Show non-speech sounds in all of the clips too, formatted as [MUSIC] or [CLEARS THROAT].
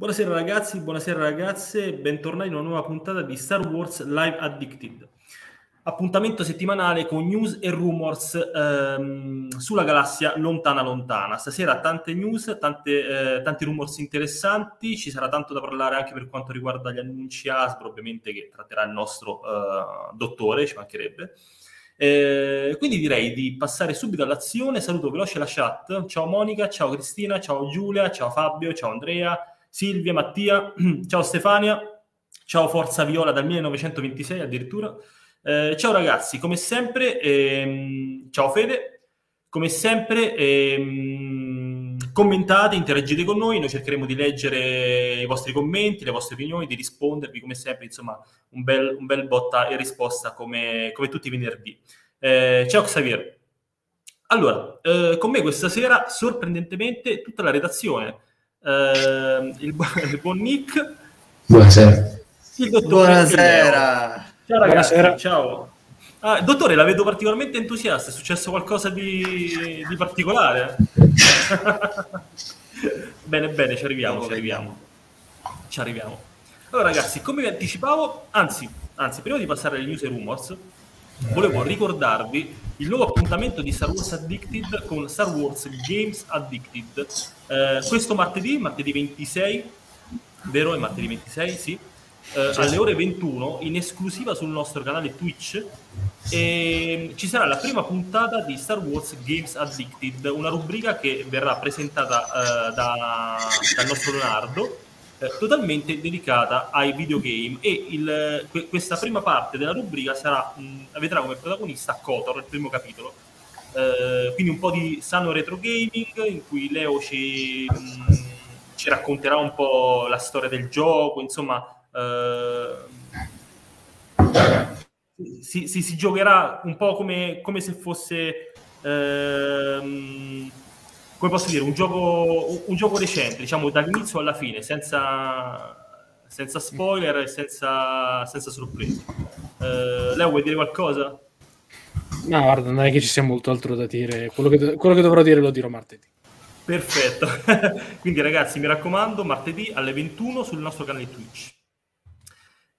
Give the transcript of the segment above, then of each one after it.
Buonasera ragazzi, buonasera ragazze, bentornati in una nuova puntata di Star Wars Live Addicted. Appuntamento settimanale con news e rumors ehm, sulla galassia lontana lontana. Stasera tante news, tante, eh, tanti rumors interessanti, ci sarà tanto da parlare anche per quanto riguarda gli annunci Asbro, ovviamente che tratterà il nostro eh, dottore, ci mancherebbe. Eh, quindi direi di passare subito all'azione. Saluto veloce la chat. Ciao Monica, ciao Cristina, ciao Giulia, ciao Fabio, ciao Andrea, Silvia, Mattia, [CLEARS THROAT] ciao Stefania, ciao Forza Viola dal 1926 addirittura. Eh, ciao ragazzi, come sempre, ehm, ciao Fede, come sempre ehm, commentate, interagite con noi, noi cercheremo di leggere i vostri commenti, le vostre opinioni, di rispondervi come sempre, insomma un bel, un bel botta e risposta come, come tutti i venerdì. Eh, ciao Xavier. Allora, eh, con me questa sera sorprendentemente tutta la redazione eh, il, [LAUGHS] il, buon Nick. Buonasera. Il dottore. Buonasera. Ciao ragazzi, Buonasera. ciao. Ah, dottore, la vedo particolarmente entusiasta, è successo qualcosa di, di particolare? [LAUGHS] bene, bene, ci arriviamo, ci arriviamo. Ci arriviamo. Allora ragazzi, come vi anticipavo, anzi, anzi, prima di passare alle news e rumors, volevo ricordarvi il nuovo appuntamento di Star Wars Addicted con Star Wars Games Addicted. Eh, questo martedì, martedì 26, vero? È martedì 26, sì. Eh, alle ore 21 in esclusiva sul nostro canale Twitch e ci sarà la prima puntata di Star Wars Games Addicted, una rubrica che verrà presentata eh, da, dal nostro Leonardo eh, totalmente dedicata ai videogame e il, que- questa prima parte della rubrica sarà, mh, vedrà come protagonista Kotor, il primo capitolo. Eh, quindi un po' di sano retro gaming in cui Leo ci, mh, ci racconterà un po' la storia del gioco, insomma eh, si, si, si, giocherà un po' come, come se fosse ehm, come posso dire, un gioco, un gioco recente, diciamo dall'inizio alla fine, senza, senza spoiler e senza, senza sorprese. Uh, Leo, vuoi dire qualcosa? No, guarda, non è che ci sia molto altro da dire. Quello che, quello che dovrò dire lo dirò martedì. Perfetto. [LAUGHS] Quindi ragazzi, mi raccomando, martedì alle 21 sul nostro canale Twitch.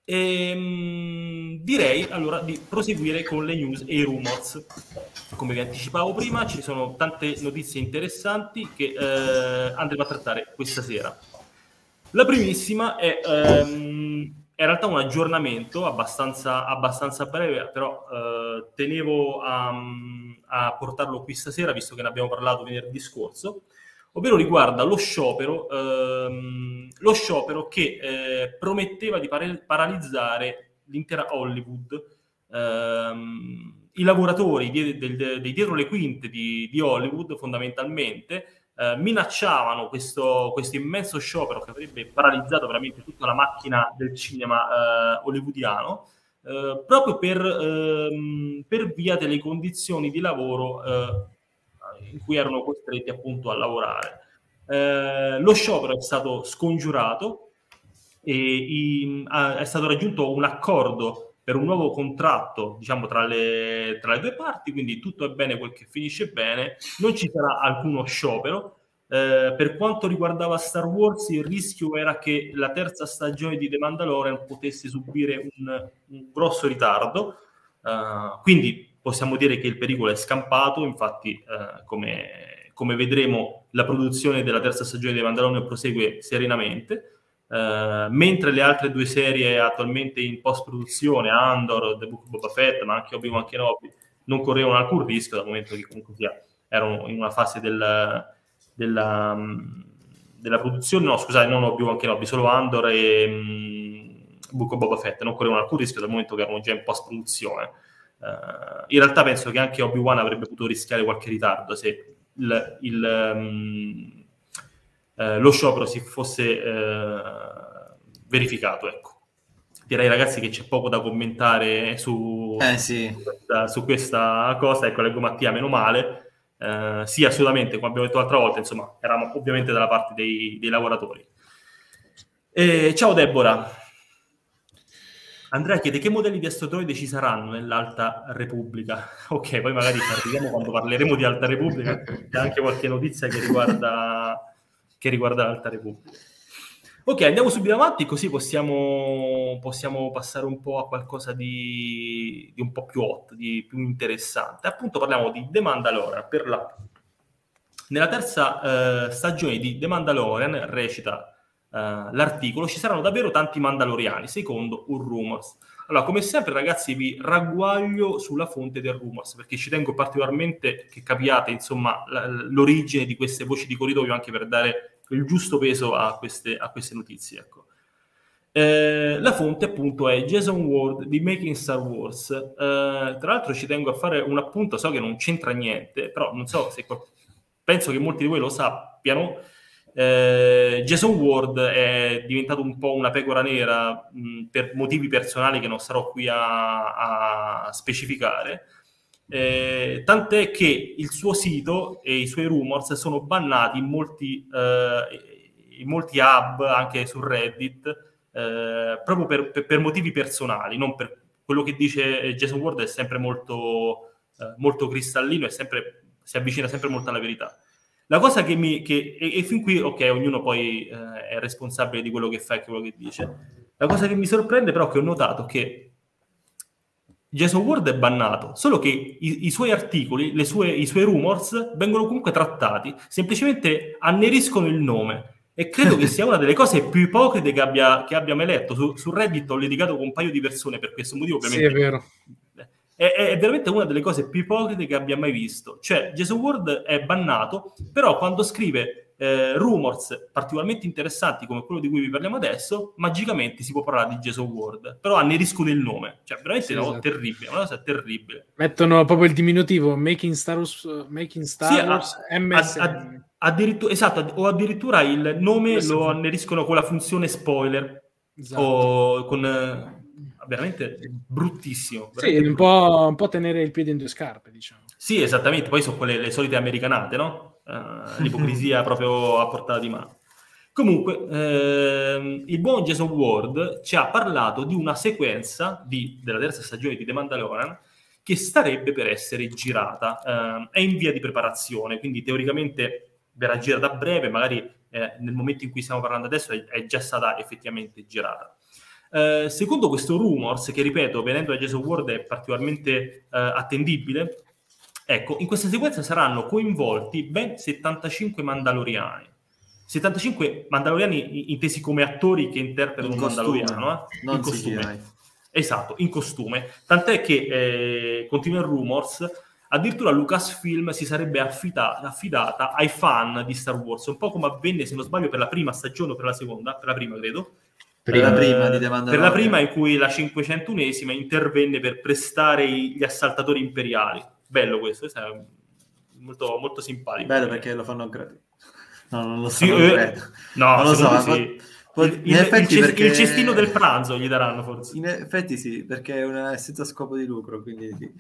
E, ehm, direi allora di proseguire con le news e i rumors. Come vi anticipavo prima, ci sono tante notizie interessanti che eh, andremo a trattare questa sera. La primissima è, ehm, in realtà un aggiornamento abbastanza, abbastanza breve, però eh, tenevo a, a portarlo qui stasera, visto che ne abbiamo parlato venerdì scorso ovvero riguarda lo sciopero, ehm, lo sciopero che eh, prometteva di par- paralizzare l'intera Hollywood. Ehm, I lavoratori di, del, dei dietro le quinte di, di Hollywood fondamentalmente eh, minacciavano questo, questo, immenso sciopero che avrebbe paralizzato veramente tutta la macchina del cinema eh, hollywoodiano. Uh, proprio per, uh, per, via delle condizioni di lavoro uh, in cui erano costretti appunto a lavorare. Eh, lo sciopero è stato scongiurato e i, a, è stato raggiunto un accordo per un nuovo contratto diciamo tra le, tra le due parti, quindi tutto è bene quel che finisce bene, non ci sarà alcuno sciopero. Eh, per quanto riguardava Star Wars, il rischio era che la terza stagione di The Mandalorian potesse subire un, un grosso ritardo. Uh, quindi possiamo dire che il pericolo è scampato, infatti eh, come, come, vedremo la produzione della terza stagione di Mandalorian prosegue serenamente, eh, mentre le altre due serie attualmente in post-produzione, Andor, The Book of Boba Fett, ma anche Obi-Wan Kenobi, non correvano alcun rischio dal momento che comunque sia, erano in una fase del, della, della, produzione, no scusate, non Obi-Wan Kenobi, solo Andor e um, Book of Boba Fett, non correvano alcun rischio dal momento che erano già in post-produzione. Uh, in realtà penso che anche Obi-Wan avrebbe potuto rischiare qualche ritardo se il, il, um, uh, lo sciopero si fosse uh, verificato. Ecco. Direi ragazzi che c'è poco da commentare su, eh, sì. su, questa, su questa, cosa. Ecco, leggo Mattia, meno male. sì, assolutamente, come abbiamo detto l'altra volta, insomma, eravamo ovviamente dalla parte dei, dei lavoratori. E, ciao Deborah. Andrea chiede che modelli di asteroidi ci saranno nell'Alta Repubblica. [LAUGHS] Ok, poi magari arriviamo quando parleremo di Alta Repubblica, c'è anche qualche notizia che riguarda, che riguarda l'Alta Repubblica. Ok, andiamo subito avanti così possiamo, possiamo passare un po' a qualcosa di, di, un po' più hot, di più interessante. Appunto parliamo di The Mandalorian per l'appunto. Nella terza eh, stagione di The Mandalorian, recita l'articolo, ci saranno davvero tanti Mandaloriani, secondo un rumors. Allora, come sempre, ragazzi, vi ragguaglio sulla fonte del rumors, perché ci tengo particolarmente che capiate, insomma, l'origine di queste voci di corridoio, anche per dare il giusto peso a queste, a queste notizie, ecco. Eh, la fonte appunto è Jason Ward di Making Star Wars. Eh, tra l'altro ci tengo a fare un appunto, so che non c'entra niente, però non so se penso che molti di voi lo sappiano. Eh, Jason Ward è diventato un po' una pecora nera mh, per motivi personali che non sarò qui a, a specificare. Eh, tant'è che il suo sito e i suoi rumors sono bannati in molti, eh, in molti hub, anche su Reddit, eh, proprio per, per, motivi personali, non per quello che dice Jason Ward è sempre molto, eh, molto cristallino e sempre, si avvicina sempre molto alla verità. La cosa che mi... Che, e, e, fin qui, ok, ognuno poi eh, è responsabile di quello che fa e quello che dice. La cosa che mi sorprende però è che ho notato che Jason Ward è bannato, solo che i, i suoi articoli, sue, i suoi rumors vengono comunque trattati, semplicemente anneriscono il nome. E credo che sia una delle cose più ipocrite che abbia, che abbia mai letto. Su, su Reddit ho litigato con un paio di persone per questo motivo, ovviamente. Sì, è vero è, è, veramente una delle cose più ipocrite che abbia mai visto. Cioè, Jason Ward è bannato, però quando scrive eh, rumors particolarmente interessanti come quello di cui vi parliamo adesso, magicamente si può parlare di Jason Ward, però anneriscono il nome. Cioè, veramente sì, è una cosa esatto. terribile, una cosa terribile. Mettono proprio il diminutivo, Making Star Wars, making Star sì, Wars a, MSN. A, a, addirittura, esatto, o addirittura il nome lo anneriscono con la funzione spoiler. Esatto. O con veramente bruttissimo. Veramente sì, un po', un po', tenere il piede in due scarpe, diciamo. Sì, esattamente. Poi sono quelle le solite americanate, no? Uh, l'ipocrisia [LAUGHS] proprio a portata di mano. Comunque, ehm, il buon Jason Ward ci ha parlato di una sequenza di, della terza stagione di The Mandalorian che starebbe per essere girata. Eh, è in via di preparazione, quindi teoricamente verrà girata a breve, magari eh, nel momento in cui stiamo parlando adesso è, è già stata effettivamente girata. Eh, secondo questo rumors, che ripeto, venendo da Jason Ward è particolarmente eh, attendibile, ecco, in questa sequenza saranno coinvolti ben 75 mandaloriani. 75 mandaloriani intesi come attori che interpretano in un mandaloriano, eh? non in costume. Esatto, in costume. Tant'è che, eh, continua il rumors, addirittura Lucasfilm si sarebbe affidata, affidata ai fan di Star Wars, un po' come avvenne, se non sbaglio, per la prima stagione o per la seconda, per la prima credo, per la prima di Per la prima in cui la 501esima intervenne per prestare gli assaltatori imperiali. Bello questo, questo è molto, molto simpatico. Bello perché lo fanno gratis. No, non lo so. Sì, eh, no, non lo so. Sì. Po- il, il, il, perché... il, cestino del pranzo gli daranno forse. In effetti sì, perché è, una, è senza scopo di lucro, quindi sì.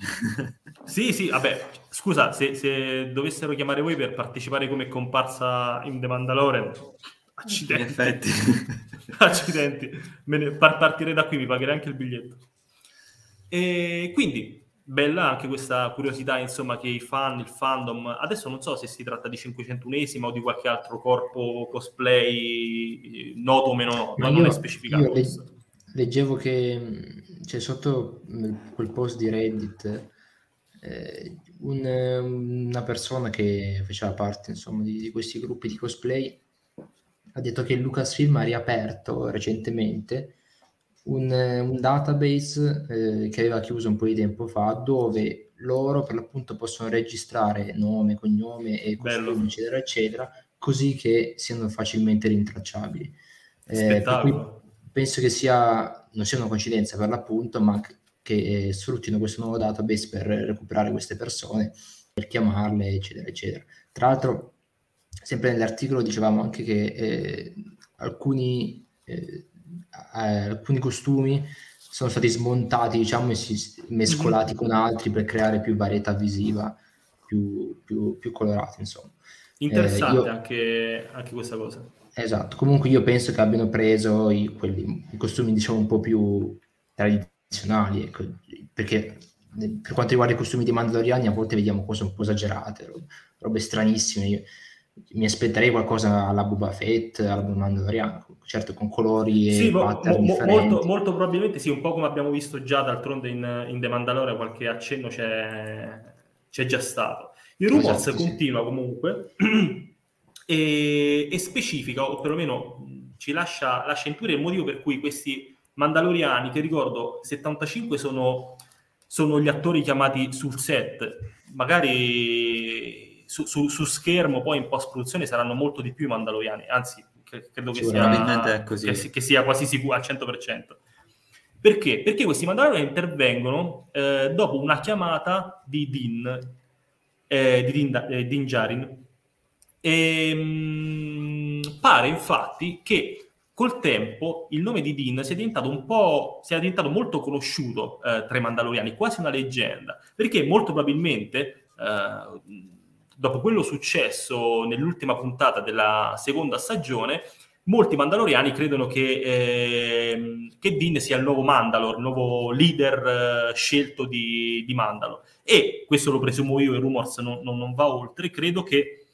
[LAUGHS] sì, sì, vabbè, scusa, se, se, dovessero chiamare voi per partecipare come comparsa in The Mandalorian, accidenti. In effetti. [LAUGHS] Accidenti, ne, par- partirei da qui, mi pagherei anche il biglietto. E quindi, bella anche questa curiosità, insomma, che i fan, il fandom, adesso non so se si tratta di 501esima o di qualche altro corpo cosplay noto o meno noto, non è specificato. Le- leggevo che c'è sotto quel post di Reddit eh, un, una persona che faceva parte, insomma, di, di questi gruppi di cosplay ha detto che Lucasfilm ha riaperto recentemente un, un database eh, che aveva chiuso un po' di tempo fa, dove loro per l'appunto possono registrare nome, cognome e costume, eccetera, eccetera, così che siano facilmente rintracciabili. Eh, penso che sia, non sia una coincidenza per l'appunto, ma che eh, sfruttino questo nuovo database per recuperare queste persone, per chiamarle, eccetera, eccetera. Tra l'altro, sempre nell'articolo dicevamo anche che eh, alcuni, eh, alcuni costumi sono stati smontati diciamo e mescolati mm-hmm. con altri per creare più varietà visiva più, più, più colorata insomma. Interessante eh, io, anche, anche, questa cosa. Esatto. Comunque io penso che abbiano preso i, quelli, i costumi diciamo un po' più tradizionali ecco, perché per quanto riguarda i costumi dei mandaloriani a volte vediamo cose un po' esagerate robe, robe stranissime. Io, mi aspetterei qualcosa alla Boba Fett, alla Mandalorian, certo con colori e sì, mo, mo, molto, molto probabilmente sì, un po' come abbiamo visto già d'altronde in, in The Mandalorian, qualche accenno c'è, c'è già stato. Il Rumors Esatto, sì. continua comunque [CLEARS THROAT] e, e specifica, o perlomeno ci lascia, lascia intuire il motivo per cui questi Mandaloriani, che ricordo 75 sono, sono gli attori chiamati sul set, magari su, su- su schermo poi in post-produzione saranno molto di più i Mandaloriani, anzi cre- credo che sia, che, che sia quasi sicuro al 100%. Perché? Perché questi Mandaloriani intervengono eh, dopo una chiamata di Din, eh, di Din, eh, Din Djarin. E, mh, pare infatti che col tempo il nome di Din sia diventato un po' sia diventato molto conosciuto eh, tra i Mandaloriani, quasi una leggenda, perché molto probabilmente eh, dopo quello successo nell'ultima puntata della seconda stagione, molti Mandaloriani credono che, ehm, che Din sia il nuovo Mandalor, il nuovo leader eh, scelto di, di Mandalor. E questo lo presumo io, il Rumors non, non- non va oltre, credo che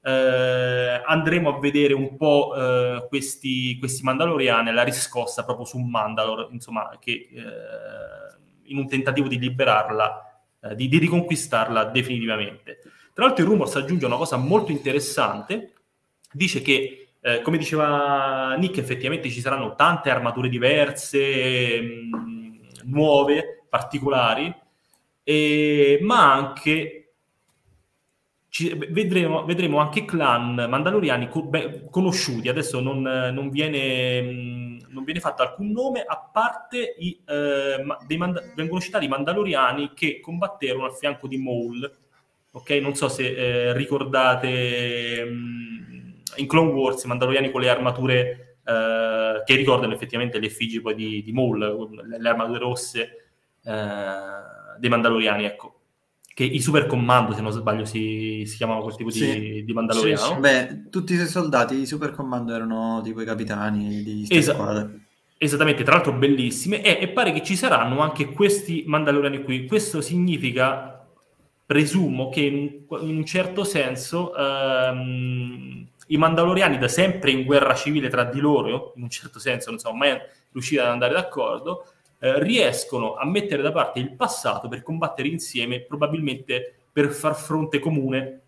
eh, andremo a vedere un po' eh, questi, questi Mandaloriani, la riscossa proprio su Mandalor, insomma, che eh, in un tentativo di liberarla, eh, di, di riconquistarla definitivamente. Tra l'altro il Rumors aggiunge una cosa molto interessante, dice che, eh, come diceva Nick, effettivamente ci saranno tante armature diverse, mh, nuove, particolari, e- ma anche ci- vedremo, vedremo anche clan mandaloriani co- beh, conosciuti. Adesso non, non viene, mh, non viene fatto alcun nome, a parte i, eh, manda- vengono citati i mandaloriani che combatterono al fianco di Maul. Ok, non so se eh, ricordate mh, in Clone Wars i mandaloriani con le armature eh, che ricordano effettivamente le effigi poi di, di Maul, le, le armature rosse eh, dei mandaloriani, ecco che i super commando, se non sbaglio, si, si chiamavano quel tipo di, Sì. di mandaloriano. Sì, sì. Beh, tutti i soldati di Super Commando erano tipo i capitani di ste Esa- squadre. Esattamente, tra l'altro bellissime, e, e pare che ci saranno anche questi mandaloriani qui. Questo significa, presumo, che in, in un certo senso ehm, i mandaloriani da sempre in guerra civile tra di loro, in un certo senso, non sono mai riusciti ad andare d'accordo, eh, riescono a mettere da parte il passato per combattere insieme, probabilmente per far fronte comune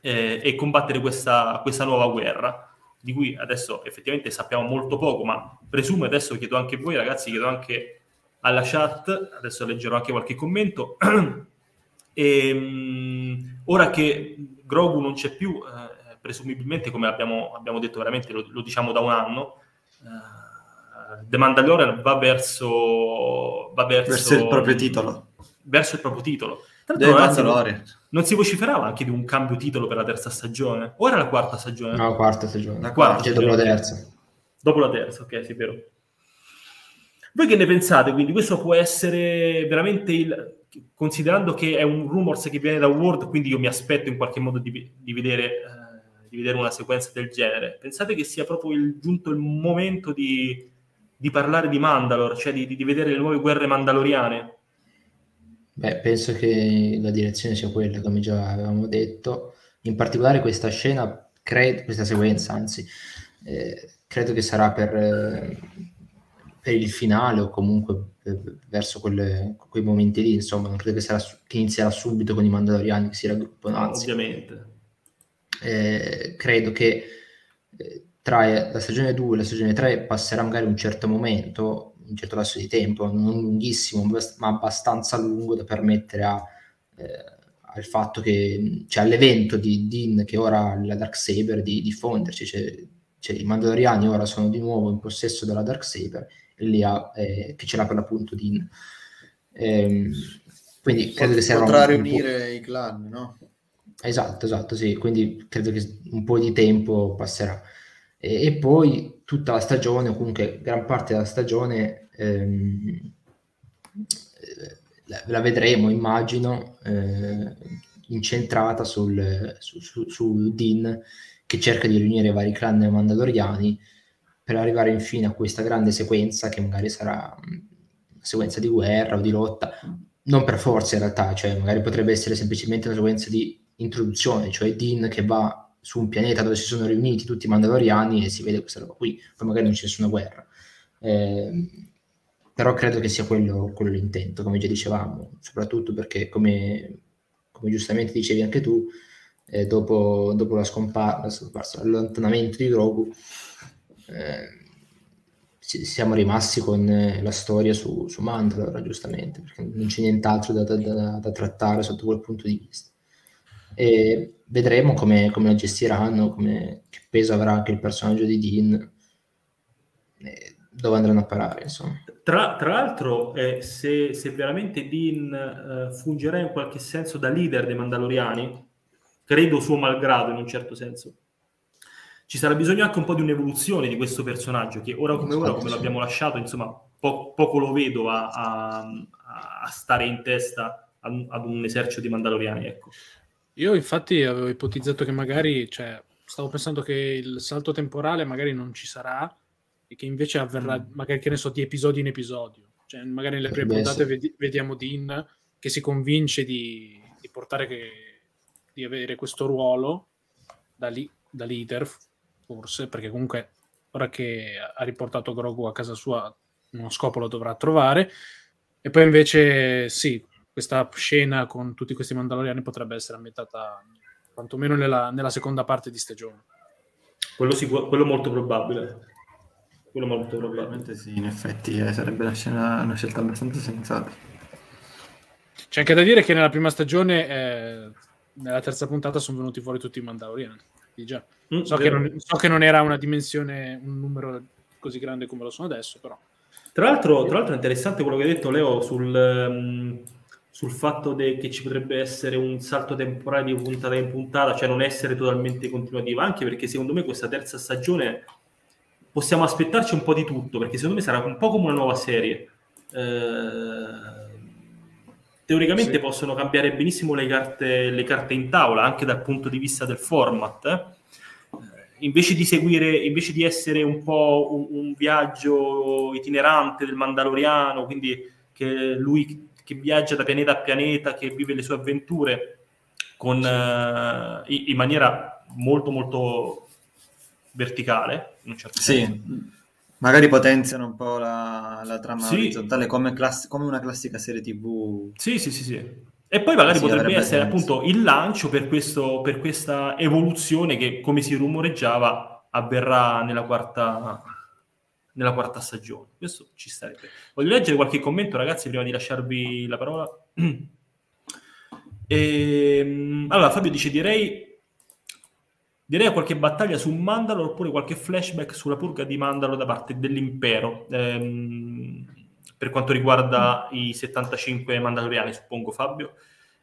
eh, e combattere questa, questa nuova guerra, di cui adesso effettivamente sappiamo molto poco, ma presumo adesso chiedo anche a voi ragazzi, chiedo anche alla chat, adesso leggerò anche qualche commento. [CLEARS THROAT] E, mh, ora che Grogu non c'è più, eh, presumibilmente, come abbiamo, abbiamo detto veramente, lo, lo diciamo da un anno, eh, The Mandalorian va verso, va verso, Verso il proprio titolo. Verso il proprio titolo. L'altro, ragazzi, non si vociferava anche di un cambio titolo per la terza stagione? O era la quarta stagione? No, quarta stagione. La quarta. Cioè, dopo la terza. Dopo la terza, ok, sì, vero. Voi che ne pensate? Quindi questo può essere veramente il... Considerando che è un rumors che viene da Word, quindi io mi aspetto in qualche modo di, di vedere, eh, di vedere una sequenza del genere. Pensate che sia proprio il- giunto il momento di, di parlare di Mandalore, cioè di, vedere le nuove guerre mandaloriane? Beh, penso che la direzione sia quella, come già avevamo detto. In particolare questa scena, cre- questa sequenza, anzi, eh, credo che sarà per, eh, per il finale o comunque eh, verso quelle- quei momenti lì, insomma, non credo che, sarà che inizierà subito con i Mandaloriani che si raggruppano, anzi, Ovviamente. eh, credo che eh, tra la stagione 2 e la stagione 3 passerà magari un certo momento, un certo lasso di tempo, non lunghissimo, ma abbast- ma abbastanza lungo da permettere a, eh, al fatto che, cioè all'evento di Din che ora ha la Darksaber di diffonderci, cioè, cioè i Mandaloriani ora sono di nuovo in possesso della Darksaber lì ha, eh, che ce l'ha per l'appunto Din. Ehm, quindi credo che sia Potrà un po'- riunire i clan, no? Esatto, esatto, sì, quindi credo che un po' di tempo passerà. E, e poi tutta la stagione, o comunque gran parte della stagione, ehm, eh, la, la vedremo, immagino, eh, incentrata sul, su, su, su Din che cerca di riunire i vari clan mandaloriani per arrivare infine a questa grande sequenza che magari sarà una sequenza di guerra o di lotta, non per forza in realtà, cioè magari potrebbe essere semplicemente una sequenza di introduzione, cioè Dean che va su un pianeta dove si sono riuniti tutti i Mandaloriani e si vede questa roba qui, poi magari non c'è nessuna guerra. Eh, però credo che sia quello, quello, l'intento, come già dicevamo, soprattutto perché, come, come giustamente dicevi anche tu, eh, dopo, dopo, la scomparsa, l'allontanamento di Grogu, eh, siamo rimasti con la storia su, su Mandalore, giustamente, perché non c'è nient'altro da, da, da, da, trattare sotto quel punto di vista. E vedremo come, come la gestiranno, come, che peso avrà anche il personaggio di Dean, dove andranno a parare, insomma. Tra, tra l'altro, eh, se, se, veramente Dean eh, fungerà in qualche senso da leader dei Mandaloriani, credo suo malgrado in un certo senso, ci sarà bisogno anche un po' di un'evoluzione di questo personaggio che ora come ora, come l'abbiamo lasciato, insomma, po- poco lo vedo a, a, a stare in testa ad, ad, un esercito di Mandaloriani. Ecco. Io infatti avevo ipotizzato che magari, cioè, stavo pensando che il salto temporale magari non ci sarà e che invece avverrà, mm. magari che ne so, di episodio in episodio. Cioè, magari nelle prime puntate vedi- vediamo Dean che si convince di, di portare che, di avere questo ruolo da, li- da leader forse, perché comunque ora che ha riportato Grogu a casa sua uno scopo lo dovrà trovare. E poi invece sì, questa scena con tutti questi Mandaloriani potrebbe essere ambientata quantomeno nella, nella seconda parte di stagione. Quello, sicur- quello molto probabile. Quello molto probabilmente sì, in effetti eh, sarebbe una, scena, una, scelta abbastanza sensata. C'è anche da dire che nella prima stagione, eh, nella terza puntata, sono venuti fuori tutti i Mandaloriani. Già. Mm, so, che non, so, che non, era una dimensione, un numero così grande come lo sono adesso, però. Tra l'altro, tra l'altro è interessante quello che hai detto, Leo, sul, um, sul fatto de- che ci potrebbe essere un salto temporale di puntata in puntata, cioè non essere totalmente continuativa, anche perché secondo me questa terza stagione possiamo aspettarci un po' di tutto, perché secondo me sarà un po' come una nuova serie. Eh, teoricamente sì. possono cambiare benissimo le carte, le carte, in tavola, anche dal punto di vista del format. Eh? Invece di seguire, invece di essere un po' un, un, viaggio itinerante del Mandaloriano, quindi che lui che viaggia da pianeta a pianeta, che vive le sue avventure con, sì. in, in, maniera molto molto verticale, in un certo sì. senso Magari potenziano un po' la, la trama sì. orizzontale come, class- come, una classica serie TV. Sì, sì, sì, sì. E poi magari sì, potrebbe essere senso. appunto il lancio per, questo, per questa evoluzione che, come si rumoreggiava, avverrà nella quarta, nella quarta stagione. Questo ci starebbe. Voglio leggere qualche commento, ragazzi, prima di lasciarvi la parola. E, [CLEARS THROAT] ehm, allora, Fabio dice: Direi Direi qualche battaglia su Mandalore oppure qualche flashback sulla purga di Mandalore da parte dell'impero. Ehm, per quanto riguarda i 75 Mandaloriani, suppongo Fabio.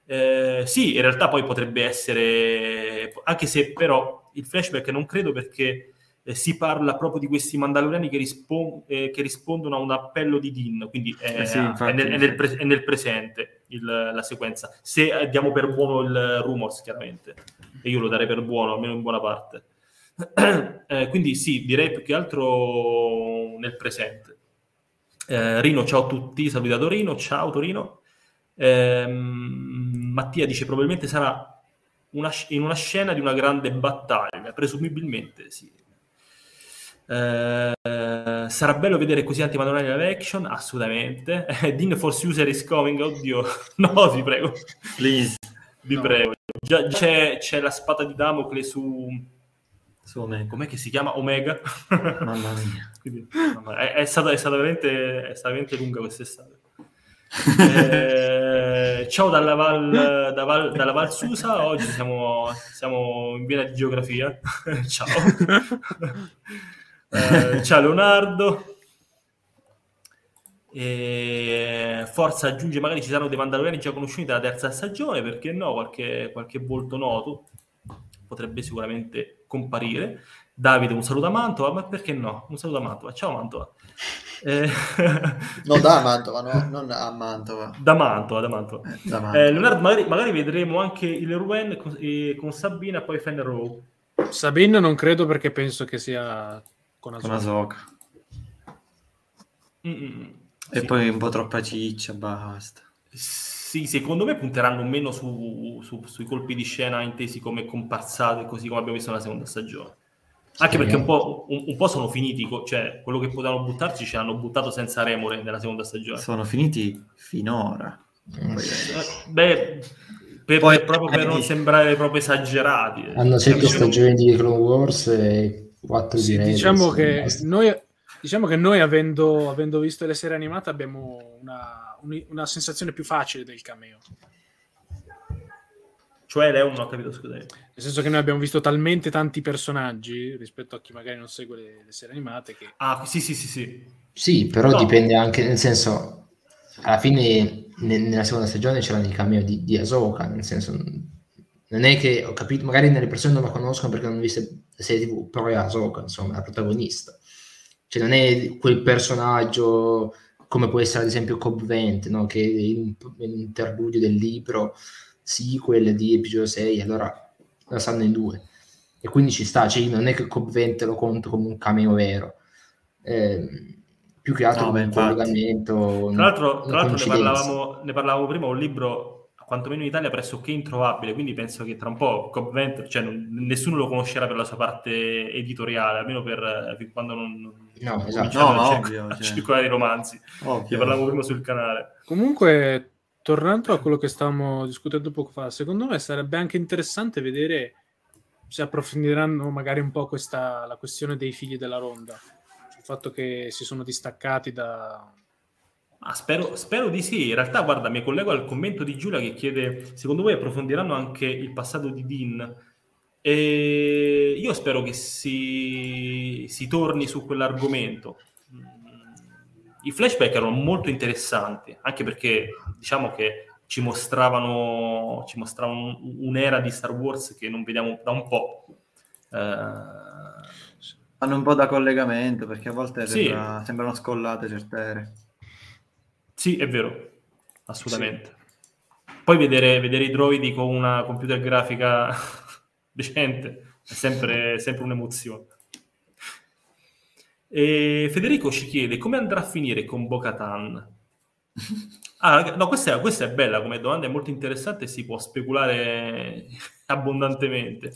Eh, sì, in realtà poi potrebbe essere, anche se però il flashback non credo perché eh, si parla proprio di questi Mandaloriani che, rispon- eh, che, rispondono a un appello di Din, quindi è, eh sì, infatti, è, nel, è, nel, pre- è nel, presente il, la sequenza. Se diamo per buono il rumors, chiaramente e io lo darei per buono, almeno in buona parte. [CLEARS THROAT] eh, quindi sì, direi più che altro nel presente. Eh, Rino, ciao a tutti, saluti da Torino, ciao Torino. Eh, Mattia dice probabilmente sarà una, in una scena di una grande battaglia, presumibilmente sì. Eh, sarà bello vedere così tanti manuali live action? Assolutamente. Dean Force User is coming, oddio. [LAUGHS] no, ti prego. Please. Vi no. prego. Già, c'è, c'è, la spada di Damocle su... su Omega. Com'è che si chiama? Omega? Mamma mia. [LAUGHS] Quindi, mamma, è, è, stata, è, stata veramente, è stata veramente lunga quest'estate. [LAUGHS] eh, ciao dalla Val, da Val, dalla Val Susa, oggi siamo, siamo in piena di geografia. ciao. Eh, ciao Leonardo. E Forza aggiunge, magari ci saranno dei Mandaloriani già conosciuti dalla terza stagione, perché no? Qualche, qualche volto noto potrebbe sicuramente comparire. Davide, un saluto a Mantova, ma perché no? Un saluto a Mantova. Ciao Mantova. Eh... [LAUGHS] no, da Mantova, no, non a Mantova. Da Mantova, da Mantova. Eh, da Mantova. Eh, Leonardo, magari, magari, vedremo anche il Ruen con, eh, con Sabina e poi Fenn Rowe. Sabine non credo perché penso che sia con Asoka. Mm-mm. E sì. poi un po' troppa ciccia, basta. sì, secondo me punteranno meno su, su, sui colpi di scena intesi come comparsate, così come abbiamo visto nella seconda stagione. Anche perché un po', un, un po', sono finiti, cioè quello che potevano buttarci ce l'hanno buttato senza remore nella seconda stagione. Sono finiti finora. Eh, beh, per, Poi, proprio per non sembrare proprio esagerati. Hanno sette stagioni di Clone Wars e quattro sì, di Diciamo che noi, diciamo che noi avendo, avendo, visto le serie animate abbiamo una, una sensazione più facile del cameo. Cioè, Leo non ho capito, scusate. Nel senso che noi abbiamo visto talmente tanti personaggi rispetto a chi magari non segue le, le serie animate che... Ah, sì, sì, sì, sì. Sì, però no. dipende anche, nel senso, alla fine ne, nella seconda stagione c'erano i cameo di, di Ahsoka, nel senso, non è che ho capito, magari nelle persone non la conoscono perché non hanno visto la serie tv, però è Ahsoka, insomma, la protagonista. Cioè non è quel personaggio come può essere ad esempio Cobb Vent, no? che è in un interludio del libro sequel di episodio 6, allora la sanno in due. E quindi ci sta, cioè non è che Cobb Vent lo conto come un cameo vero. Eh, più che altro no, come un collegamento. Tra l'altro, tra l'altro ne, parlavamo, ne parlavamo prima, un libro quantomeno in Italia pressoché introvabile, quindi penso che tra un po' Cobb Vent, cioè non, nessuno lo conoscerà per la sua parte editoriale, almeno per, per quando non, non no, esatto. no, a, ovvio, a cioè. circolare i romanzi. Ovvio. Ne parlavamo prima sul canale. Comunque, tornando a quello che stavamo discutendo poco fa, secondo me sarebbe anche interessante vedere se approfondiranno magari un po' questa, la questione dei figli della ronda, il fatto che si sono distaccati da... Ah, spero, spero, di sì. In realtà, guarda, mi collego al commento di Giulia che chiede: secondo voi approfondiranno anche il passato di Dean? E io spero che si, si torni su quell'argomento i flashback erano molto interessanti, anche perché diciamo che ci mostravano, ci mostravano un'era di Star Wars che non vediamo da un po'. Eh... Hanno un po' da collegamento, perché a volte sì. sembra, sembrano scollate certe ere. Sì, è vero, assolutamente. Sì. Poi vedere, vedere, i droidi con una computer grafica [LAUGHS] decente è sempre, sempre un'emozione. E Federico ci chiede come andrà a finire con Bocatan. [LAUGHS] Ah, no, questa è, questa è, bella come domanda, è molto interessante si può speculare [LAUGHS] abbondantemente.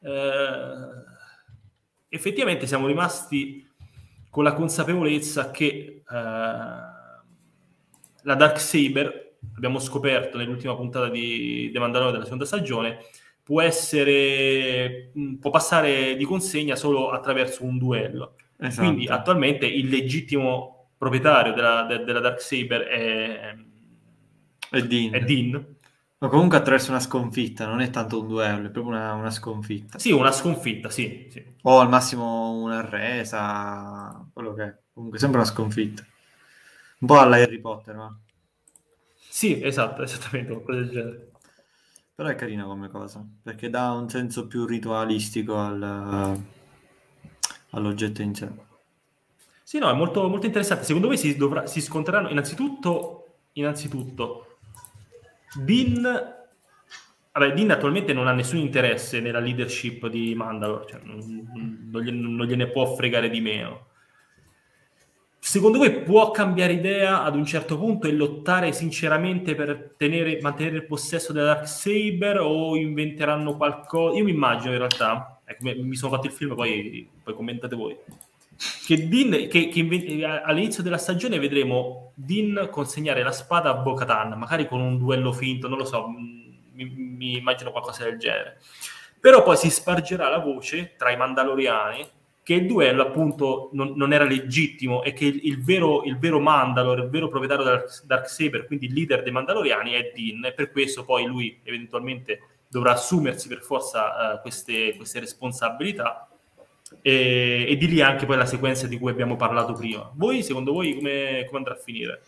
Eh, effettivamente siamo rimasti con la consapevolezza che eh, la Dark Saber, abbiamo scoperto nell'ultima puntata di The Mandalorian della seconda stagione, può essere può passare di consegna solo attraverso un duello Esatto. Quindi attualmente il legittimo proprietario della, de, della Dark Saber è, è Dean. È Dean. Ma comunque attraverso una sconfitta, non è tanto un duello, è proprio una, una sconfitta. Sì, una sconfitta, sì, sì, O al massimo una resa, quello che è. Comunque sembra una sconfitta. Un po' alla Harry Potter, no? Sì, esatto, [LAUGHS] esattamente, qualcosa del genere. Però è carina come cosa, perché dà un senso più ritualistico al, all'oggetto in sé. Sì, no, è molto, molto interessante. Secondo me si, dovrà, si scontreranno innanzitutto, innanzitutto Dean Vabbè, Dean attualmente non ha nessun interesse nella leadership di Mandalore, cioè non, non, non, gliene, può fregare di meno. Secondo voi può cambiare idea ad un certo punto e lottare sinceramente per tenere, mantenere il possesso della Dark Saber o inventeranno qualcosa? Io mi immagino in realtà ecco, mi sono fatto il film, poi, poi commentate voi. Che, Dean, che, che all'inizio della stagione vedremo Dean consegnare la spada a Bo-Katan, magari con un duello finto, non lo so, mi, mi immagino qualcosa del genere. Però poi si spargerà la voce tra i Mandaloriani che il duello appunto non, non era legittimo e che il, il, vero, il vero Mandalore, il vero proprietario del Dark Saber, quindi il leader dei Mandaloriani è Dean e per questo poi lui eventualmente dovrà assumersi per forza uh, queste, queste, responsabilità e, e, di lì anche poi la sequenza di cui abbiamo parlato prima. Voi, secondo voi, come, come andrà a finire?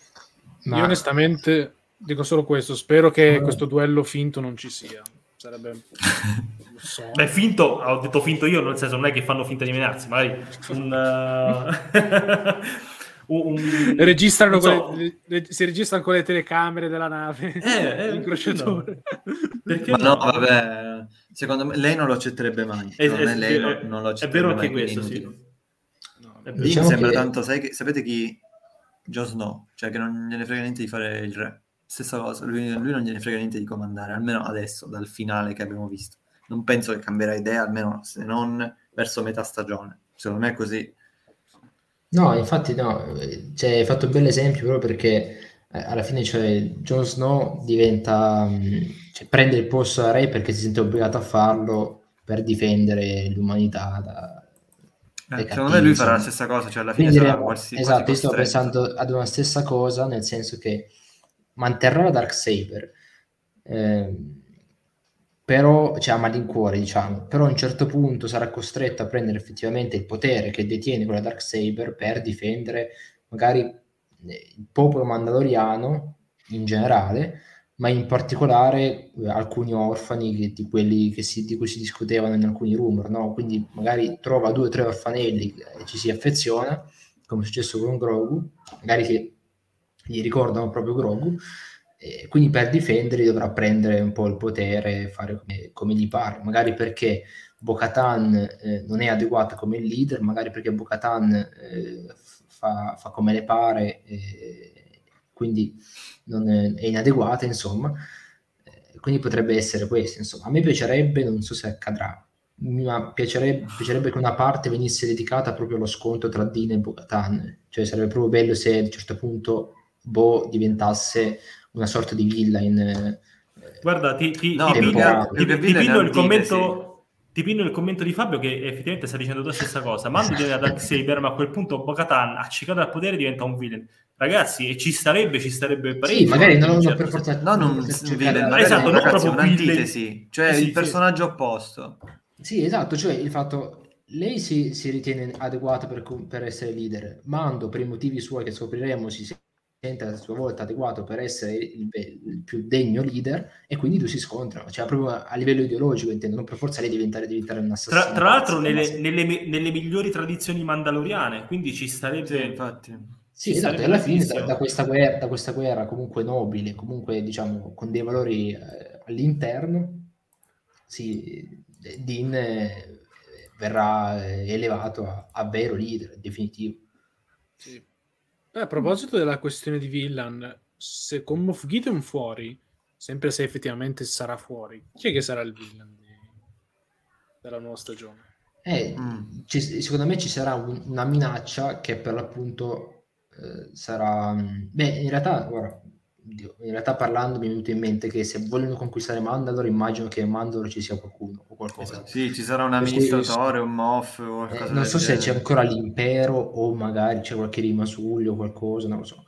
Ma... Io onestamente dico solo questo, spero che questo duello finto non ci sia. Sarebbe... [LAUGHS] So. Beh, finto, ho detto finto io, nel senso non è che fanno finta di menarsi, magari un... [LAUGHS] Uh... un, registrano so. le, le, si registrano con le telecamere della nave eh, [LAUGHS] l'incrociatore no. perché no? no? vabbè secondo me lei non lo accetterebbe mai è, è, lei è, non, lo è vero anche questo sì. no, Dean diciamo sembra che... tanto sai che, sapete chi Jon Snow cioè che non gliene frega niente di fare il re stessa cosa, lui, lui non gliene frega niente di comandare, almeno adesso, dal finale che abbiamo visto. Non penso che cambierà idea, almeno se non verso metà stagione. Secondo me è così. No, infatti no, cioè, hai fatto un bel esempio proprio perché eh, alla fine cioè, Jon Snow diventa, mm, cioè, prende il posto a Re perché si sente obbligato a farlo per difendere l'umanità da, eh, secondo me lui farà la stessa cosa, cioè alla fine Quindi, sarà qualsiasi Esatto, io sto pensando ad una stessa cosa, nel senso che manterrà la Dark Saber, eh, però, cioè a malincuore, diciamo, però a un certo punto sarà costretto a prendere effettivamente il potere che detiene quella Dark Saber per difendere magari eh, il popolo mandaloriano in generale, ma in particolare eh, alcuni orfani che, di quelli si, di cui si discutevano in alcuni rumor, no? quindi magari trova due o tre orfanelli e ci si affeziona, come è successo con Grogu, magari che gli ricordano proprio Grogu, e quindi per difenderli dovrà prendere un po' il potere, fare come, come gli pare, magari perché Bo-Katan eh, non è adeguata come leader, magari perché Bo-Katan eh, fa, fa, come le pare, eh, quindi è, è, inadeguata, insomma. Eh, quindi potrebbe essere questo, insomma. A me piacerebbe, non so se accadrà, ma piacerebbe, piacerebbe che una parte venisse dedicata proprio allo scontro tra Dean e Bo-Katan, cioè sarebbe proprio bello se a un certo punto Bo diventasse una sorta di villain. Eh, Guarda, ti, ti, no, ti, pinno, ti, ti pinno il commento. Ti pinno il commento di Fabio che effettivamente sta dicendo la stessa cosa. Mando viene [LAUGHS] da Dark Saber, ma a quel punto Bocatan, accecato dal potere, diventa un villain. Ragazzi, e ci starebbe, ci starebbe parecchio. Sì, magari non, certo per forza... No, non un villain, magari esatto, non proprio un'antitesi. Cioè eh, il personaggio sì. opposto. Sì, esatto, cioè il fatto... Lei si, si ritiene adeguata per, per, essere leader. Mando, per i motivi suoi che scopriremo, si sente a sua volta adeguato per essere il, il, più degno leader e quindi tu si scontrano, cioè proprio a livello ideologico intendo, non per forza lei diventare, diventare un assassino. Tra, tra l'altro nelle, nelle, nelle, migliori tradizioni mandaloriane, quindi ci starebbe... Sì, infatti. Sì, esatto, e alla fine da, da, questa guerra, da, questa guerra, comunque nobile, comunque diciamo con dei valori eh, all'interno, sì, Dean eh, verrà eh, elevato a, a vero leader, definitivo. Sì. Eh, a proposito della questione di Villan, se con Moff Gideon fuori, sempre se effettivamente sarà fuori, chi è che sarà il villain di... della nuova stagione? Eh, mm. ci, secondo me ci sarà un, una minaccia che per l'appunto eh, sarà... Beh, in realtà, guarda, in realtà parlando mi è venuto in mente che se vogliono conquistare Mandalore immagino che in Mandalore ci sia qualcuno o qualcosa. Esatto. Sì, ci sarà un amministratore, un moff o qualcosa eh, Non so se c'è ancora l'impero o magari c'è qualche rimasuglio o qualcosa, non lo so.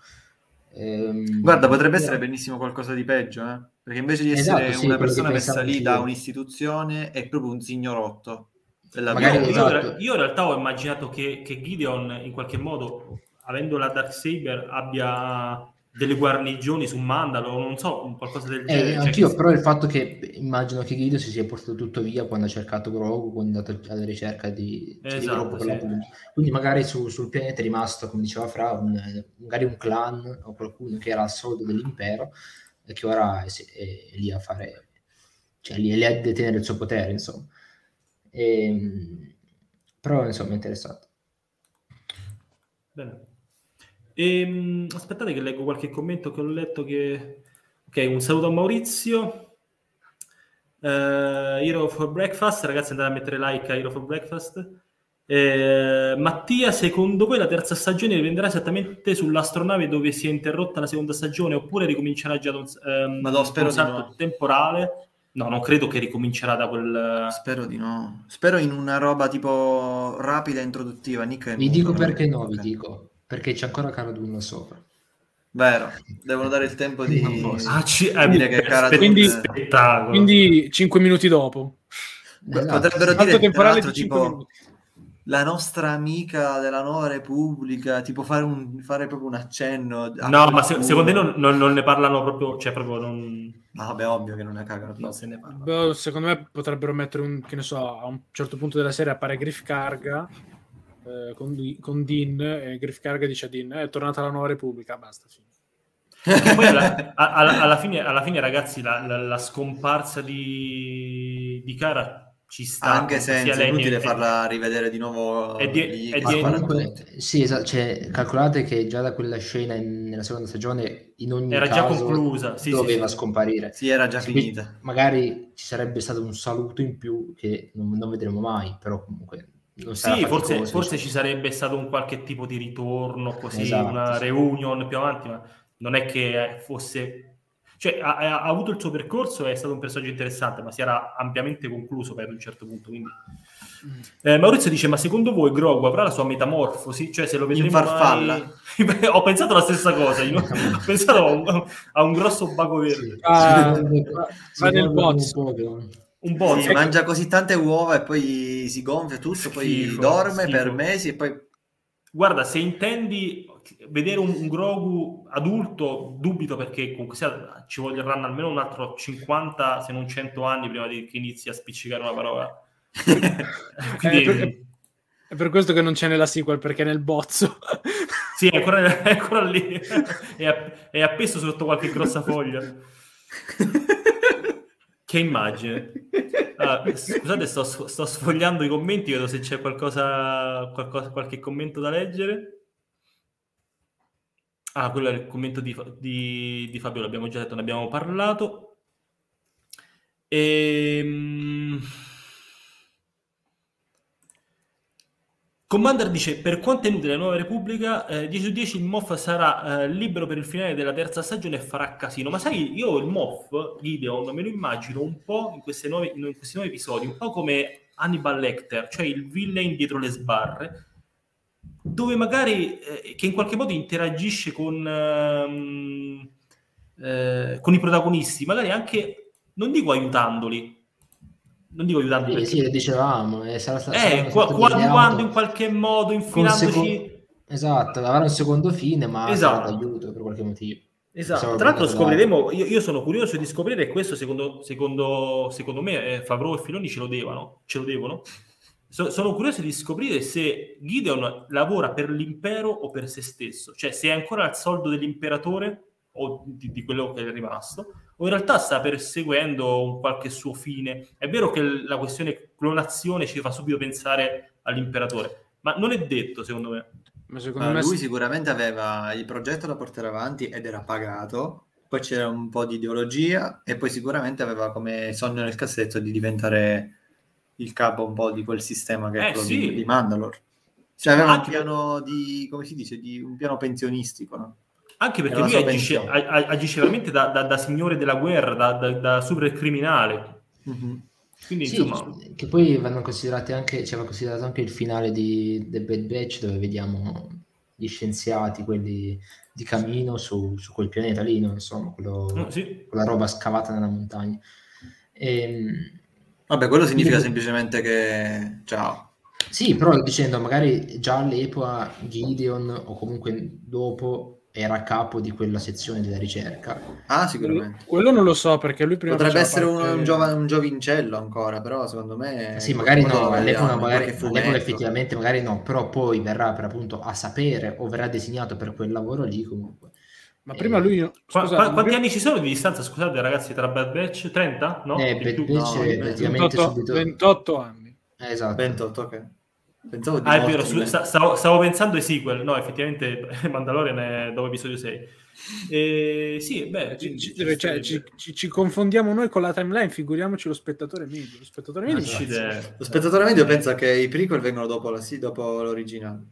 Ehm, Guarda, potrebbe eh, essere benissimo qualcosa di peggio, eh? perché invece di essere esatto, sì, una persona messa lì da un'istituzione è proprio un signorotto. Magari, io, esatto. io, in realtà ho immaginato che, che Gideon in qualche modo, avendo la Dark Saber, abbia delle guarnigioni su Mandalo, non so, qualcosa del eh, genere. Eh, cioè anch'io, che... però il fatto che immagino che Guido si sia portato tutto via quando ha cercato Grogu, quando è andato alla ricerca di, cioè esatto, di Grogu sì. Quindi magari su, sul pianeta è rimasto, come diceva Fra, un, magari un clan o qualcuno che era al soldo dell'impero e che ora è, è, è lì a fare, cioè lì, è lì a detenere il suo potere, insomma. E, ehm, però insomma è interessante. Bene. E, ehm, aspettate che leggo qualche commento che ho letto che... Ok, un saluto a Maurizio. Uh, Hero for Breakfast, ragazzi andate a mettere like a Hero for Breakfast. Eh, Mattia, secondo voi la terza stagione riprenderà esattamente sull'astronave dove si è interrotta la seconda stagione oppure ricomincerà già da un, um, Ma no, spero un salto no. temporale? No, non credo che ricomincerà da quel... Spero di no. Spero in una roba tipo rapida e introduttiva. Nick vi dico perché no, vi dico perché c'è ancora Cara Dune sopra. Vero, devono dare il tempo di, ah, ci... eh, dire che Cara quindi, spettacolo. quindi 5 minuti dopo. Esatto. Potrebbero dire temporale di tipo minuti. la nostra amica della nuova Repubblica, tipo fare, un, fare proprio un accenno. No, ma se, secondo me non, non, non, ne parlano proprio, cioè proprio non... No, vabbè, ovvio che non ne cagano. Non se ne parla. Beh, secondo me potrebbero mettere un, che ne so, a un certo punto della serie appare Griff Carga eh, con, con, Dean e Griff Carga dice a Dean è tornata la nuova Repubblica, basta. poi alla, alla, alla, fine, alla, fine, ragazzi, la, la, la scomparsa di, di Cara ci sta. Anche se è inutile farla rivedere di nuovo È di- lì, è di- comunque, sì, esatto, cioè, calcolate che già da quella scena in- nella seconda stagione in ogni Era già caso conclusa, sì, doveva sì. scomparire. Sì, era già finita. Magari ci sarebbe stato un saluto in più che non, non vedremo mai, però comunque Sì, forse, forse insomma. ci sarebbe stato un qualche tipo di ritorno, così Esatto, una sì. reunion più avanti, ma non è che fosse... Cioè, ha, ha avuto il suo percorso, è stato un personaggio interessante, ma si era ampiamente concluso per un certo punto. Quindi... Eh, Maurizio dice, ma secondo voi Grogu avrà la sua metamorfosi? Cioè, se lo vedremo farfalla. mai- [LAUGHS] Ho pensato la stessa cosa, io ho pensato a un, a un grosso baco verde. [LAUGHS] Sì. Ah, Secondo me- va- nel box. Un bot. Sì, mangia così tante uova e poi si gonfia tutto, poi Schifo, dorme schifo. per mesi e poi... Guarda, se intendi vedere un, un Grogu adulto, dubito perché comunque sia, ci vorranno almeno un altro 50, se non 100 anni prima di che inizi a spiccicare una parola. [LAUGHS] Quindi, Eh, per- È per questo che non c'è nella sequel, perché è nel bozzo. [LAUGHS] sì, è ancora, è ancora lì, [LAUGHS] è, è appeso sotto qualche grossa foglia. Che immagine. Ah, scusate, sto, sto sfogliando i commenti, vedo se c'è qualcosa, qualcosa, qualche commento da leggere. Ah, quello è il commento di, di, di Fabio, l'abbiamo già detto, ne abbiamo parlato. Ehm... Commander dice, per quanto è inutile la Nuova Repubblica, eh, 10 su 10 il Moff sarà eh, libero per il finale della terza stagione e farà casino. Ma sai, io il Moff, Gideon, me lo immagino un po' in, nuove, in questi nuovi episodi, un po' come Hannibal Lecter, cioè il villain dietro le sbarre, dove magari, eh, che in qualche modo interagisce con, ehm, eh, con i protagonisti, magari anche, non dico aiutandoli, non dico aiutandoli, Sì, perché- sì, lo dicevamo. eh, sarà eh, saranno qua- state quando, in qualche modo infilandoci... seco- Esatto, avrà un secondo fine, ma Esatto. sarà d'aiuto per qualche motivo. Esatto, Stavo tra l'altro scopriremo, io, io sono curioso di scoprire questo secondo, secondo, secondo me eh, Favreau e Filoni ce lo devono, ce lo devono. So- sono curioso di scoprire se Gideon lavora per l'impero o per se stesso, cioè se è ancora al soldo dell'imperatore o di, di quello che è rimasto, o in realtà sta perseguendo un qualche suo fine. È vero che la questione clonazione ci fa subito pensare all'imperatore, ma non è detto secondo me. Ma secondo Ma me lui sicuramente aveva il progetto da portare avanti ed era pagato, poi c'era un po' di ideologia e poi sicuramente aveva come sogno nel cassetto di diventare il capo un po' di quel sistema che è Eh, quello sì. di, di Mandalore. Cioè aveva un Anche- piano di, come si dice, di un piano pensionistico, no? Anche perché lui agisce, agisce veramente da, da- da signore della guerra, da, da, da super criminale. Mhm. Quindi, Sì, insomma, che poi vanno considerati anche, cioè, va considerato anche il finale di The Bad Batch dove vediamo gli scienziati, quelli di cammino su, su quel pianeta lì, no? insomma, quello- mm, sì. quella roba scavata nella montagna. Ehm, Vabbè, quello significa Io- semplicemente che... Ciao. Sì, però dicendo, magari già all'epoca Gideon o comunque dopo era a capo di quella sezione della ricerca. Ah, sicuramente. quello non lo so perché lui prima Potrebbe essere un, parte- un giova- un giovincello ancora, però secondo me... Sì, magari no, all'epoca, magari, all'epoca effettivamente magari no, però poi verrà per appunto a sapere o verrà designato per quel lavoro lì comunque. Ma prima lui... Qua- Scusate, qua- quanti anni ci sono di distanza, scusate ragazzi, tra Bad Batch? 30? No? Eh, Bad? Batch no, è praticamente 28, subito... 28 anni. Eh, esatto. 28, ok. Pensavo di Ah, è vero, su- sta- stavo, stavo pensando ai sequel. No, effettivamente [LAUGHS] Mandalorian è dopo episodio 6. E, sì, beh, Ci, ci- ci cioè, ci- ci- ci confondiamo noi con la timeline, figuriamoci lo spettatore medio. Lo spettatore medio. Ci cazzo. de- Lo spettatore medio pensa che i prequel vengono dopo, la, sì, dopo l'originale.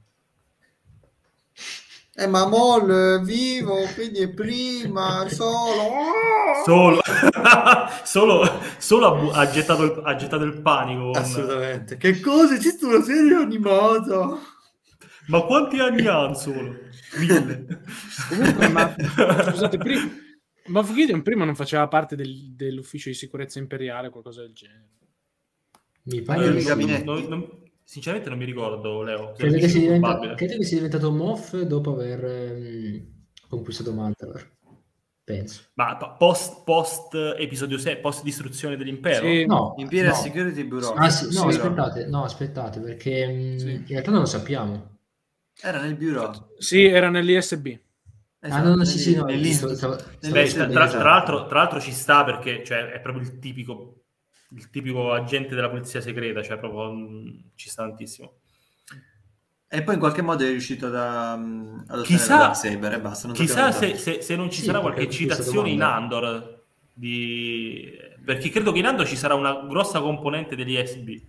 Eh, ma Mol è vivo, quindi è prima, solo... Solo, [LAUGHS] solo, solo ha, bu- ha gettato il, ha gettato il panico. Assolutamente. Che cosa? Esiste una serie animata? Ma quanti anni ha solo? Mille. Comunque, ma [LAUGHS] scusate, prima, Gideon prima non faceva parte del- dell'ufficio di sicurezza imperiale, qualcosa del genere. Mi Ma pare sì. gabinetti. non- non- sinceramente non mi ricordo, Leo. Credo che, diventa- credo che sia diventato Moff dopo aver ehm, conquistato Mandalore. Penso. Ma post, post episodio 6, post distruzione dell'impero? Sì. No, Imperial no. Security Bureau. Ah, sì, no, Sì, aspettate, no, aspettate, perché mh, Sì. in realtà non lo sappiamo. Era nel bureau. Sì, era nell'ISB. ah, Esatto, no, no, sì, sì, no, tra, l'altro, tra l'altro ci sta perché cioè, è proprio il tipico il tipico agente della polizia segreta, cioè proprio mh, ci sta tantissimo. E poi in qualche modo è riuscito da, um, ad ottenere Chissà- Darksaber e basta. Non Chissà se, se- se non ci Sì, sarà qualche citazione in Andor, di... perché credo che in Andor ci sarà una grossa componente degli SB.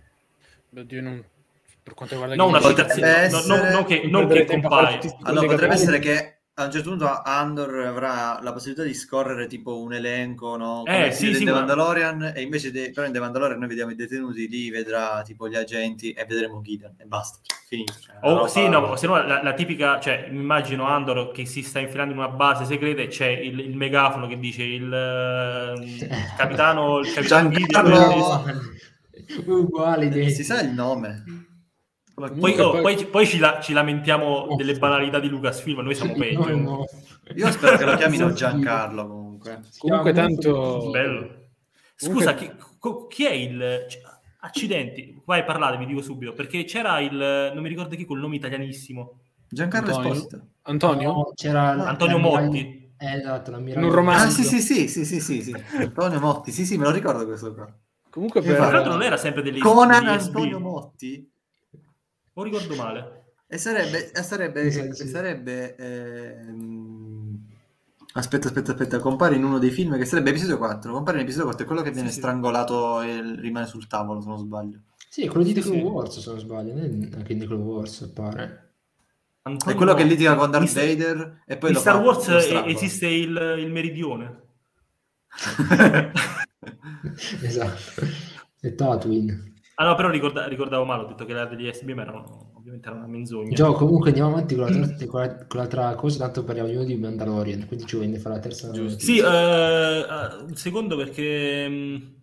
Oddio, non- per quanto riguarda Non una citazione, no- no- essere- non che, Non che compare. Allora potrebbe essere che a un certo punto Andor avrà la possibilità di scorrere tipo un elenco, no? Eh, Come sì, vede sì, in The ma- Mandalorian e invece de- però in The Mandalorian noi vediamo i detenuti, lì vedrà tipo gli agenti e vedremo Gideon e basta, finito. Una O roba- sì, no, se no la, la tipica, cioè mi immagino Andor che si sta infilando in una base segreta e c'è il, il megafono che dice il, eh, il capitano, il capitano Giancarlo- Gideon. No, uguali Eh, si sa il nome. Poi, Comunque, oh, poi- poi, poi ci, la- ci lamentiamo delle banalità di Lucasfilm, noi siamo peggio. No, no. Io spero che lo chiamino. Giancarlo comunque. Comunque tanto- Bello. Scusa, chi, co- chi è il... accidenti, vai parlate, vi dico subito, perché c'era il... non mi ricordo chi col nome italianissimo. Giancarlo Antonio? Esposito. Antonio? No, c'era Antonio Motti. Eh, esatto, l'ammiraglio- In un romanzo. Ah sì sì sì sì sì sì, sì. Antonio Motti, sì sì me lo ricordo questo qua. Comunque per... Tra l'altro non era sempre delle Conan SB. Antonio Motti O ricordo male. e sarebbe, e sarebbe, e sì. sarebbe ehm, aspetta aspetta aspetta compare in uno dei film che sarebbe episodio 4 compare in episodio 4 è quello che viene Sì, sì. strangolato e rimane sul tavolo se non sbaglio Sì, è quello di The Sì, Clone sì. Wars, se non sbaglio. è Anche in The Clone Wars, pare. Antonio è quello che litiga con Darth Star- Vader e poi in lo Star fa- Wars lo eh, esiste il, il meridione. [LAUGHS] esatto. E Tatooine. Ah no, però ricorda- ricordavo male, ho detto che era degli SB, ma erano, ovviamente era una menzogna. Gio, comunque andiamo avanti con, la ter- con, la- con l'altra cosa, tanto parliamo di uno di Mandalorian, quindi ci vuoi fare la terza Giusto. Sì, eh, eh, un secondo perché...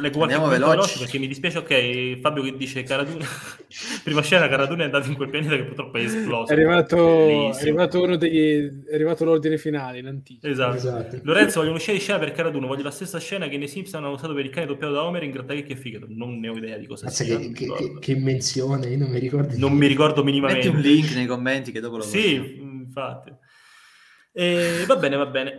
Leggo qualche Andiamo veloci. veloce perché mi dispiace, ok, Fabio che dice Caraduna, [LAUGHS] prima scena Caraduna è andato in quel pianeta che purtroppo è esploso. È arrivato, è arrivato uno degli... è arrivato l'ordine finale in anticipo. Esatto. Esatto. Lorenzo, voglio una scena di scena per Caraduno, voglio la stessa scena che nei Simpson hanno usato per il cane doppiato da Homer in Grattachecchi e Figato. Non ne ho idea di cosa Mazza, sia. che, non che, mi che, ricordo. che invenzione, io non mi ricordo. Non mi ricordo metti minimamente. un link nei commenti che dopo lo Sì, infatti. E va bene, va bene.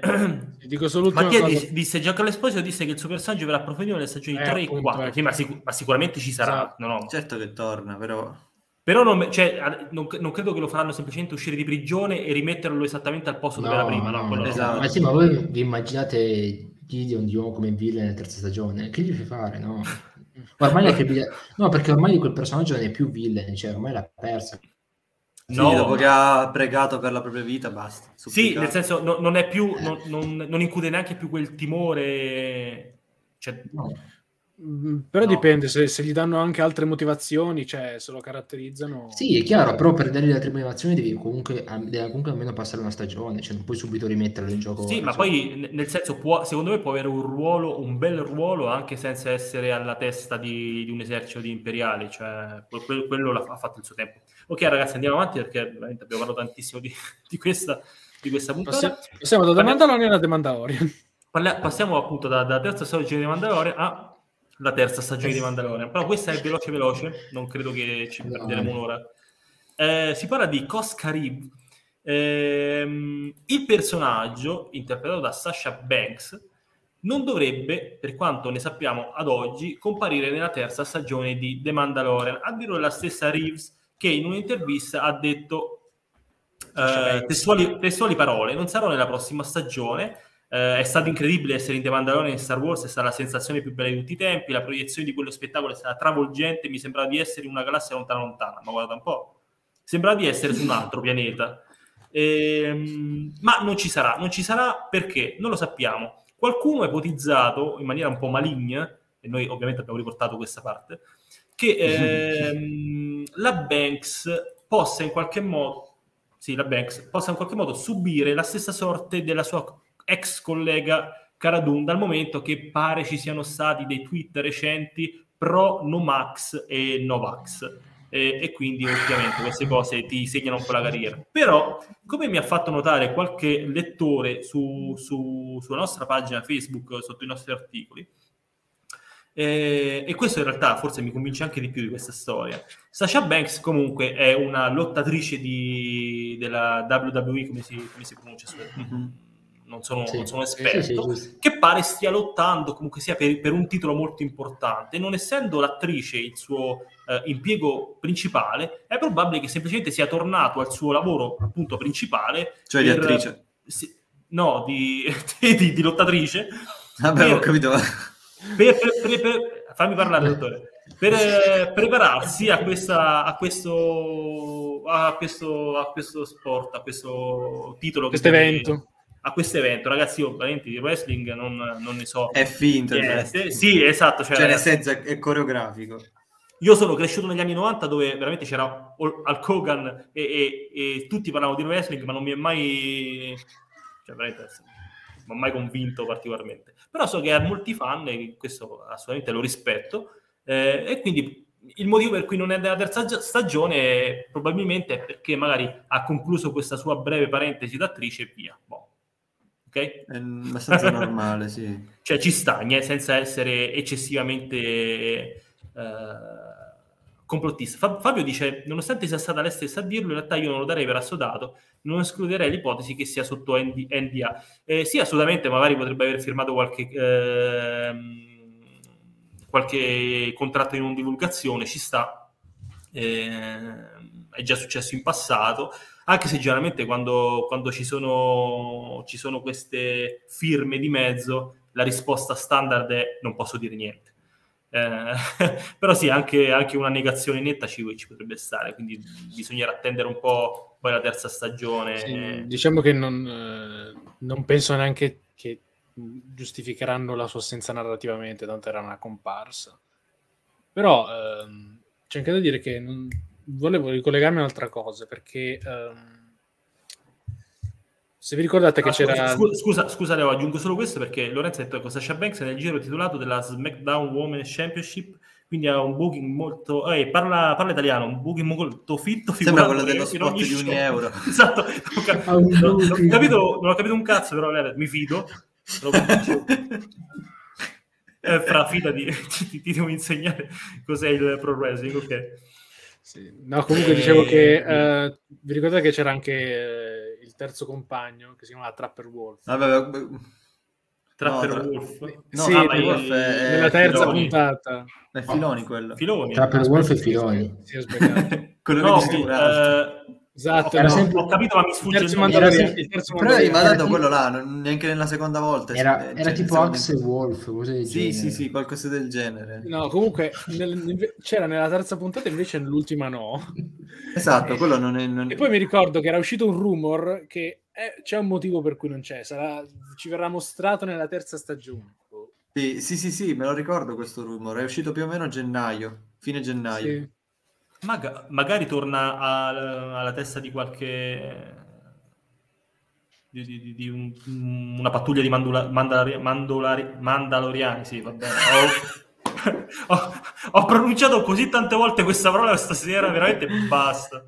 Dico solo Mattia cosa. disse, Giancarlo Esposito disse che il suo personaggio verrà approfondito nelle stagioni Eh, 3 e appunto, 4. ecco. Sì, ma, sic- ma sicuramente ci sarà. Esatto. No, no. certo che torna però Però non, cioè, non- non credo che lo faranno semplicemente uscire di prigione e rimetterlo esattamente al posto dove era prima. No, no. esatto. Ma sì, ma voi vi immaginate Gideon di nuovo come villain nella terza stagione? Che gli fai fare, no? [LAUGHS] Ormai è che- No, perché ormai quel personaggio non è più villain, cioè ormai l'ha persa. Sì, No, dopo ma- che ha pregato per la propria vita basta Sì, supplicato. nel senso, no- non è più, non, non- non include neanche più quel timore. Cioè, No. Mm, Però No. dipende, se, se gli danno anche altre motivazioni, cioè se lo caratterizzano... Sì, è chiaro, però per dare le altre motivazioni devi comunque, deve comunque almeno passare una stagione, cioè non puoi subito rimetterlo in gioco. Sì, ma poi nel senso può, secondo me può avere un ruolo, un bel ruolo anche senza essere alla testa di, di un esercito di imperiali, cioè que- que- quello l'ha- ha fatto il suo tempo. Ok ragazzi andiamo avanti perché veramente abbiamo parlato tantissimo di, [LAUGHS] di questa, di questa puntata. Passiamo, da The Mandalorian a The Mandalorian. Parlia- passiamo appunto da- dalla terza stagione di Mandalorian alla terza stagione di Mandalorian, però questa è veloce veloce, non credo che ci Dai. prenderemo un'ora. Eh, si parla di Kos Karib, Ehm, il personaggio interpretato da Sasha Banks non dovrebbe, per quanto ne sappiamo ad oggi, comparire nella terza stagione di The Mandalorian. A dirlo la stessa Reeves che in un'intervista ha detto eh, testuali, testuali parole, non sarò nella prossima stagione, eh, è stato incredibile essere in The Mandalorian in Star Wars, è stata la sensazione più bella di tutti i tempi, la proiezione di quello spettacolo è stata travolgente, mi sembrava di essere in una galassia lontana lontana, ma guarda un po', sembrava di essere su un altro pianeta. Ehm, ma non ci sarà, non ci sarà perché non lo sappiamo. Qualcuno ha ipotizzato in maniera un po' maligna, e noi ovviamente abbiamo riportato questa parte, che [LAUGHS] ehm, la Banks possa in qualche modo, sì, la Banks possa in qualche modo subire la stessa sorte della sua ex collega Cara Dune, dal momento che pare ci siano stati dei tweet recenti pro Nomax e Novax. E, e quindi ovviamente queste cose ti segnano un po' la carriera. Però, come mi ha fatto notare qualche lettore su, su- sulla nostra pagina Facebook sotto i nostri articoli, eh, e questo in realtà forse mi convince anche di più di questa storia. Sasha Banks comunque è una lottatrice di, della WWE, come si, come si pronuncia? Mhm. non sono, Sì. non sono Sì, esperto, sì, giusto. che pare stia lottando comunque sia per, per un titolo molto importante. Non essendo l'attrice il suo eh, impiego principale, è probabile che semplicemente sia tornato al suo lavoro appunto principale. Cioè di per- attrice. sì, no, di, [LAUGHS] di- di lottatrice. Vabbè, per- ho capito. Per- per- per- per- fammi parlare, dottore. Per eh, prepararsi a, questa, a, questo, a, questo, a questo sport, a questo titolo. che Questo viene- evento. A questo evento, ragazzi, io veramente di wrestling non, non ne so. È finto il niente. Sì, esatto. Cioè, Cioè, nel senso, è, coreografico. io sono cresciuto negli anni 90 dove veramente c'era Hulk Hogan e, e- e tutti parlavano di wrestling, ma non mi è mai, cioè, veramente, non mi ha mai convinto particolarmente. Però so che ha molti fan e questo assolutamente lo rispetto. eh, e quindi il motivo per cui non è nella terza gi- stagione probabilmente è perché magari ha concluso questa sua breve parentesi d'attrice e via. Boh. Ok? È abbastanza [LAUGHS] normale, sì. cioè ci sta, nie- senza essere eccessivamente eh, complottista. Fa- Fabio dice, nonostante sia stata lei stessa a dirlo, in realtà io non lo darei per assodato, non escluderei l'ipotesi che sia sotto ND- NDA. Eh, sì, assolutamente, magari potrebbe aver firmato qualche, ehm, qualche contratto di non divulgazione, ci sta, Ehm, è già successo in passato, anche se generalmente quando, quando ci, sono, ci sono queste firme di mezzo, la risposta standard è non posso dire niente. Eh, [LAUGHS] però sì, anche, anche una negazione netta ci, ci potrebbe stare, quindi bisognerà attendere un po' poi la terza stagione. Sì, diciamo che non, eh, non penso neanche che giustificheranno la sua assenza narrativamente, tanto era una comparsa. Però ehm, c'è anche da dire che non- volevo ricollegarmi a un'altra cosa, perché ehm, se vi ricordate che Ah, c'era... scusa, scusa, scusa, Leo, aggiungo solo questo perché Lorenzo ha detto che Sasha Banks è nel giro titolato della SmackDown Women's Championship, quindi ha un booking molto... eh, parla, parla italiano, un booking molto fitto, Sembra quello dello spot ogni di un euro. [LAUGHS] esatto, non ho, cap- Ha un non- non ho capito, non ho capito un cazzo, però Leo, mi fido. [LAUGHS] Eh, fra fidati, [LAUGHS] ti, ti devo insegnare cos'è il pro wrestling, ok? Sì. No, comunque Eh, dicevo che eh, vi ricordate che c'era anche eh, il terzo compagno che si chiamava Trapper Wolf. Vabbè, vabbè. Trapper tra- Wolf. No, sì, ah, Trapper Wolf è- nella terza Filoni. puntata. È Filoni quello. Filoni. Trapper Aspetta, Wolf e Filoni. Sì, ho sbagliato. [LAUGHS] quello No, che dici Esatto, Era ho, no. sempre- ho capito, ma mi Il sfugge il terzo nome. Era Mandaloriano. sempre- il terzo Però hai Mandaloriano. mandato tipo- quello là, non- neanche nella seconda volta. Era, eh, era cioè, tipo secondo- Axe Wolf, cose del Sì, genere. sì, sì, qualcosa del genere. No, comunque nel- c'era nella terza puntata, invece nell'ultima no. [LAUGHS] Esatto, quello non è... non- E poi mi ricordo che era uscito un rumor che eh, c'è un motivo per cui non c'è, sarà- ci verrà mostrato nella terza stagione. Sì, sì, sì, sì, me lo ricordo questo rumor. È uscito più o meno a gennaio, fine gennaio. Sì. Maga- magari torna al- alla testa di qualche di, di- di- di un- una pattuglia di mandula- mandalori- mandolari- mandaloriani sì va bene ho, [LAUGHS] ho- ho pronunciato così tante volte questa parola stasera veramente basta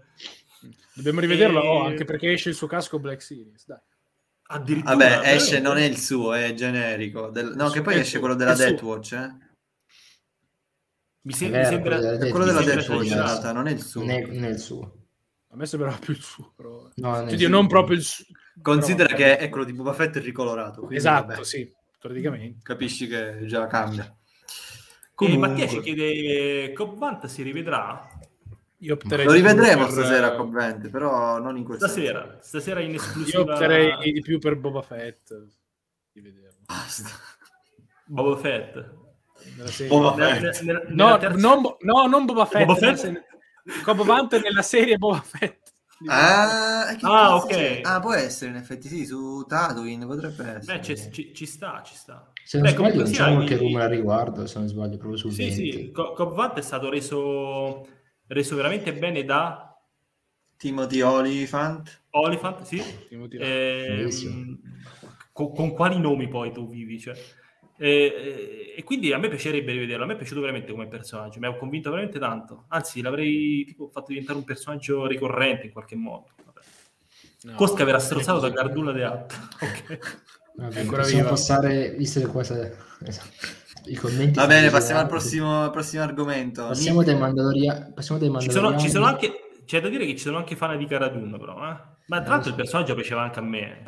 Dobbiamo rivederlo E- oh, anche perché esce il suo casco Black Series. Dai. addirittura Vabbè, esce, non è il suo, è generico. Del- No, che poi esce quello della il suo. Death Watch, eh? Mi, È sem- mi sembra quello della realtà, non è il suo. È il suo. A me sembrava più il suo. Però... No, non è il Oddio, suo. non proprio il suo. Considera però- che è quello di Boba Fett ricolorato. quindi Esatto, vabbè, sì, praticamente. Capisci che già cambia. e Comunque, Mattia ci chiede Cobb Vant si rivedrà Io opterei lo rivedremo per- stasera con Vente, però non in quel stasera stasera in Io esclusiva opterei di più per Boba Fett. Di vederlo. Basta. Boba Fett. Boba Nella- Fett. nella- No, terza- non, Bo- no, non Boba Fett. Boba Fett? se- Cobb Vanth nella serie Boba Fett. Ah, Ah, ok. c'è? Ah, può essere in effetti sì, su Tatooine potrebbe essere. Beh, ci, ci- ci sta, ci sta. Se non Beh, sbaglio, non c'è qualche i- rumore a riguardo, se non sbaglio, proprio sul Sì, 20. sì, Co- Cobb Vanth è stato reso, reso veramente bene da Timothy Olyphant. Oliphant, sì. Timothy Bellissimo. con, con quali nomi poi tu vivi? Cioè? E, quindi a me piacerebbe rivederlo, a me è piaciuto veramente come personaggio, mi ha convinto veramente tanto. Anzi, l'avrei tipo, fatto diventare un personaggio ricorrente in qualche modo. No, Cosca verrà strozzato da Gardulla de Hat. [LAUGHS] Ok. Vabbè, possiamo passare, visto che qua sa- esatto, i commenti Va bene, passiamo al prossimo, al prossimo argomento. Passiamo dai Mandaloria- passiamo dai Ci sono, ci sono anche, c'è da dire che ci sono anche fan di Cara Dune, però. eh. Ma tra l'altro il personaggio piaceva anche a me.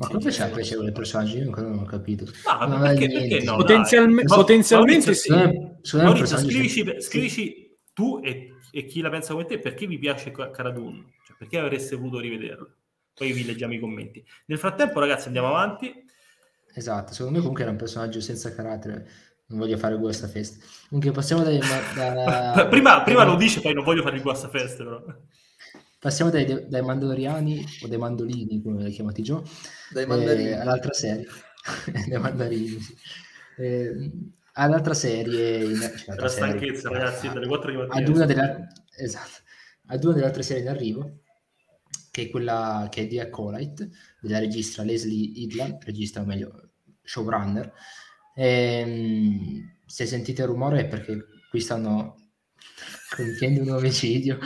Ma Sì, come sì, c'è sì. piacevole il personaggio? Io ancora non ho capito. Ah, Non ma ha perché, perché no? Potenzialme-. Ma- potenzialmente Maurizio, sì. Il Maurizio, personaggio scrivici, scrivici tu e, e chi la pensa come te perché vi piace Ca- Cara Dune, cioè perché avreste voluto rivederlo. Poi vi leggiamo i commenti. Nel frattempo, ragazzi, andiamo avanti. Esatto, secondo me comunque era un personaggio senza carattere. Non voglio fare questa festa. Comunque passiamo ma- da- [LAUGHS] prima, prima lo dice, poi non voglio fare il guasta feste, però. Passiamo dai, dai mandaloriani o dai mandolini, come li chiamati Gio, Dai eh, mandarini. all'altra serie. [LAUGHS] dai mandarini, sì. Eh, all'altra serie, in- cioè, la serie, stanchezza, ragazzi, dalle 4 di mattina. ad una, delle, esatto, ad una delle altre serie in arrivo, che è quella che è di Acolyte, della regista Leslie Idland, regista o meglio showrunner. Ehm, se sentite il rumore è perché qui stanno [LAUGHS] compiendo un omicidio.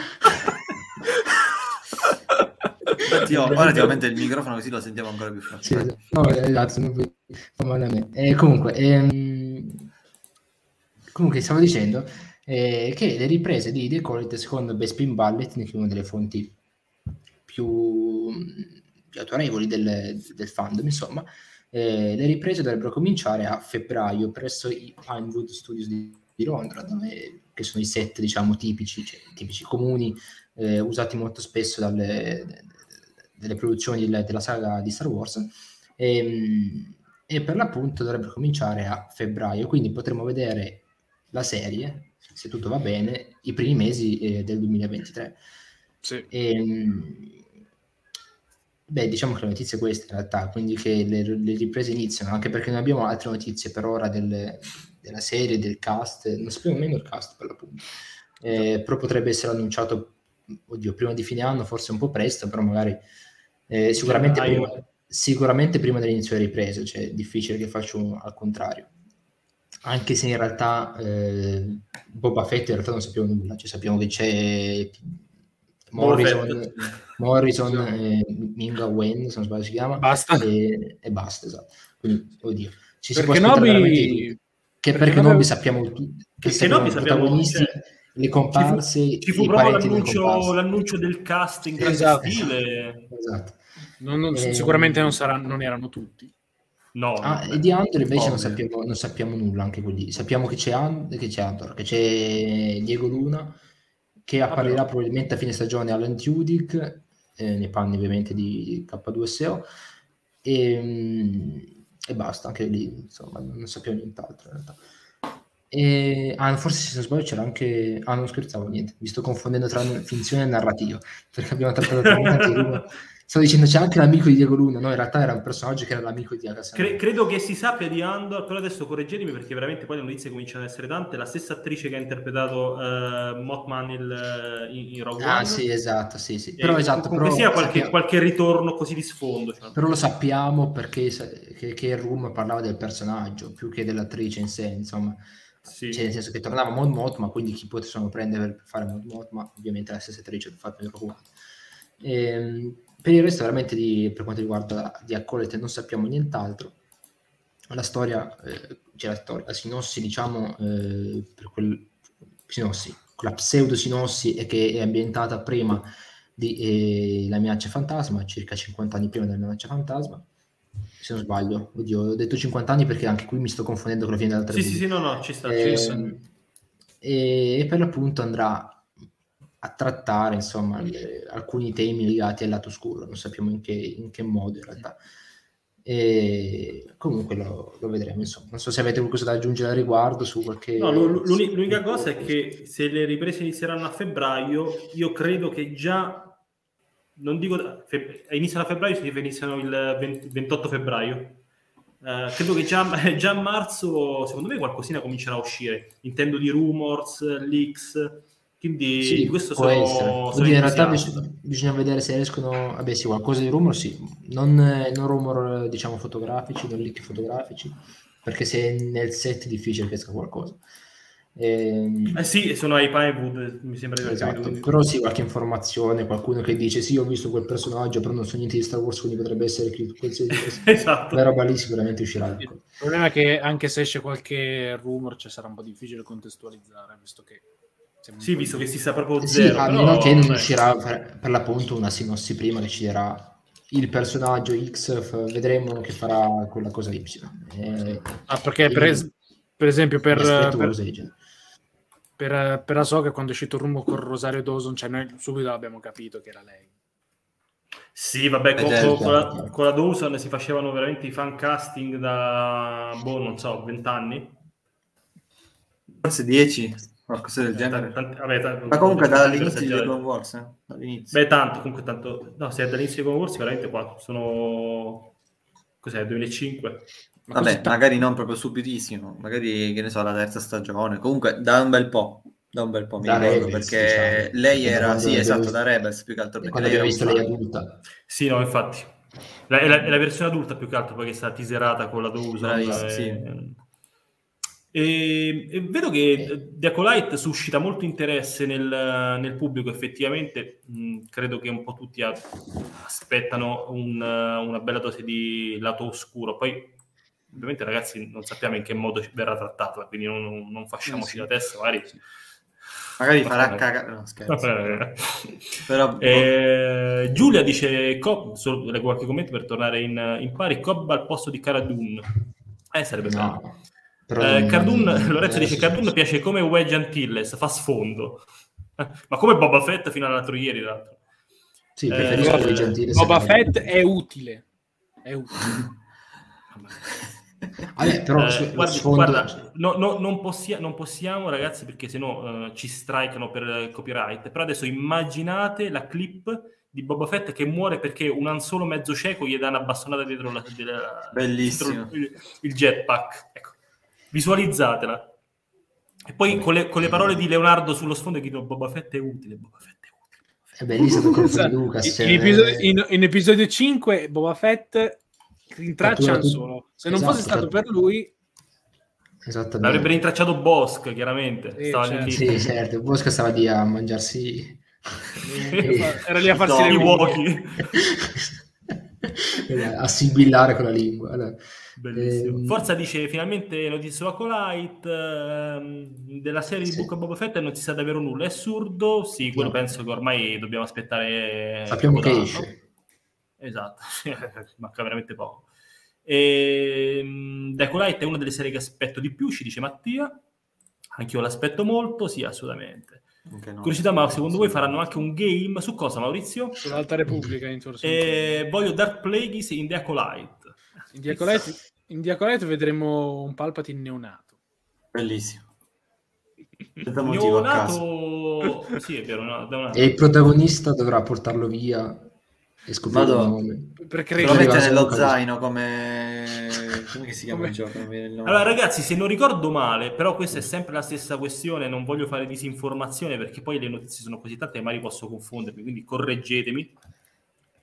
Infatti, io- ora ti aumento il microfono così lo sentiamo ancora più forte. Sì, no, esatto, non puoi- fa male a me. Eh, comunque, ehm, comunque, stavo dicendo eh, che le riprese di The Colite, secondo Bespin Ballet, che è una delle fonti più, più autorevoli del, del fandom, insomma, eh, le riprese dovrebbero cominciare a febbraio presso i Pinewood Studios di, di Londra, dove, che sono i set, diciamo, tipici, cioè, tipici comuni, eh, usati molto spesso dalle, delle produzioni del- della saga di Star Wars. Ehm, E, per l'appunto dovrebbe cominciare a febbraio, quindi potremo vedere la serie, se tutto va bene, i primi mesi eh, del 2023. Sì. Ehm, beh, diciamo che la notizia è questa in realtà, quindi che le, le riprese iniziano, anche perché non abbiamo altre notizie per ora del- della serie, del cast, non sappiamo nemmeno il cast per l'appunto. Eh, però potrebbe essere annunciato, oddio, prima di fine anno, forse un po' presto, però magari eh, sicuramente, Gennaio. prima, sicuramente prima dell'inizio delle riprese, cioè è difficile che faccia un- al contrario. Anche se in realtà eh, Boba Fett in realtà non sappiamo nulla, cioè sappiamo che c'è Morrison. Morrison e Minga Wen, se non sbaglio si chiama, Basta. e, e basta, esatto. Quindi, oddio, ci si Perché può aspettare Nobi- veramente. Che perché perché vi sappiamo tutti, Che- che sappiamo Nobi i sappiamo, cioè, le comparse, Ci fu i proprio parenti delle l'annuncio, l'annuncio del cast in grande Esatto. stile. Esatto. Non- non- Eh, sicuramente non, saranno, non erano tutti. No, Ah, e di Andor invece non sappiamo, non sappiamo nulla anche quelli. Sappiamo che c'è, And- che c'è Andor, che c'è Diego Luna, che apparirà probabilmente a fine stagione Alan Tudyk, eh, nei panni ovviamente di K2SO, e, mm, e basta, anche lì, insomma, non sappiamo nient'altro in realtà. E, ah, forse se non sbaglio c'era anche... Ah, non scherzavo, niente, mi sto confondendo tra finzione e narrativa, perché abbiamo trattato talmente di Luna. Stavo dicendo c'è anche l'amico di Diego Luna, no, in realtà era un personaggio che era l'amico di Agassi. Cre- credo che si sappia di Andor, però adesso correggetemi perché veramente poi le notizie cominciano ad essere tante. La stessa attrice che ha interpretato eh, Mothman il- in, in Rogue Ah One. sì, esatto, sì, sì. E Però esatto, però, sia qualche, qualche ritorno così di sfondo. cioè. però lo sappiamo perché sa- che, che il room parlava del personaggio più che dell'attrice in sé, insomma. Sì. Cioè, nel senso che tornava Mon Mothma, quindi chi potevano prendere per fare Mon Mothma, ovviamente la stessa attrice per fare Rogue One. Ehm, per il resto, veramente, di, per quanto riguarda di Accolete, non sappiamo nient'altro. La storia, eh, cioè la, storia, la sinossi, diciamo, eh, per quel sinossi, quella pseudo sinossi è che è ambientata prima di eh, La minaccia fantasma, circa 50 anni prima della minaccia fantasma. Se non sbaglio, oddio, ho detto 50 anni perché anche qui mi sto confondendo con la fine dell'altra Sì, sì, sì, no, no, ci sta. Eh, ci sta. e, e per l'appunto andrà a trattare insomma le- alcuni temi legati al lato oscuro, non sappiamo in che, in che modo in realtà. E comunque lo, lo vedremo, insomma. Non so se avete qualcosa da aggiungere al riguardo su qualche... No, l'u- l'uni- l'unica cosa è che se le riprese inizieranno a febbraio, io credo che già, non dico, fe- iniziano a febbraio, che iniziano il 20 28 febbraio. Eh, credo che già, [LAUGHS] già a marzo, secondo me, qualcosina comincerà a uscire. Intendo di rumors, leaks, quindi Sì, questo sono, sono Oddio, in realtà entusiasta. bis- bisogna vedere se riescono. Vabbè, sì, qualcosa di rumor, sì. Non, non rumor, diciamo, fotografici, non leak fotografici, perché se nel set è difficile che esca qualcosa. Ehm, Eh sì, sono ai Pinewood, mi sembra di aver Esatto, capito, però sì, qualche informazione, qualcuno che dice sì, ho visto quel personaggio, però non so niente di Star Wars, quindi potrebbe essere che qualsiasi. [LAUGHS] Esatto. Quella roba lì sicuramente uscirà. Il problema è che anche se esce qualche rumor, cioè sarà un po' difficile contestualizzare, visto che... Sì, visto che si sa proprio Sì, zero. a però, meno che non uscirà per, per l'appunto una sinossi prima che ci darà il personaggio X f- vedremo che farà quella cosa Y. Eh, Ah, perché per, es- per esempio per, per. Per, per Ahsoka quando è uscito il rumore con Rosario Dawson, cioè noi subito abbiamo capito che era lei. Sì, vabbè, con, è con- con la, con la Dawson si facevano veramente i fan casting da, boh, non so, vent'anni. Forse 10, qualcosa del genere. Tanti- vabbè, tanti- Ma comunque dall'inizio di Clone Wars, eh? Dall'inizio. Beh, tanto, comunque tanto... No, se è dall'inizio di Clone Wars, veramente qua sono... Cos'è, 2005? Ma Vabbè, così ta- magari non proprio subitissimo, magari, che ne so, la terza stagione. Comunque, da un bel po', da un bel po' mi Da ricordo, Rebels, perché diciamo. lei era, sì, esatto, visto- da Rebels, più che altro perché Quando lei era visto lei adulta. Sì, no, infatti. La- è, la, è la versione adulta più che altro perché è stata teaserata con la Dawson. Bravissimo, eh, sì. E, e vedo che The Acolyte suscita molto interesse nel, nel pubblico, effettivamente mh, credo che un po' tutti a- aspettano un, una bella dose di lato oscuro. Poi, ovviamente, ragazzi, non sappiamo in che modo verrà trattato, quindi non, non- non facciamoci Eh sì. la testa, magari. Magari farà Vabbè. cagare, no scherzo. Però, Eh, Giulia dice: Cobb, solo qualche commento per tornare in, in pari. Cobb al posto di Cara Dune. Eh, sarebbe bello. No. Però Eh, Cardun, non- Lorenzo dice: Cardun piace come Wedge Antilles, fa sfondo. [LAUGHS] Ma come Boba Fett fino all'altro ieri, tra l'altro. Sì, Eh, preferisco eh, i gentili. Boba. Fett è utile. È utile. [LAUGHS] [LAUGHS] Vabbè, però Eh, guardi- sfondo- guarda, no- no- non, possia- non possiamo, ragazzi, perché sennò eh, ci strikano per eh, copyright. Però adesso immaginate la clip di Boba Fett che muore perché un Han Solo mezzo cieco gli dà una bastonata dietro, la, della- Bellissimo. dietro il, il jetpack. Ecco. Visualizzatela. E poi con le, con le parole di Leonardo sullo sfondo che dicono Boba Fett è utile, Boba Fett è utile. è bellissimo colpo di Esatto. Lucas. in, cioè, in episodio, in- in episodio 5 Boba Fett rintraccia Cattura Han tu- Solo. Se non Esatto, fosse stato cattura- per lui, Esattamente. L'avrebbe rintracciato Bosk, chiaramente. Sì, Stava certo. lì. Sì, certo. Bosca stava lì a mangiarsi era lì a farsi No, le I unghie. Woki. a sibillare con la lingua. Allora, Bellissimo. ehm, Forza dice finalmente notizie Acolyte ehm, della serie di Sì. Book of Boba Fett non si sa davvero nulla. È assurdo? Sì, quello No. penso che ormai dobbiamo aspettare. sappiamo che esce. Esatto, [LAUGHS] manca veramente poco. E, The Acolyte è una delle serie che aspetto di più, ci dice Mattia. Anch'io l'aspetto molto, sì, assolutamente. No. Curiosità, ma secondo voi faranno anche un game su cosa, Maurizio? Sull'Alta Repubblica in. Eh, voglio Dark Plagueis in The Acolyte. In Diacolite, in Diacolite vedremo un Palpatine neonato. Bellissimo. [LAUGHS] Neonato... Sì, è vero, no, da una- E il protagonista dovrà portarlo via e scoprire il Madonna. nome. Per Te lo mette nello zaino come... Come si chiama Come- il gioco? Allora, ragazzi, se non ricordo male, però questa è sempre la stessa questione, non voglio fare disinformazione perché poi le notizie sono così tante e magari posso confondermi, quindi correggetemi.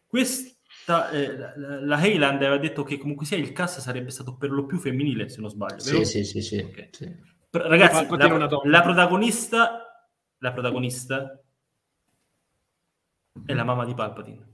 Questa, eh, la, la Heyland aveva detto che comunque sia il cast sarebbe stato per lo più femminile, se non sbaglio, vero? Sì, sì, sì, sì. Ok. sì. Però, ragazzi, la, donna. la protagonista, la protagonista è la mamma di Palpatine.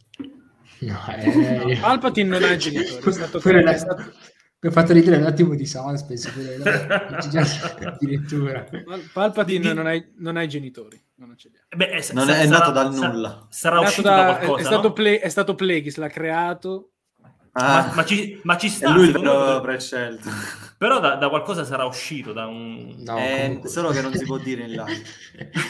No, [LAUGHS] eh, Palpatine non ha genitori. È stato, è è- stato- Mi ha fatto ridere un attimo di suspense. quello, no? [LAUGHS] Addirittura. Pal- Palpatine Di- non ha, non ha i genitori. Non. Eh Beh, è, Non sa- è sarà- nato dal nulla. Sarà È nato uscito da- da è- qualcosa, è, stato no? Ple- è stato Plagueis, l'ha creato. Ah, ma, ma ci, ma ci è sta, lui secondo me, vero però- prescelto. Però da, da qualcosa sarà uscito, da un... No, Eh, comunque- Solo che non si può dire in live.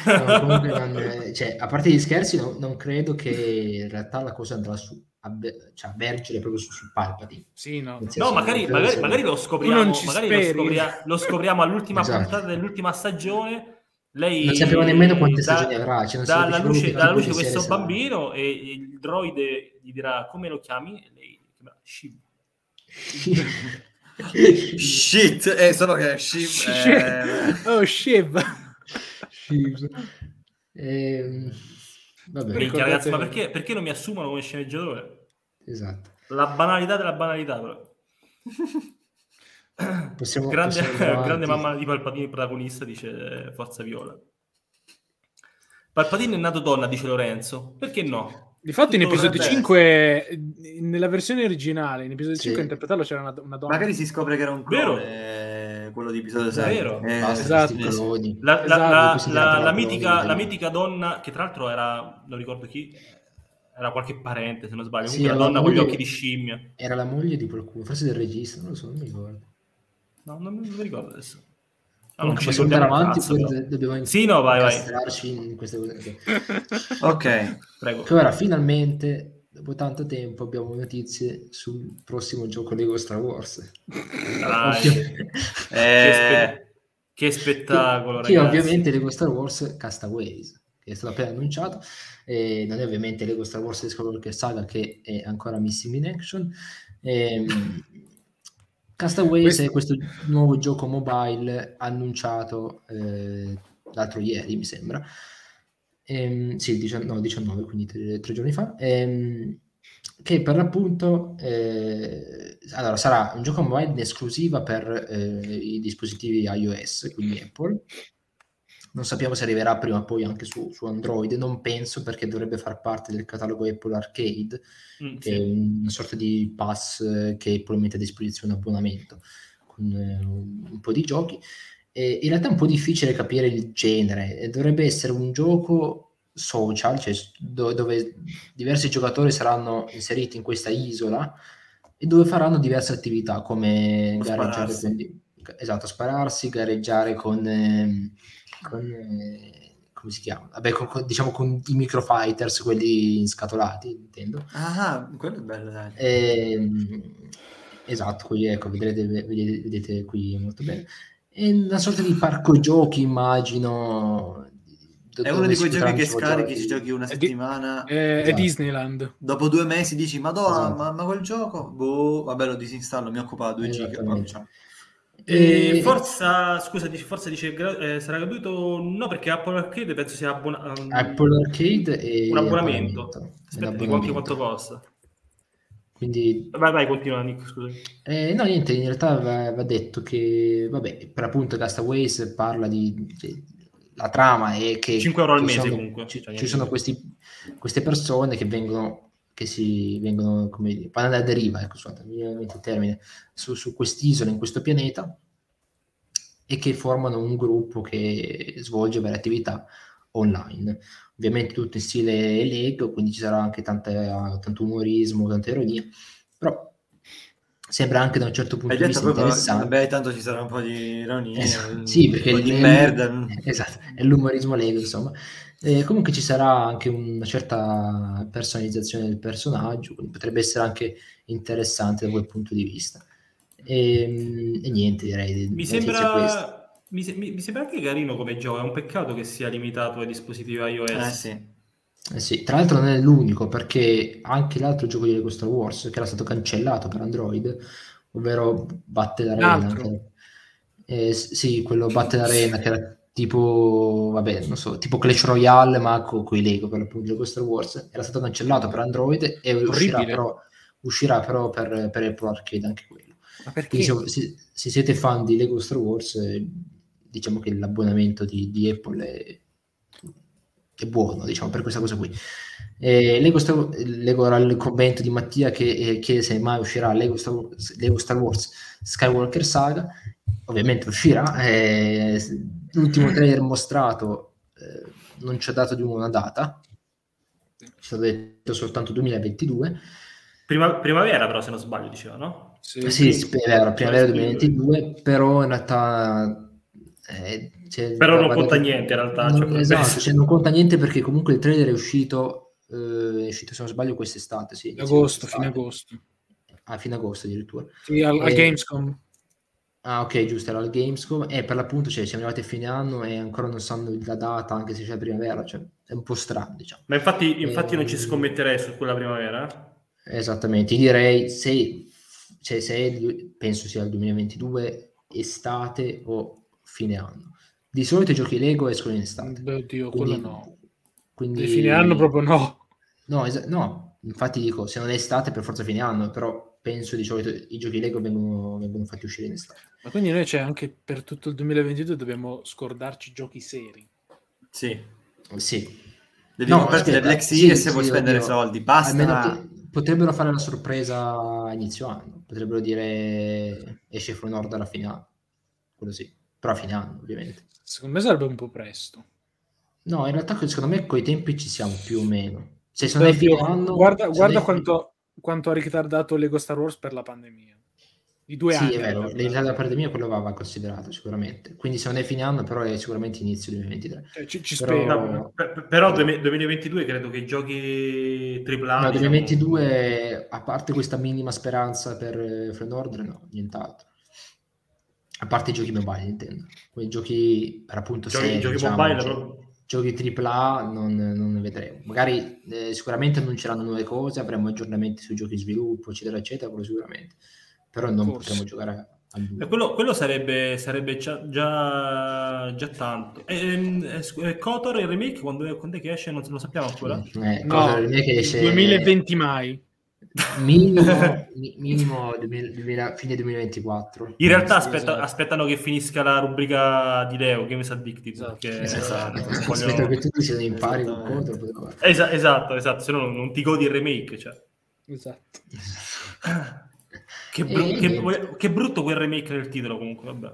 [LAUGHS] No, comunque non- cioè, a parte gli scherzi, no- non credo che in realtà la cosa andrà su, a, cioè, a vergere proprio su, su Palpatine. Sì, no. Senso, No, magari, magari, magari lo scopriamo, magari lo, scopria- lo scopriamo all'ultima Esatto. puntata dell'ultima stagione. Lei Non sappiamo nemmeno quante dà- stagioni avrà. Cioè non dà si alla capisce luce, proprio dà alla che luce questo sarà. bambino e il droide gli dirà come lo chiami e lei chiamerà Shib. [LAUGHS] [LAUGHS] Shit, eh, solo che shit, Shit. eh, Oh, Shiv. Sì. Ehm, vabbè, Ricordate- ragazzi, ma perché, perché non mi assumono come sceneggiatore? esatto. La banalità della banalità, però. Possiamo, grande, possiamo grande mamma di Palpatine protagonista, dice Forza Viola. Palpatine è nato donna, dice Lorenzo. Perché no? Difatti in Tutto episodio dovrebbe 5, nella versione originale, in episodio Sì. 5 a interpretarlo c'era una, una donna. magari si scopre che era un Vero. clone, eh, quello di episodio 6. Vero. Eh, esatto. La, la- Esatto, la- la- mitica, la mitica donna, che tra l'altro era, non ricordo chi, era qualche parente, se non sbaglio. Sì, Comunque la donna con gli moglie- occhi di scimmia. Era la moglie di qualcuno, forse del regista, non lo so, non mi ricordo. No, non mi non mi ricordo adesso. Ci possiamo andare avanti, dobbiamo Sì, no, vai, vai. in queste cose. ok. [LAUGHS] Ok, Prego. Che ora finalmente, dopo tanto tempo, abbiamo notizie sul prossimo gioco Lego Star Wars. Che, Eh, spe- che spettacolo, che ragazzi. ovviamente Lego Star Wars Castaways, che è stato appena annunciato, e non è ovviamente Lego Star Wars Skywalker Saga che è ancora missing in action. Ehm, Castaways è questo nuovo gioco mobile annunciato eh, l'altro ieri, mi sembra. Ehm, sì, il 19, no, 19, quindi tre, tre giorni fa. Ehm, che per l'appunto eh, allora, sarà un gioco mobile in esclusiva per eh, i dispositivi iOS, quindi Apple. Non sappiamo se arriverà prima o poi anche su, su Android, non penso perché dovrebbe far parte del catalogo Apple Arcade, Mm, che è una sorta di pass che Apple mette a disposizione abbonamento con eh, un, un po' di giochi. E in realtà è un po' difficile capire il genere, dovrebbe essere un gioco social, cioè do- dove diversi giocatori saranno inseriti in questa isola e dove faranno diverse attività come gareggiare con, esatto, spararsi, gareggiare con, ehm, con, eh, come si chiama? Vabbè, con- con- diciamo con i microfighters, quelli inscatolati, intendo. ah, quello è bello, dai. Ehm, esatto, qui ecco, vedrete, vedete, vedete qui molto bene. È una sorta di parco giochi, immagino. È uno di quei giochi che scarichi, ci giochi una settimana, È, è Esatto. Disneyland. dopo due mesi dici, madonna, Esatto. ma, ma quel gioco? Boh, vabbè, lo disinstallo, mi occupa 2 giga. E Forza, scusa, dice, Forza dice eh, sarà gratuito? No, perché Apple Arcade penso sia abbona- um, Apple Arcade e un abbonamento. abbonamento. Aspetta, dico anche quanto costa. Quindi Vai, vai, continua, Nick, scusa. Eh, no, niente, in realtà va, va detto che, vabbè, per appunto Castaways parla di, di- la trama è che 5 euro al mese, sono, comunque. ci, Cioè, ci sono questi, queste persone che vengono, che si vengono, come dire, vanno alla deriva, ecco, scusate, mi viene in mente il termine, su, su quest'isola, in questo pianeta, e che formano un gruppo che svolge varie attività online. Ovviamente tutto in stile Lego, quindi ci sarà anche tanta, tanto umorismo, tanta ironia, però sembra anche da un certo punto Hai di vista proprio, interessante. vabbè, tanto ci sarà un po' di ironia, Esatto, Sì, perché un po' di merda. [LAUGHS] Esatto, è l'umorismo Lego, insomma. Eh, comunque ci sarà anche una certa personalizzazione del personaggio, quindi potrebbe essere anche interessante da quel punto di vista. E, e niente, direi. Mi sembra, mi, se- mi- mi sembra anche carino come gioco, è un peccato che sia limitato ai dispositivi iOS. Eh sì. Eh sì, tra l'altro non è l'unico, perché anche l'altro gioco di Lego Star Wars, che era stato cancellato per Android, ovvero Battle Arena, che- eh, sì, quello Battle [LAUGHS] Arena che era tipo, vabbè, non so, tipo Clash Royale, ma con i Lego, per l'appunto Lego Star Wars, era stato cancellato per Android e uscirà però, uscirà però per, per Apple Arcade anche quello. Ma perché? Quindi se, se- se siete fan di Lego Star Wars, eh, diciamo che l'abbonamento di, di Apple è, è buono, diciamo, per questa cosa qui. Eh, Lego, Star, Lego era il commento di Mattia che eh, chiede se mai uscirà Lego Star, Lego Star Wars Skywalker Saga. Ovviamente uscirà. eh, l'ultimo trailer mostrato eh, non ci ha dato di nuovo una data, ci è stato detto soltanto 2022. Prima- primavera però, se non sbaglio, diceva, no? Sì, Sì, sì, è vero, primavera Sì, 2022, però in realtà... eh, cioè, Però non conta niente, in realtà, non- cioè, esatto, cioè, non conta niente perché comunque il trailer è uscito, eh, è uscito se non sbaglio quest'estate, sì, agosto, quest'estate. fine agosto. Ah, fine agosto addirittura. Sì, al, al Eh, Gamescom. Ah, ok, giusto, era il Gamescom e per l'appunto cioè, siamo arrivati a fine anno e ancora non sanno la data, anche se c'è primavera, cioè è un po' strano, diciamo. Ma infatti, infatti non ci Ehm, scommetterei su quella primavera. Esattamente, io direi se, cioè, se penso sia il 2022 estate o fine anno. Di solito i giochi Lego escono in estate. Beh, oddio, Quindi- quello no. Quindi, Di fine anno proprio no. No, esa- no, infatti dico, se non è estate per forza fine anno, però penso di solito i giochi Lego vengono, vengono fatti uscire in estate. Ma quindi noi c'è anche per tutto il 2022 dobbiamo scordarci giochi seri. Sì. Sì. Devi No, comprarti le Black sì, Series se sì, vuoi spendere oddio. soldi. Basta. Potrebbero fare la sorpresa a inizio anno, potrebbero dire esce From Order a fine anno, quello sì, però a fine anno ovviamente. Secondo me sarebbe un po' presto. No, in realtà secondo me coi tempi ci siamo più o meno. Se sono fine Oddio, anno, guarda, se guarda quanto, quanto ha ritardato Lego Star Wars per la pandemia. Di due Sì, anni. è vero, l'età della pandemia quello va, va considerato sicuramente. Quindi se non è fine anno, però è sicuramente inizio 2023. Cioè, ci, ci Però- spero. No, per- per- però 2022 credo che i giochi AAA... No, diciamo, 2022, a parte questa minima speranza per eh, Friend Order, no, nient'altro. A parte i giochi mobile, intendo. Quei giochi per appunto Giochi, seri, giochi diciamo, mobile gio- proprio. Giochi AAA non, non ne vedremo. Magari eh, sicuramente annunceranno nuove cose, avremo aggiornamenti sui giochi di sviluppo, eccetera, eccetera, quello sicuramente. Però non Forse. potremo giocare a, a due. E quello, quello sarebbe, sarebbe già, già, già tanto. Ehm, eh, scu- eh, Kotor il remake quando, quando è che esce? Non lo sappiamo ancora. Eh, No, esce 2020 mai. Minimo, [LAUGHS] mi- minimo 2000 2000 fine 2024. In realtà aspetta- esatto. aspettano che finisca la rubrica di Leo, Games Addicted. Esatto. perché- Esatto. voglio- Aspetta che tutti siano in pari con Esattamente. contro. Esa- esatto, esatto, se no non, ti godi il remake. Cioè. Esatto. [LAUGHS] Che, bru- E- che- che brutto quel remake nel titolo comunque, vabbè.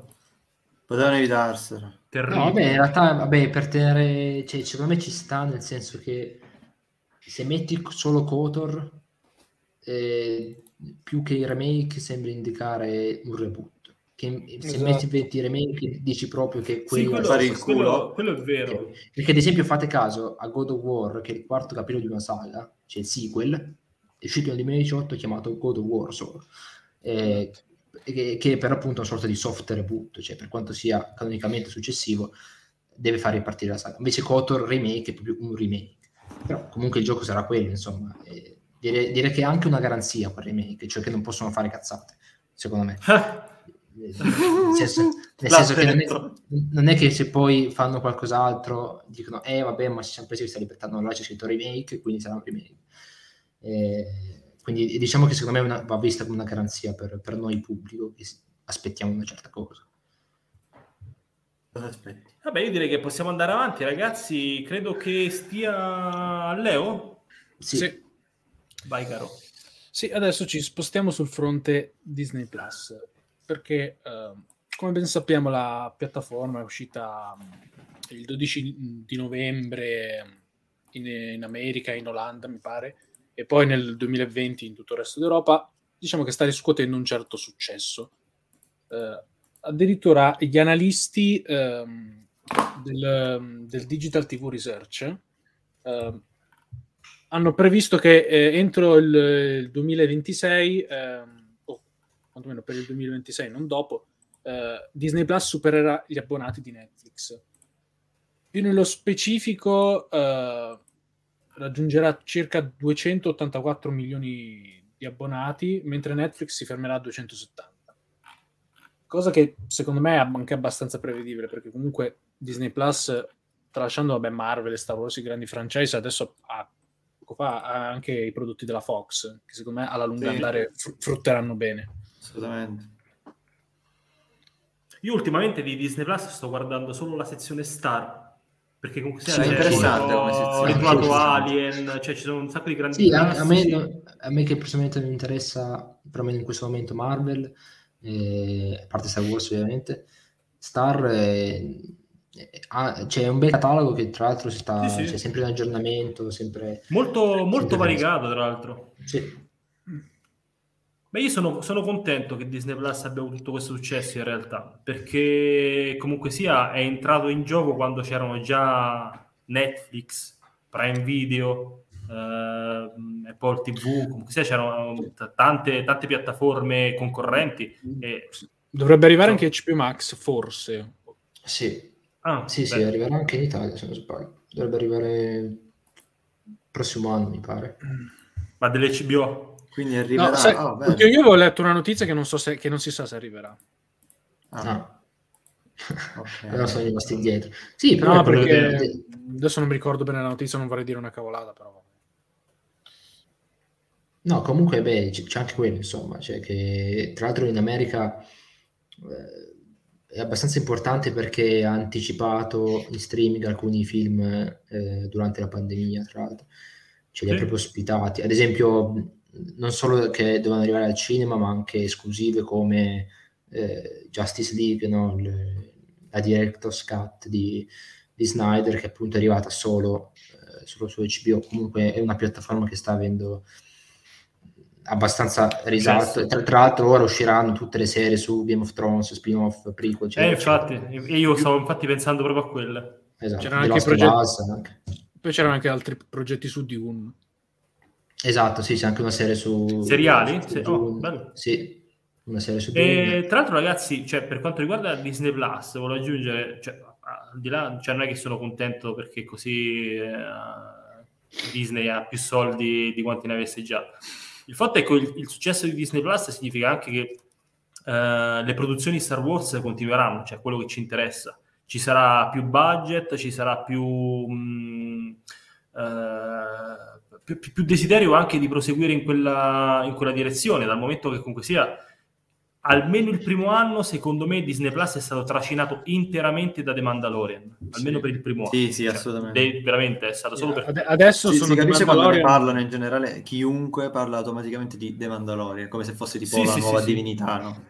Potevano evitarselo. Terribile. No, vabbè, in realtà, vabbè, per tenere, cioè, secondo me ci sta nel senso che se metti solo Kotor, eh, più che il remake sembra indicare un reboot. Che se Esatto. metti 20 remake dici proprio che Sì, quello quello, fare il quello- culo. quello è vero. Perché ad esempio fate caso a God of War, che è il quarto capitolo di una saga, c'è il sequel, è uscito nel 2018 chiamato God of War solo, eh, che, che è per appunto una sorta di soft reboot, cioè per quanto sia canonicamente successivo, deve far ripartire la saga. Invece KOTOR Remake è proprio un remake. Però comunque il gioco sarà quello, insomma. Eh, direi, direi che è anche una garanzia quel remake, cioè che non possono fare cazzate, secondo me. Eh, Nel senso, nel [LAUGHS] senso che non è, non è che se poi fanno qualcos'altro dicono eh vabbè ma ci siamo presi questa libertà no là c'è scritto remake quindi sarà un remake Eh, quindi diciamo che secondo me una- va vista come una garanzia per, per noi pubblico che aspettiamo una certa cosa Cosa aspetti? Vabbè, io direi che possiamo andare avanti, ragazzi. Credo che stia Leo. sì, Sì. Vai, caro. Sì, adesso ci spostiamo sul fronte Disney Plus, perché eh, come ben sappiamo la piattaforma è uscita il 12 di novembre in, in America, in Olanda mi pare, e poi nel 2020 in tutto il resto d'Europa, diciamo che sta riscuotendo un certo successo. Eh, addirittura gli analisti ehm, del, del Digital TV Research eh, hanno previsto che eh, entro il, il 2026, ehm, o quantomeno per il 2026, non dopo, eh, Disney Plus supererà gli abbonati di Netflix. Più nello specifico, eh, raggiungerà circa 284 milioni di abbonati, mentre Netflix si fermerà a 270. Cosa che secondo me è anche abbastanza prevedibile, perché comunque Disney Plus, tralasciando vabbè, Marvel e Star Wars, i grandi franchise, adesso ha, poco fa, anche i prodotti della Fox, che secondo me alla lunga Sì. andare fr- frutteranno bene. Assolutamente. Io ultimamente di Disney Plus sto guardando solo la sezione Star. Perché comunque sia Sì, c'è interessante tipo come sezione. Sì. Alien, cioè ci sono un sacco di grandi Sì, a, a me, no- a me che personalmente non interessa, perlomeno in questo momento, Marvel, eh, a parte Star Wars ovviamente, Star eh, eh, ha- c'è un bel catalogo che tra l'altro si sta, Sì, sì. c'è sempre in aggiornamento, sempre... Molto, molto variegato, tra l'altro. Sì, Ma io sono, sono contento che Disney Plus abbia avuto tutto questo successo in realtà, perché comunque sia è entrato in gioco quando c'erano già Netflix, Prime Video, ehm, Apple TV, comunque sia c'erano t- tante, tante piattaforme concorrenti. E... Dovrebbe arrivare anche HBO Max, forse. sì, Ah, sì, sì, beh. arriverà anche in Italia se non sbaglio. Dovrebbe arrivare il prossimo anno, mi pare. Ma delle HBO? Quindi arriverà... No, sai, oh, perché io avevo letto una notizia che non, so se, che non si sa se arriverà. Ah, Ah, [LAUGHS] ok. [LAUGHS] allora sono rimasti indietro. Sì, però No, perché che- adesso non mi ricordo bene la notizia, non vorrei dire una cavolata, però. No, comunque beh, c'è anche quello, insomma, cioè che tra l'altro in America eh, è abbastanza importante perché ha anticipato in streaming alcuni film eh, durante la pandemia, tra l'altro, ce li ha Sì. proprio ospitati. Ad esempio, non solo che devono arrivare al cinema, ma anche esclusive come eh, Justice League, no? Il- la Director's Cut di, di Snyder che appunto è arrivata solo, eh, solo su HBO, comunque è una piattaforma che sta avendo abbastanza risalto. Tra, tra, l'altro ora usciranno tutte le serie su Game of Thrones, spin-off, prequel. Cioè, eh, infatti, io stavo infatti pensando proprio a quelle. Esatto, c'erano anche, progetti... anche. Poi c'erano anche altri progetti su Dune. Esatto, sì, c'è anche una serie su... Seriali? Su oh, sì, una serie su Dune. E, tra l'altro ragazzi, cioè, per quanto riguarda Disney Plus, volevo aggiungere, cioè, al di là, cioè, non è che sono contento perché così eh, Disney ha più soldi di quanti ne avesse già il fatto è che il, il successo di Disney Plus significa anche che uh, le produzioni Star Wars continueranno, cioè quello che ci interessa. Ci sarà più budget, ci sarà più, mh, uh, più, più, desiderio anche di proseguire in quella, in quella direzione, dal momento che comunque sia almeno il primo anno, secondo me, Disney Plus è stato trascinato interamente da The Mandalorian. Almeno sì. per il primo sì, anno. Sì, cioè, assolutamente. De- veramente è stato solo per. Adesso sì, sono si capisce quando ne parlano in generale. Chiunque parla automaticamente di The Mandalorian, come se fosse tipo la nuova divinità, no?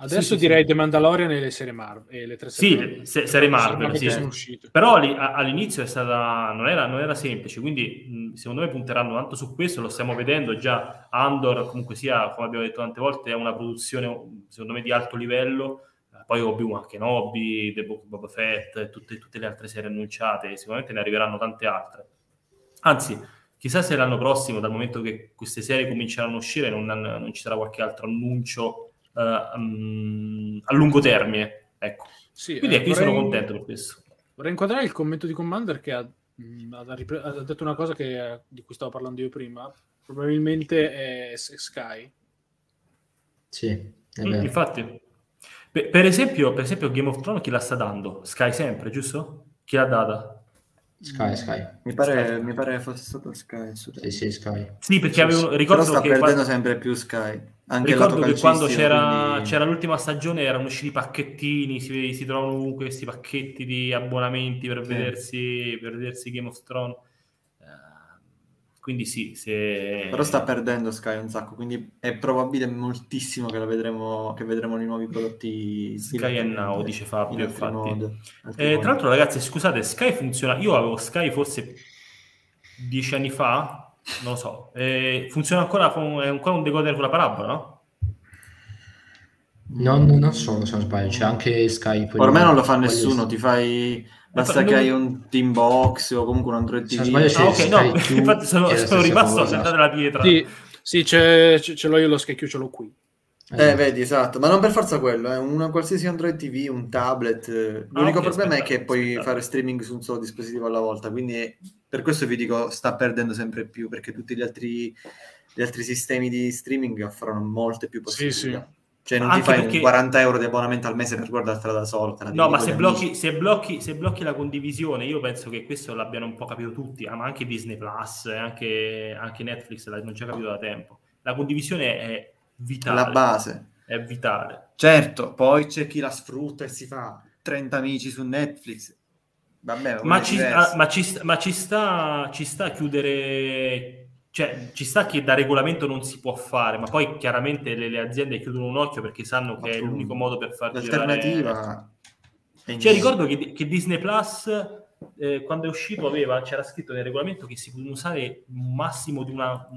Adesso sì, direi sì. The Mandalorian e le serie Marvel. E le tre serie sì, se, serie Marvel. Sì. Sono uscite. Però lì, all'inizio è stata, non, era, non era semplice, quindi secondo me punteranno tanto su questo, lo stiamo vedendo già. Andor, comunque sia, come abbiamo detto tante volte, è una produzione secondo me di alto livello. Poi Obi-Wan Kenobi, The Book of Boba Fett, tutte, tutte le altre serie annunciate, sicuramente ne arriveranno tante altre. Anzi, chissà se l'anno prossimo, dal momento che queste serie cominceranno a uscire, non, non ci sarà qualche altro annuncio uh, a lungo termine. Ecco. Sì, Quindi eh, ecco, io sono contento per questo. Vorrei inquadrare il commento di Commander che ha, mh, ha, ripre- ha detto una cosa che, di cui stavo parlando io prima. Probabilmente è Sky. Sì, mm, infatti. Per, per, esempio, per esempio, Game of Thrones chi la sta dando? Sky sempre, giusto? Chi l'ha data? Sky, Sky. Mi pare, Sky. mi pare fosse stato Sky. Sì, sì, Sky. Sì, perché avevo, ricordo Però sta che perdendo quando... sempre più Sky. Anche ricordo che quando c'era, quindi... c'era, l'ultima stagione erano usciti pacchettini, si, si trovano ovunque questi pacchetti di abbonamenti per, sì. vedersi, per vedersi Game of Thrones. Quindi sì, se... Però sta perdendo Sky un sacco, quindi è probabile moltissimo che, vedremo, che vedremo i nuovi prodotti. Sky and Now, dice Fabio, in infatti. Mod, eh, tra l'altro ragazzi, scusate, Sky funziona... Io avevo Sky forse dieci anni fa, non lo so, eh, funziona ancora, è ancora un decoder con la parabola, no? Non, non solo, se non sbaglio, c'è anche Sky. Ormai non lo fa nessuno, ti fai Basta che hai un Team Box o comunque un Android TV. Ah, ok, no, [LAUGHS] infatti sono, sono rimasto a sentare la pietra. Sì, sì c'è, ce l'ho io lo schecchio, ce l'ho qui. Eh, vedi, esatto, ma non per forza quello, eh. una qualsiasi Android TV, un tablet. L'unico ah, okay, problema aspetta, è che puoi aspetta. fare streaming su un solo dispositivo alla volta, quindi per questo vi dico sta perdendo sempre più, perché tutti gli altri, gli altri sistemi di streaming offrono molte più possibilità. Sì, sì. Cioè non Anche ti fai perché... 40 euro di abbonamento al mese per guardartela da solo. No, ma se blocchi, se blocchi, se, blocchi, la condivisione, io penso che questo l'abbiano un po' capito tutti, ma anche Disney Plus, anche, anche Netflix l'hanno già capito da tempo. La condivisione è vitale. La base. È vitale. Certo, poi c'è chi la sfrutta e si fa 30 amici su Netflix. Vabbè, ma, ci, ah, ma, ci, ma ci, sta, ci sta a chiudere cioè, ci sta che da regolamento non si può fare, ma poi chiaramente le, le aziende chiudono un occhio perché sanno che è l'unico modo per far L'alternativa girare... Cioè, ricordo che, che Disney Plus, eh, quando è uscito, aveva, c'era scritto nel regolamento che si potevano usare un massimo di una...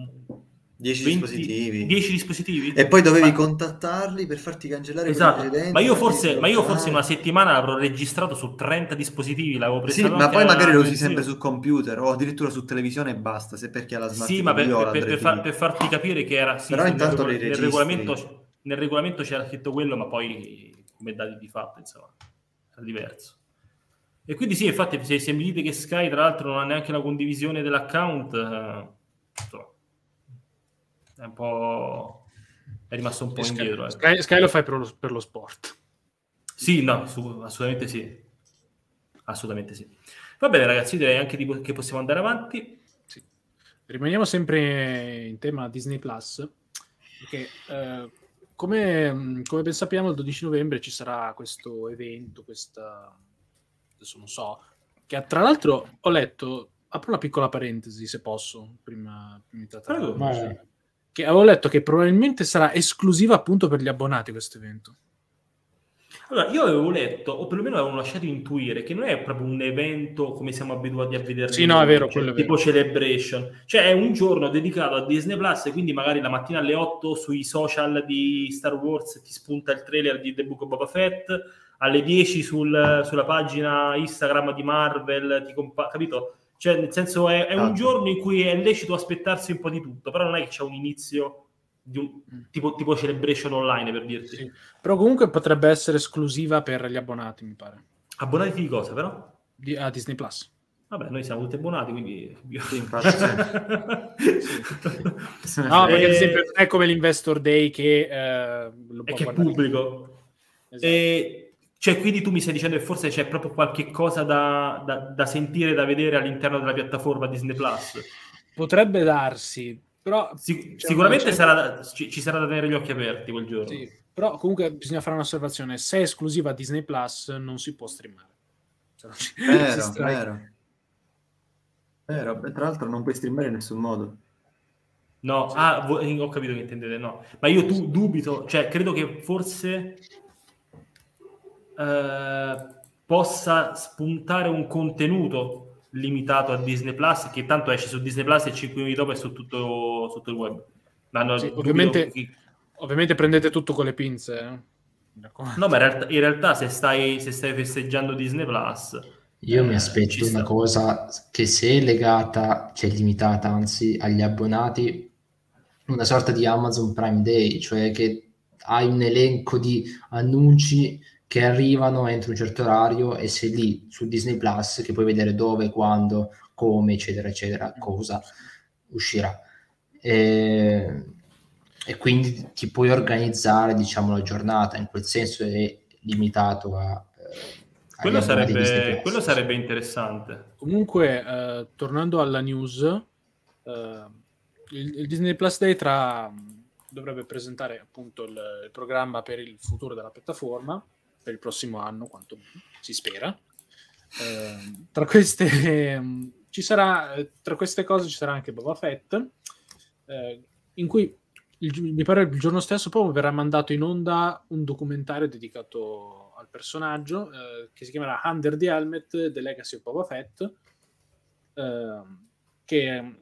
10 dispositivi. 10 dispositivi. E poi dovevi ma... contattarli per farti cancellare esatto. Ma io, forse, ma io forse una settimana l'avrò registrato su 30 dispositivi, l'avevo preso. Sì, ma poi magari lo usi sempre su computer o addirittura su televisione e basta, se perché ha la smart Sì, ma per, per, per, far, per, farti capire che era... Sì, Però intanto nel, nel, regolamento, nel regolamento c'era scritto quello, ma poi come dati di fatto, insomma, era diverso. E quindi sì, infatti, se, se mi dite che Sky, tra l'altro, non ha neanche la condivisione dell'account... Eh, insomma, è un po'... è rimasto un po' Sky, indietro. Eh. Sky, Sky, lo fai per lo, per lo sport. Sì, no, su, assolutamente sì. Assolutamente sì. Va bene ragazzi, direi anche di, che possiamo andare avanti. Sì. Rimaniamo sempre in tema Disney Plus, perché eh, come, come, ben sappiamo il 12 novembre ci sarà questo evento, questa... adesso non so, che tra l'altro ho letto, apro una piccola parentesi se posso, prima, prima di trattare che avevo letto che probabilmente sarà esclusiva appunto per gli abbonati questo evento. Allora, io avevo letto, o perlomeno avevo lasciato intuire, che non è proprio un evento come siamo abituati a vederlo. Sì, no, è vero, cioè, tipo vero. Celebration. Cioè è un giorno dedicato a Disney Plus e quindi magari la mattina alle 8 sui social di Star Wars ti spunta il trailer di The Book of Boba Fett, alle 10 sul- sulla pagina Instagram di Marvel, ti compa- capito? Cioè, nel senso, è, è un Esatto. giorno in cui è lecito aspettarsi un po' di tutto, però non è che c'è un inizio di un, tipo, tipo Celebration Online, per dirti. Sì. Però comunque potrebbe essere esclusiva per gli abbonati, mi pare, Abbonati di cosa, però? di, a Disney Plus. Vabbè, noi siamo tutti abbonati, quindi... Sì, [LAUGHS] infatti, sì. No, perché ad Eh, esempio non è come l'Investor Day che eh, lo E può che è pubblico. Esatto. E, cioè, quindi tu mi stai dicendo che forse c'è proprio qualche cosa da, da- da sentire, da vedere all'interno della piattaforma Disney Plus. Potrebbe darsi, però Sic- sicuramente sarà da- ci, ci sarà da tenere gli occhi aperti quel giorno. Sì, però comunque bisogna fare un'osservazione: se è esclusiva a Disney Plus, non si può streamare. [LAUGHS] Vero, vero. Vero, e tra l'altro non puoi streamare in nessun modo. No, ah, vo- ho capito che intendete, no. Ma io tu dubito, cioè credo che forse eh, possa spuntare un contenuto limitato a Disney Plus, che tanto esce su Disney Plus e 5 minuti dopo è su tutto, su tutto il web. No, Sì, ovviamente- che- Ovviamente prendete tutto con le pinze. eh. No, ma in realtà, in realtà se, stai, se stai festeggiando Disney Plus... Io mi eh, aspetto una sta. cosa che se è legata, cioè limitata anzi agli abbonati, una sorta di Amazon Prime Day, cioè che hai un elenco di annunci che arrivano entro un certo orario e sei lì su Disney Plus che puoi vedere dove, quando, come, eccetera, eccetera, cosa uscirà. E, e quindi ti puoi organizzare, diciamo, la giornata, in quel senso è limitato a... eh, Quello sarebbe, quello sarebbe interessante. Comunque, eh, tornando alla news, eh, il, il Disney Plus Day tra, dovrebbe presentare appunto il, il programma per il futuro della piattaforma, per il prossimo anno, quanto si spera. Eh, tra, queste, ehm, ci sarà, eh, tra queste cose ci sarà anche Boba Fett, eh, in cui il mi pare il giorno stesso proprio verrà mandato in onda un documentario dedicato al personaggio eh, che si chiamerà Under the Helmet, The Legacy of Boba Fett, ehm, che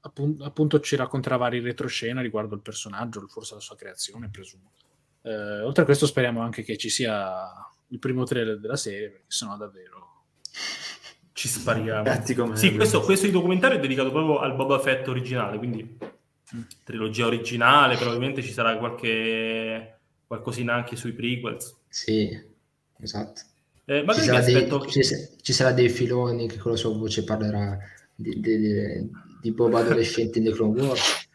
appun- appunto ci racconterà vari retroscena riguardo il personaggio, forse la sua creazione, presumo. Eh, oltre a questo speriamo anche che ci sia il primo trailer della serie, perché sennò davvero... Ci spariamo. Gatti come Sì, questo, questo documentario è dedicato proprio al Boba Fett originale, quindi trilogia originale, probabilmente ci sarà qualche qualcosina anche sui prequels. Sì, esatto. Eh, Ci sarà, dei, aspetto... ci, ci sarà dei filoni che con la sua voce parlerà di, di, di- di Bob adolescente in The Clone Wars.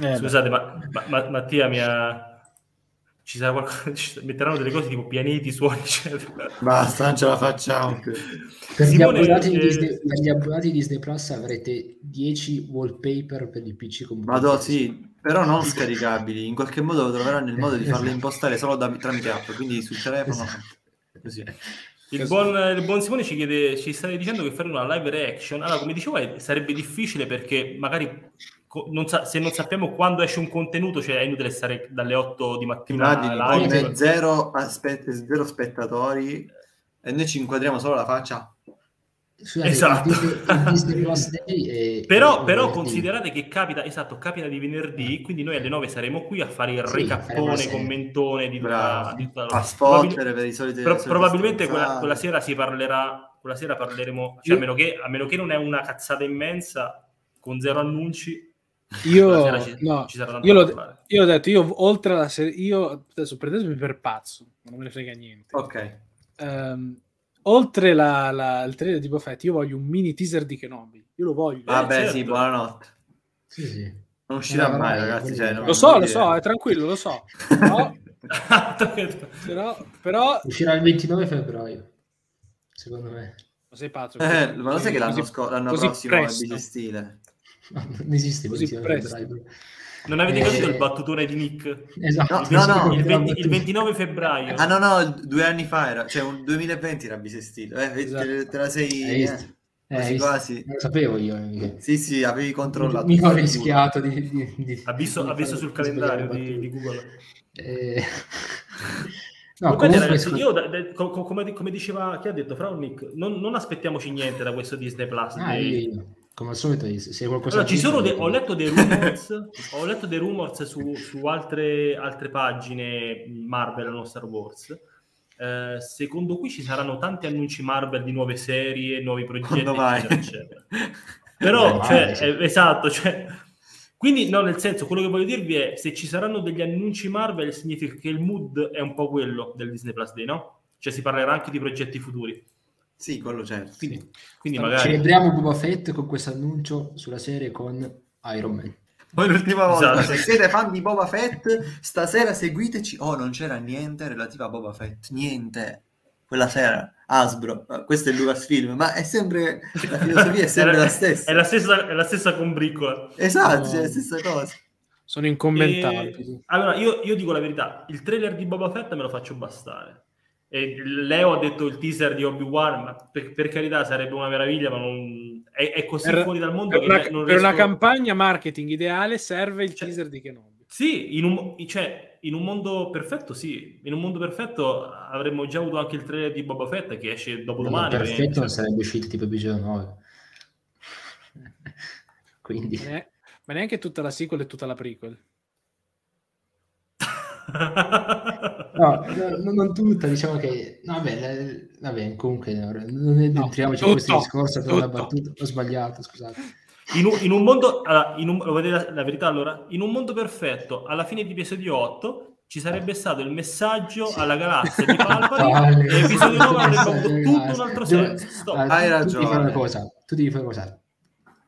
Eh, Scusate, ma, ma- ma- Mattia mi ha... Ci sarà qualcosa... [LAUGHS] ci metteranno delle cose tipo pianeti, suoni, eccetera. Basta, non ce la facciamo. [LAUGHS] Per, gli abbonati di eh, Disney, per gli abbonati di Disney Plus avrete 10 wallpaper per il PC con Madò, sì, però non scaricabili. In qualche modo troveranno il modo di farle [LAUGHS] impostare solo da- tramite app, quindi sul telefono. Così. Il buon, il buon Simone ci chiede, ci stai dicendo che fare una live reaction, allora come dicevo sarebbe difficile perché magari non sa- se non sappiamo quando esce un contenuto, cioè è inutile stare dalle 8 di Ti mattina immagini live. come zero, aspe- zero spettatori e noi ci inquadriamo solo la faccia. Scusate, Esatto. è- [LAUGHS] Però, è però considerate che capita, esatto, capita di venerdì, quindi noi alle 9 saremo qui a fare il Sì, recappone, commentone di tutta, di tutta la A spottere per i soliti pro- probabilmente quella, quella sera si parlerà, quella sera parleremo, cioè, a, meno che, a meno che non è una cazzata immensa, con zero annunci, Io, ci, no, ci sarà tanto io, l'ho, io ho detto, io oltre alla serie, io adesso prendetemi per pazzo, non me ne frega niente. Ok. Ehm, oltre la, la- il trailer di Boba Fett, io voglio un mini teaser di Kenobi. Io lo voglio. Vabbè, certo. sì, buonanotte. Sì, sì. Non uscirà Eh, mai, ragazzi. Cioè, non- lo so, lo so, è tranquillo, lo so. [LAUGHS] Però, però, però Uscirà il 29 febbraio, secondo me. ma sei pazzo. Eh, ma lo sai che l'anno, Così- sco- l'anno prossimo è presto. bisestile? No, [LAUGHS] non esiste Così 29 presto. febbraio. Non avete Eh, capito il battutone di Nick? Esatto. No, no, no, il, Però- 20 il 29 febbraio. Ah no, no, due anni fa era, cioè un 2020 era bisestile. Eh, Esatto. te, te la sei... Eh, Eh, quasi quasi. Non lo sapevo io. mica. Sì, sì, avevi controllato. Mi ho rischiato di, di, di- Ha visto, di ha visto fare- sul calendario di, Google. Eh, [LAUGHS] No, comunque, ragazzi, scu- io da- da- co- co- come, come diceva chi ha detto Fraunik, non, non aspettiamoci niente da questo Disney Plus. Ah, dei- io, io. Come al solito, se qualcosa Allora, ci sono de- ho letto dei rumors, ho letto dei rumors su, su altre, altre pagine Marvel o Star Wars. Eh, secondo cui ci saranno tanti annunci Marvel di nuove serie, nuovi progetti, eccetera, eccetera. [LAUGHS] Però, Beh, cioè, sì. eh, esatto, cioè, quindi no, nel senso, quello che voglio dirvi è se ci saranno degli annunci Marvel significa che il mood è un po' quello del Disney Plus Day, no? Cioè si parlerà anche di progetti futuri. Sì, quello certo. Quindi, quindi Allora, magari... Celebriamo Boba Fett con questo annuncio sulla serie con Iron Man. Poi l'ultima volta, Esatto. se siete fan di Boba Fett, stasera seguiteci. Oh, non c'era niente relativo a Boba Fett, niente. Quella sera, Hasbro, Eh, questo è Lucasfilm, ma è sempre, la filosofia è sempre la stessa. È la stessa, è la stessa combriccola. Esatto, No. cioè, la stessa cosa. Sono incommentabili. E- allora, io, io dico la verità, il trailer di Boba Fett me lo faccio bastare. E Leo ha detto il teaser di Obi-Wan, ma per, per carità sarebbe una meraviglia, ma non, è, è così Per- fuori dal mondo Per che una, non per una riesco- campagna marketing ideale serve il Cioè- teaser di Kenobi. Sì, in un, cioè, in un mondo perfetto sì, in un mondo perfetto avremmo già avuto anche il trailer di Boba Fett che esce dopo Ma domani. perfetto praticamente. non sarebbe uscito tipo episodio 9. [LAUGHS] Quindi, Ma ne- ma neanche tutta la sequel e tutta la prequel. [LAUGHS] no, no, non tutta, diciamo che, no, vabbè, le- vabbè, comunque, no, non entriamoci in questo discorso tutto. battuta, ho sbagliato, scusate. In un, in un mondo, allora, in un, lo vedete la, la verità allora, in un mondo perfetto, alla fine di episodio 8 ci sarebbe stato il messaggio Sì. alla galassia di [LAUGHS] Palpatine Vale, e episodio 9 avrebbe avuto tutto un altro senso. Stop. Allora, Hai tu- Tu ragione. devi fare una cosa, tu devi fare una cosa.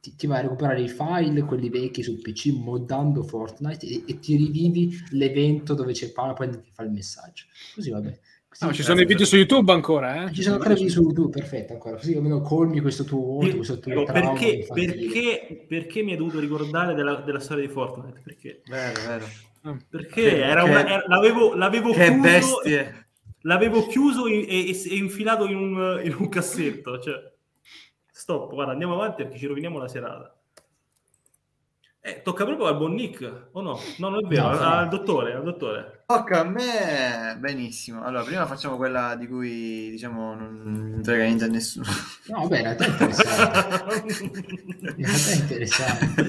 Ti, ti vai a recuperare i file, quelli vecchi sul PC, moddando Fortnite e, e ti rivivi l'evento dove c'è Palpatine che fa il messaggio. Così vabbè. Così No, ci sono i video su YouTube ancora, eh? Ci sono ancora video su YouTube, perfetto ancora. Così almeno colmi questo tuo vuoto, questo tuo trauma perché, perché, perché mi hai dovuto ricordare della, della storia di Fortnite? Perché? Vero, vero. Perché Che- era che- una, era- l'avevo, l'avevo Che chiuso, bestie. l'avevo chiuso e, e- e infilato in un, in un cassetto. Cioè, stop, guarda, andiamo avanti perché ci roviniamo la serata. Eh, tocca proprio al buon Nick, o no? No, non è vero, No, al, sì. al dottore, al dottore. Tocca a me benissimo. Allora, prima facciamo quella di cui diciamo non frega niente a nessuno. No, vabbè, in realtà è interessante. In realtà è interessante.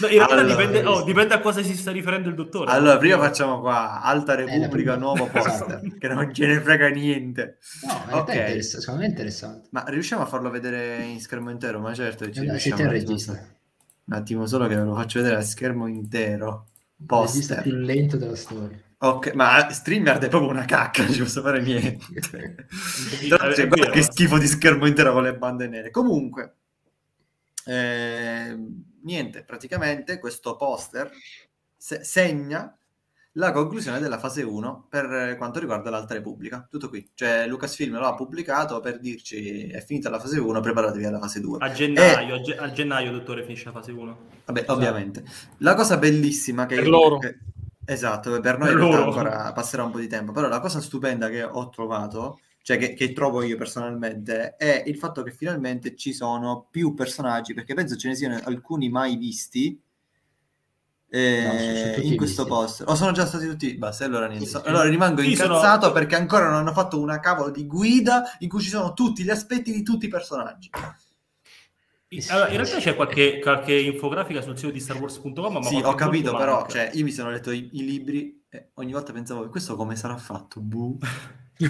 No, in realtà Allora, dipende, oh, dipende a cosa si sta riferendo il dottore. Allora, prima facciamo qua Alta la Repubblica, nuovo poster, Esatto. che non ce ne frega niente. No, in realtà Ok. è interessante, secondo me è interessante. Ma riusciamo a farlo vedere in schermo intero? Ma certo, ci Allora, riusciamo. siete il regista. Un attimo solo che ve lo faccio vedere a schermo intero. Poster. più lento della storia. Ok, ma StreamYard è proprio una cacca, [LAUGHS] non ci posso fare niente. [LAUGHS] Però, cioè, guarda che eh. schifo di schermo intero con le bande nere. Comunque, ehm, niente, praticamente questo poster se- segna la conclusione della fase 1 per quanto riguarda l'Alta Repubblica. Tutto qui. Cioè, Lucasfilm lo ha pubblicato per dirci è finita la fase 1, preparatevi alla fase 2. A gennaio, a, ge- a gennaio, dottore, finisce la fase 1. Vabbè, ovviamente. La cosa bellissima che... Per loro. che- esatto, per noi Per in realtà loro. ancora passerà un po' di tempo, però la cosa stupenda che ho trovato, cioè che, che trovo io personalmente, è il fatto che finalmente ci sono più personaggi, perché penso ce ne siano alcuni mai visti eh, No, sono- sono in questo visti. poster. O sono già stati tutti... Basta, allora. Sì, sì. Allora rimango Sì, sono- incazzato perché ancora non hanno fatto una cavolo di guida in cui ci sono tutti gli aspetti di tutti i personaggi. Allora, in realtà c'è qualche, qualche infografica sul sito di StarWars.com. Ma Sì, ho capito, però cioè, io mi sono letto i, i libri e ogni volta pensavo, questo come sarà fatto? Buh. [LAUGHS]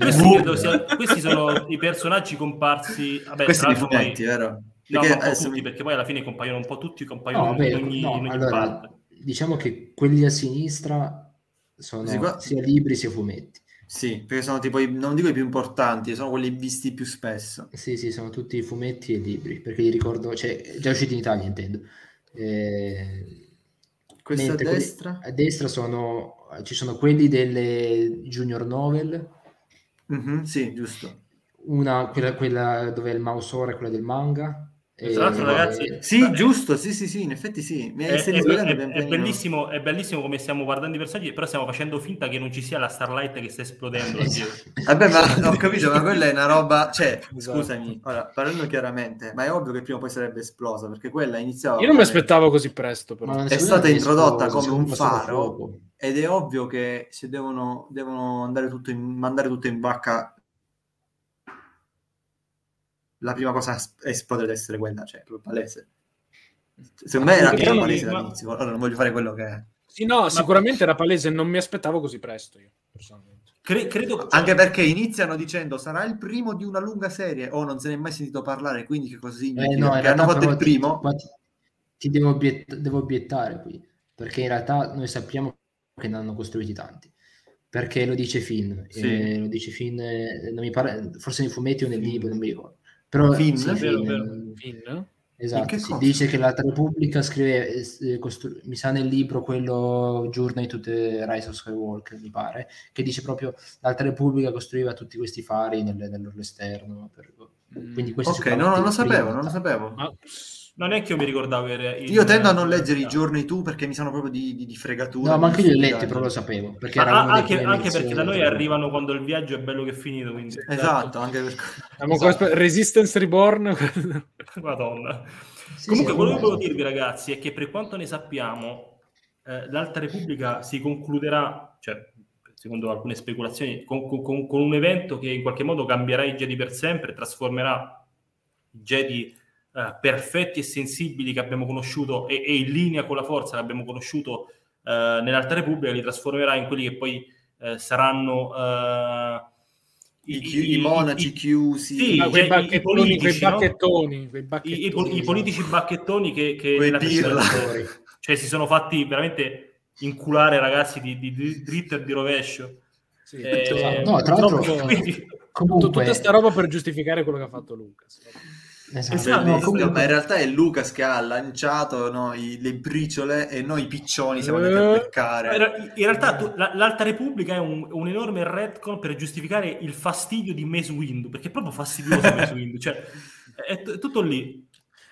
Questi, Boh. sia- questi sono i personaggi comparsi. Vabbè, Questi tra sono i fumetti, vero? No, Perché adesso tutti, perché poi alla fine compaiono un po' tutti, compaiono No, in vabbè, ogni, no, in ogni allora, parte. diciamo che quelli a sinistra sono Sì, qua- sia libri sia fumetti. Sì, perché sono tipo, i, non dico i più importanti, sono quelli visti più spesso. Sì, sì, sono tutti fumetti e libri, perché li ricordo, cioè, già usciti in Italia, intendo. Eh, Questa a quelli- destra? a destra sono, ci sono quelli delle junior novel, Mhm, sì, giusto. una, quella, quella dove è il mouse ora è quella del manga. E- Tra l'altro, ragazzi, Sì, Vabbè. giusto, sì, sì, sì, in effetti sì. È, è- è- è bellissimo, è bellissimo come stiamo guardando i personaggi, però stiamo facendo finta che non ci sia la Starlight che sta esplodendo. Vabbè, ma ho capito, ma quella è una roba, cioè, [LAUGHS] Esatto. scusami, ora, parlando chiaramente, ma è ovvio che prima o poi sarebbe esplosa, perché quella iniziava... Io non mi aspettavo così presto, però. È stata introdotta esplosa, come un faro. ed è ovvio che se devono, devono andare tutto in, mandare tutto in vacca la prima cosa a esplodere deve essere quella, cioè, proprio palese. Secondo me era non- palese ma- dall'inizio, allora non voglio fare quello che è. Sì, no, sicuramente era palese, non mi aspettavo così presto io, personalmente. Cre- credo Anche perché iniziano dicendo sarà il primo di una lunga serie o non se ne è mai sentito parlare, quindi che cosa significa? Eh, no, in che realtà hanno fatto il ti- primo? ti, ti devo, obiett- devo obiettare qui, perché in realtà noi sappiamo che ne hanno costruiti tanti. Perché lo dice Finn, Sì. eh, lo dice Finn, eh, non mi pare, forse nei fumetti o nel libro, non mi ricordo. Però Finn? sì, Vero, Finn, vero. Finn? Esatto, che cosa? dice che l'Alta Repubblica scrive, eh, costru- mi sa nel libro quello Journey to the Rise of Skywalker, mi pare, che dice proprio l'Alta Repubblica costruiva tutti questi fari nel, nell'orlo esterno. per- Quindi questo è Ok, no, non lo sapevo, non lo sapevo. Ma Non è che io mi ricordavo. era il- Io tendo a non leggere i giorni tu perché mi sono proprio di, di, di fregatura. No, ma anche io li ho letti, però lo sapevo. Perché Ma era uno a- dei anche, anche perché da noi arrivano quando il viaggio è bello che è finito. Quindi... Esatto, anche per... Aspe- Resistance Reborn. [LAUGHS] Madonna. Sì, Comunque, sì, quello che volevo dirvi, ragazzi, è che per quanto ne sappiamo, eh, l'Alta Repubblica si concluderà, cioè, secondo alcune speculazioni, con, con- con un evento che in qualche modo cambierà i Jedi per sempre, trasformerà i Jedi eh, perfetti e sensibili che abbiamo conosciuto e, e in linea con la forza che abbiamo conosciuto eh, nell'Alta Repubblica, li trasformerà in quelli che poi eh, saranno eh, I, chi- i monaci chiusi, Sì, Ah, quei cioè, i- i politici, no? bacchettoni, quei i, bacchettoni, i i politici bacchettoni che, che cioè si sono fatti veramente inculare ragazzi di, di, di dritto e di rovescio Sì, Eh, esatto. no, tra l'altro- Quindi- Comunque, tutta questa roba per giustificare quello che ha fatto Lucas. Esatto. Esatto, No, comunque- ma in realtà è Lucas che ha lanciato no, i- le briciole e noi piccioni siamo andati a Eh, beccare. Era- in realtà tu- la- l'Alta Repubblica è un, un enorme retcon per giustificare il fastidio di Mace Windu perché è proprio fastidioso [LAUGHS] Mace Windu cioè è, è tutto lì.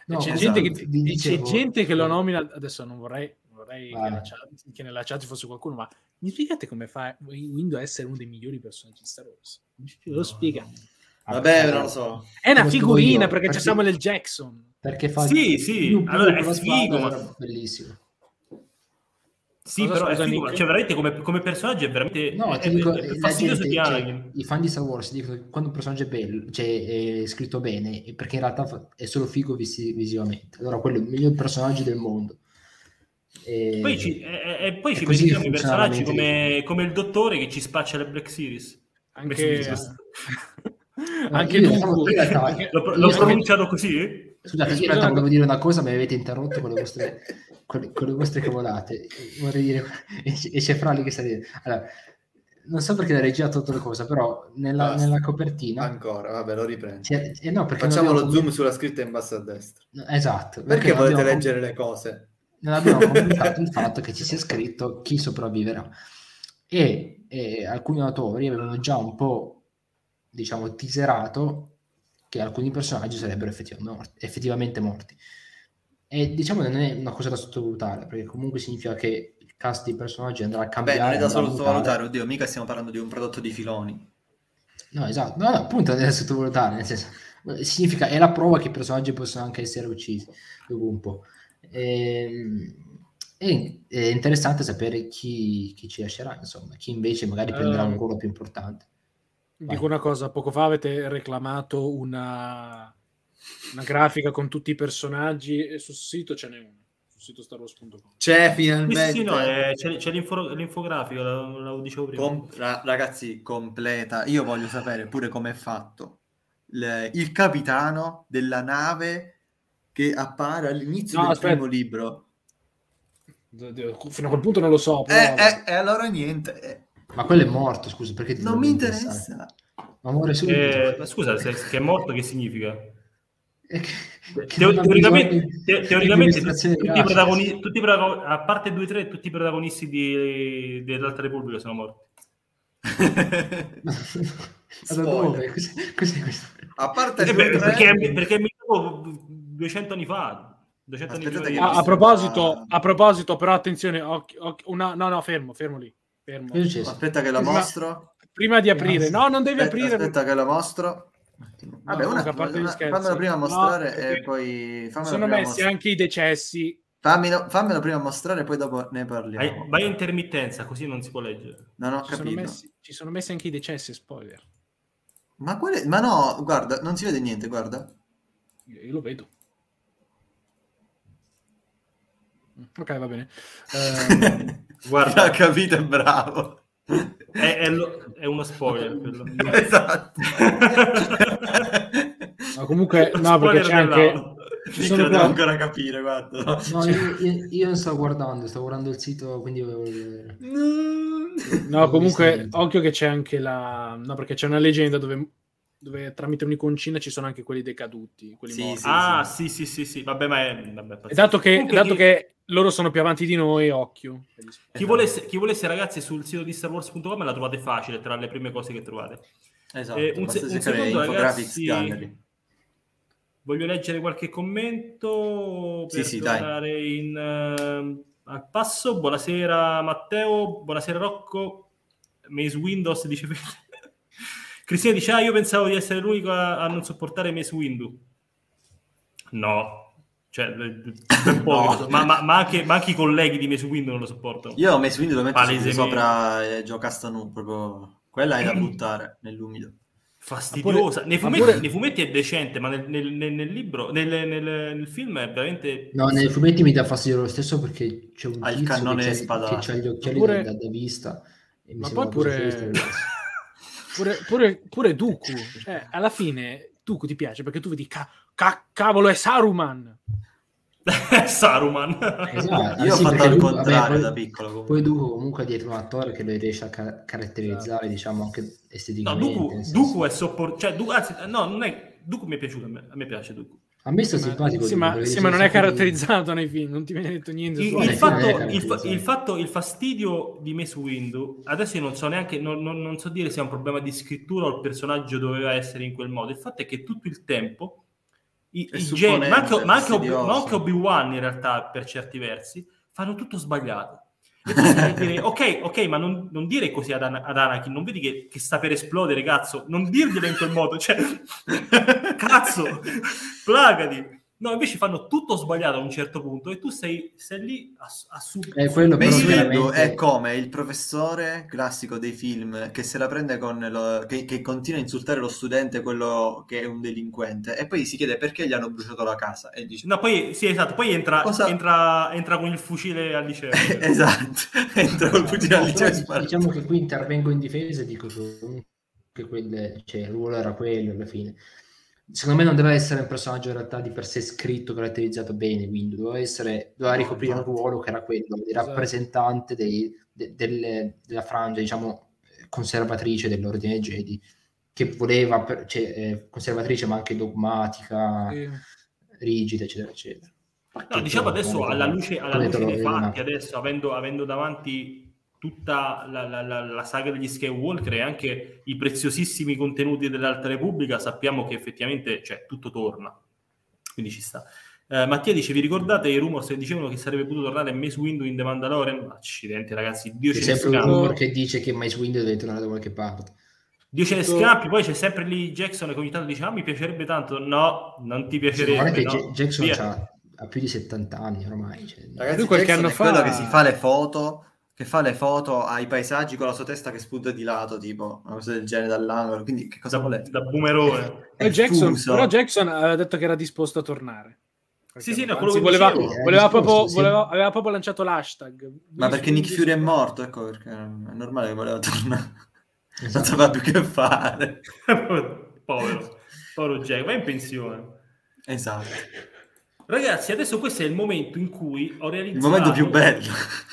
No, c'è, esatto, gente che, e c'è dicevo- gente che lo nomina adesso non vorrei, vorrei Vai. che, la chat- che nella chat ci fosse qualcuno ma mi spiegate come fa Windu a essere uno dei migliori personaggi di Star Wars? Lo spiega Vabbè, non lo so. è una figurina io, perché c'è Samuel L. Jackson Perché fa Sì, sì, più allora più è figo, ma- bellissimo. sì Cosa, però è figo, cioè veramente come, come personaggio è veramente No, è, dico, è- la fastidioso gente, di cioè, i fan di Star Wars dicono che quando un personaggio è bello, cioè è scritto bene, perché in realtà è solo figo visi- visivamente. Allora quello è il miglior personaggio del mondo. E- Poi ci, e, poi ci così vediamo i personaggi come, di- come il dottore che ci spaccia le Black Series. anche, anche realtà- L'ho, io l'ho sono- pronunciato così? Scusate, realtà no. volevo dire una cosa, ma mi avete interrotto con le vostre, con le, con le vostre cavolate. Vorrei dire, e, c'è Frali che sta ridendo. Allora, non so perché la regia ha tolto le cose, però nella, nella copertina... Ancora, vabbè, lo riprendo. c'è- eh no, perché Facciamo lo zoom commentato- sulla scritta in basso a destra. Esatto. Perché non volete abbiamo leggere le cose? non abbiamo [LAUGHS] commentato il fatto che ci sia scritto chi sopravviverà e, e alcuni autori avevano già un po' diciamo teaserato che alcuni personaggi sarebbero effettivamente morti, e diciamo non è una cosa da sottovalutare perché comunque significa che il cast di personaggi andrà a Beh, cambiare non è da sottovalutare, oddio, mica stiamo parlando di un prodotto di filoni. No, esatto, no, no, appunto non è da sottovalutare, nel senso, significa, è la prova che i personaggi possono anche essere uccisi dopo un po'. Ehm, E, è interessante sapere chi, chi ci lascerà, insomma, chi invece magari prenderà un Eh, ruolo più importante. Vai. Dico una cosa, poco fa avete reclamato una, una grafica con tutti i personaggi e sul sito ce n'è una, sul sito starwars.com. C'è Sì, finalmente. sì, no, è- c'è, c'è l'info- l'infografica, lo, lo dicevo prima. Com- ra- ragazzi, completa. Io voglio sapere pure com'è fatto il, il capitano della nave che appare all'inizio No, del aspetta. primo libro. Fino a quel punto non lo so, però... E eh, eh, allora niente, eh, Ma quello è morto, scusa, perché ti non mi interessa. Ma muore subito. Eh, ma scusa, se, che è morto che significa? Che- che teoricamente, te- teoricamente dimostrazioni tutti, i protagonisti, tutti i protago- a parte 2 3 tutti i protagonisti di, dell'Alta Repubblica sono morti. [LAUGHS] Cos'è, cos'è questo? A parte Eh, perché, perché è migliore 200 anni fa. 200 anni Ah, a proposito, a proposito, però attenzione, occhio- occhio- una- no, no, fermo, fermo lì. Fermo. Aspetta che la mostro. Prima di aprire, no, non devi Aspetta, aprire. aspetta che la mostro. Vabbè, No, un a attimo, parte gli una- scherzi. fammela prima No, mostrare perché e poi fammela sono messi mostrare. anche i decessi. Fammelo, fammelo prima mostrare, poi dopo ne parliamo. Vai, vai a intermittenza, così non si può leggere. Non ho Ci sono, capito. messi, ci sono messi anche i decessi, spoiler. Ma, quale... Ma no, guarda, non si vede niente, guarda. Io, io lo vedo. Ok, va bene. [LAUGHS] Ehm, Guarda. [LAUGHS] ha capito, è bravo. È, è lo- è uno spoiler. quello. [LAUGHS] esatto. ma comunque, no, perché c'è anche... sono lo devo qua- ancora capire, guarda. No, io, io- io non stavo guardando, stavo guardando il sito, quindi volevo vedere. No, comunque, occhio che c'è anche la... No, perché c'è una leggenda dove, dove tramite un'iconcina ci sono anche quelli decaduti, quelli Sì, morti. sì. Ah, sì, sì, sì, sì. Vabbè, ma è... Vabbè, dato che, dato che loro sono più avanti di noi, occhio. Chi volesse, chi volesse, ragazzi, sul sito di StarWars.com la trovate facile tra le prime cose che trovate. Esatto, Eh, un se- un secondo, ragazzi. Voglio leggere qualche commento per Sì, sì, dai. tornare in, ehm, al passo. Buonasera Matteo, buonasera Rocco. Mace Windows dice [LAUGHS] Cristina dice ah, io pensavo di essere l'unico a, a non sopportare Mace Windu. No, cioè, eh, [LAUGHS] No. ma, ma- ma anche, ma anche i colleghi di Mace Windu non lo sopportano. Io ho messo Windows lo metto Palesemente. sopra eh, Giocastanu, proprio quella è da [CLEARS THROAT] buttare nell'umido. Fastidiosa. nei, ma fumetti, pure- nei fumetti è decente, ma nel, nel- nel- nel libro, nel, nel- nel film è veramente. No, nei fumetti mi dà fastidio lo stesso perché c'è un Ha il tizio cannone che, c'ha, spadato. che c'ha gli occhiali Pure- da, da vista. E mi Ma poi pure-. Pure, pure, pure Dooku. Cioè, alla fine Dooku ti piace perché tu vedi ca- cavolo è Saruman. [LAUGHS] Saruman. Esatto, Io ho sì, fatto perché il lui- contrario vabbè, poi- da piccolo. comunque. Poi Duco comunque è dietro un attore che lo riesce a ca- caratterizzare, diciamo, anche No, esteticamente. Dooku, nel senso- Dooku è sopportato. Cioè, Dooku- anzi, no, non è. Dooku mi è piaciuto. A me, a me piace Dooku. A me sta Ma- simpatico. sì, Duco, ma, sì, ma non è caratterizzato nei film, non ti viene detto niente. Il, il sì, fatto, il, fa- il fatto- il fastidio di Mace Windu, adesso io non so neanche, non, non- non so dire se è un problema di scrittura o il personaggio doveva essere in quel modo. Il fatto è che tutto il tempo, i, i ma anche, ma anche Obi- fastidioso. ma anche Obi-Wan in realtà per certi versi, fanno tutto sbagliato. [LAUGHS] Dire, ok, ok, ma non, non dire così ad, Ana- ad Anakin, non vedi che, che sta per esplodere, cazzo, non dirglielo in quel modo, cioè, [LAUGHS] cazzo, [LAUGHS] placati. No, invece fanno tutto sbagliato a un certo punto e tu sei, sei lì a, a sub- Eh, quello veramente- è come il professore classico dei film che se la prende con lo, che, che continua a insultare lo studente, quello che è un delinquente, e poi si chiede perché gli hanno bruciato la casa e dice No, poi sì, esatto, poi entra, Cosa- entra, entra con il fucile al liceo. [LAUGHS] esatto, entra col fucile al liceo però spara. diciamo che qui intervengo in difesa e dico che quel, cioè, il ruolo era quello alla fine. Secondo me non deve essere un personaggio in realtà di per sé scritto, caratterizzato bene, quindi doveva, essere, doveva ricoprire un ruolo che era quello di Esatto. rappresentante dei- de- delle- della frangia, diciamo, conservatrice dell'ordine Jedi, che voleva, per- cioè, eh, conservatrice ma anche dogmatica, Sì. rigida, eccetera, eccetera. No, diciamo adesso alla luce, alla luce dei fatti, adesso avendo, avendo davanti tutta la, la- la- la saga degli Skywalker e anche i preziosissimi contenuti dell'Alta Repubblica, sappiamo che effettivamente cioè, tutto torna. Quindi ci sta. Eh, Mattia dice: Vi ricordate i rumors che dicevano che sarebbe potuto tornare Mace Windu in The Mandalorian? Accidenti, ragazzi, Dio C'è ce ne sempre un rumor che dice che Mace Windu deve tornare da qualche parte. Dio ce ne Tutto- scampi, poi c'è sempre lì Jackson che ogni tanto dice: Ah, mi piacerebbe tanto. No, non ti guarda piacerebbe. che no. Ja- Jackson ha più di 70 anni ormai. cioè, Ragazzi, Lui qualche Jackson anno è quello fa- che si fa le foto, che fa le foto ai paesaggi con la sua testa che spunta di lato, tipo una cosa del genere dall'angolo. Quindi che cosa da, volete? da boomerone. È Però Jackson, però Jackson aveva detto che era disposto a tornare. Sì, sì, no, quello che voleva, dicevo. Voleva disposto, proprio, sì. voleva- aveva proprio lanciato l'hashtag. Ma perché Nick Fury è morto, ecco perché è normale che voleva tornare. Non Esatto. sapeva più che fare. [LAUGHS] povero, povero Jack, va in pensione. Esatto. Ragazzi, adesso questo è il momento in cui ho Il realizzato... momento più bello.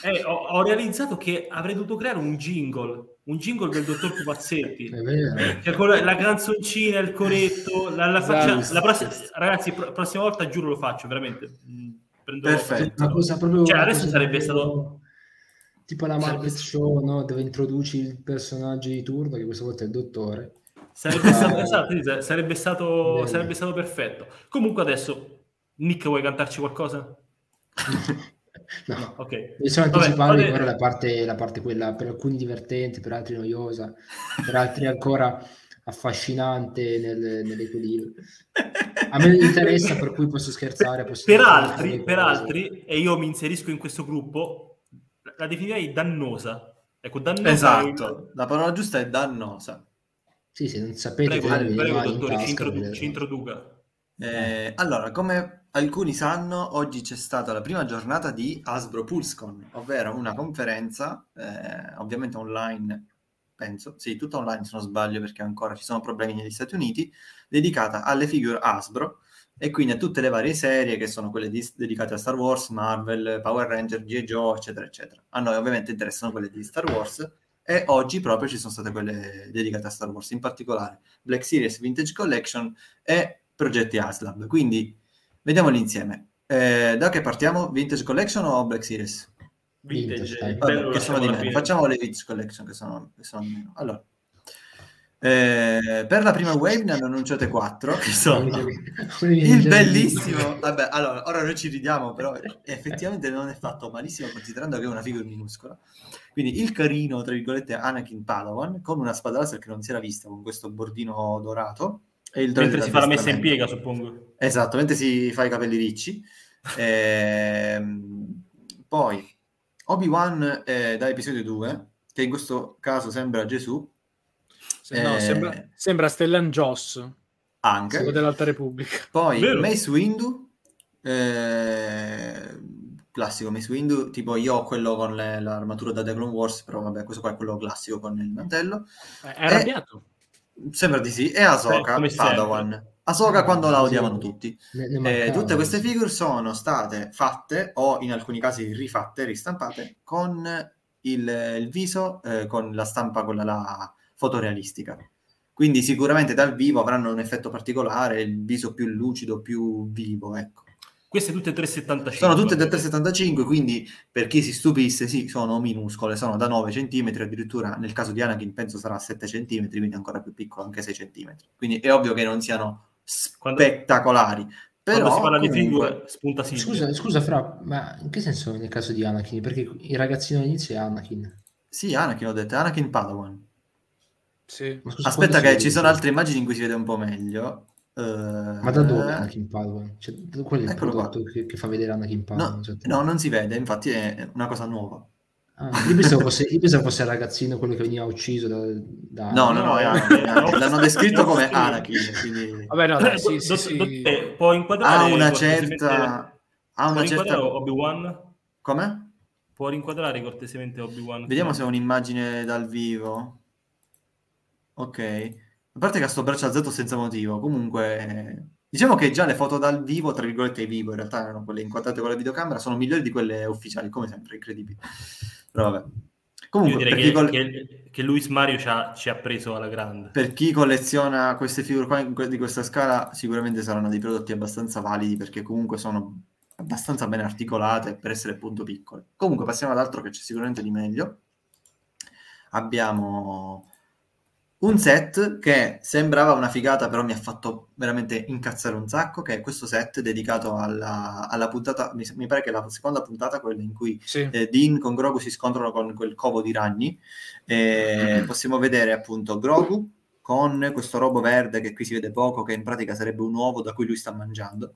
Eh, ho, ho realizzato che avrei dovuto creare un jingle, un jingle del dottor Pupazzetti. È vero. Che con la, la canzoncina, il coretto, la, la faccia- Esatto. la prossima, ragazzi, pro- prossima volta giuro lo faccio, veramente. Mm, Prendo, Perfetto. Una cosa proprio, Cioè, adesso cosa sarebbe stato- tipo la sarebbe stato- Show, no? dove introduci il personaggio di turno, che questa volta è il dottore. Sarebbe stato, Ah. esatto, sarebbe stato, sarebbe stato perfetto. Comunque adesso, Nick, vuoi cantarci qualcosa? [LAUGHS] No. Ok. Mi sono Vabbè, anticipato di fare la parte, la parte quella per alcuni divertente, per altri noiosa, per altri ancora affascinante nel, nell'equilibrio. A me non interessa, per cui posso scherzare. Posso per altri, per altri, e io mi inserisco in questo gruppo, la definirei dannosa. Ecco, dannosa esatto, è... la parola giusta è dannosa. Sì, se non sapete... Prego, prego dottore, ci, introdu- ci introduca. Eh, allora, come alcuni sanno, oggi c'è stata la prima giornata di Hasbro PulseCon, ovvero una conferenza, eh, ovviamente online, penso, sì, tutta online se non sbaglio perché ancora ci sono problemi negli Stati Uniti, dedicata alle figure Hasbro e quindi a tutte le varie serie che sono quelle di, dedicate a Star Wars, Marvel, Power Ranger, G.I. Joe, eccetera, eccetera. A noi ovviamente interessano quelle di Star Wars e oggi proprio ci sono state quelle dedicate a Star Wars, in particolare Black Series Vintage Collection e progetti ASLAB. Quindi vediamoli insieme. Eh, da che partiamo? Vintage Collection o Black Series? Vintage, Vintage Vabbè, che sono di meno. Facciamo le Vintage Collection che sono, che sono di meno. Allora, eh, per la prima wave ne hanno annunciate quattro, che sono il bellissimo, vabbè, allora, ora noi ci ridiamo, però effettivamente non è fatto malissimo considerando che è una figura minuscola. Quindi il carino, tra virgolette, Anakin Padawan, con una spada laser che non si era vista, con questo bordino dorato, mentre si fa la messa in piega, suppongo. Esatto, mentre si fa i capelli ricci. Ehm, poi Obi-Wan eh, da episodio 2, che in questo caso sembra Gesù. Se, no, eh, sembra, sembra Stellan Joss. Anche. dell'Alta Repubblica. Poi Vero? Mace Windu, eh, classico Mace Windu, tipo io ho quello con le, l'armatura da The Clone Wars, però vabbè, questo qua è quello classico con il mantello. È arrabbiato. Sembra di sì. E Ahsoka, Beh, Padawan. Ahsoka quando la odiavano tutti. Eh, tutte queste figure sono state fatte o in alcuni casi rifatte, ristampate con il, il viso, eh, con la stampa quella là fotorealistica. Quindi sicuramente dal vivo avranno un effetto particolare, il viso più lucido, più vivo, ecco. Queste tutte 3,75. Sono tutte 3,75, quindi per chi si stupisse, sì, sono minuscole, sono da 9 cm, addirittura nel caso di Anakin penso sarà 7 cm, quindi ancora più piccolo, anche 6 cm. Quindi è ovvio che non siano spettacolari. Quando, però, quando si parla comunque... di figure spunta Scusa, scusa Fra, ma in che senso nel caso di Anakin? Perché il ragazzino all'inizio è Anakin. Sì, Anakin ho detto, Anakin Padawan. Sì. Scusa, Aspetta che ci sono altre immagini in cui si vede un po' meglio. Uh, Ma da dove Anakin Padawan? Cioè, qual è il prodotto che, che, fa vedere Anakin Padawan? No, cioè, no, non si vede, infatti è una cosa nuova. Ah, io, pensavo fosse, io, pensavo fosse, il ragazzino quello che veniva ucciso da... da... No, no, no, no l'hanno descritto come Anakin. Quindi... Vabbè, no, dai, sì, sì, sì. Può inquadrare... Ha una certa... Ha una certa... Obi-Wan? Come? Può rinquadrare cortesemente Obi-Wan? Vediamo se è un'immagine dal vivo. Ok. A parte che ha sto braccio alzato senza motivo, comunque diciamo che già le foto dal vivo, tra virgolette vivo, in realtà erano quelle inquadrate con la videocamera, sono migliori di quelle ufficiali, come sempre, incredibile. Però vabbè. Comunque, Io direi che, coll- che, che, Luis Mario ci ha, ci ha, preso alla grande. Per chi colleziona queste figure qua di questa scala, sicuramente saranno dei prodotti abbastanza validi perché comunque sono abbastanza ben articolate per essere appunto piccole. Comunque passiamo ad altro che c'è sicuramente di meglio. Abbiamo un set che sembrava una figata, però mi ha fatto veramente incazzare un sacco, che è questo set dedicato alla, alla puntata, mi, mi, pare che è la seconda puntata, quella in cui sì. eh, Dean con Grogu si scontrano con quel covo di ragni. Eh. Possiamo vedere appunto Grogu con questo robo verde che qui si vede poco, che in pratica sarebbe un uovo da cui lui sta mangiando.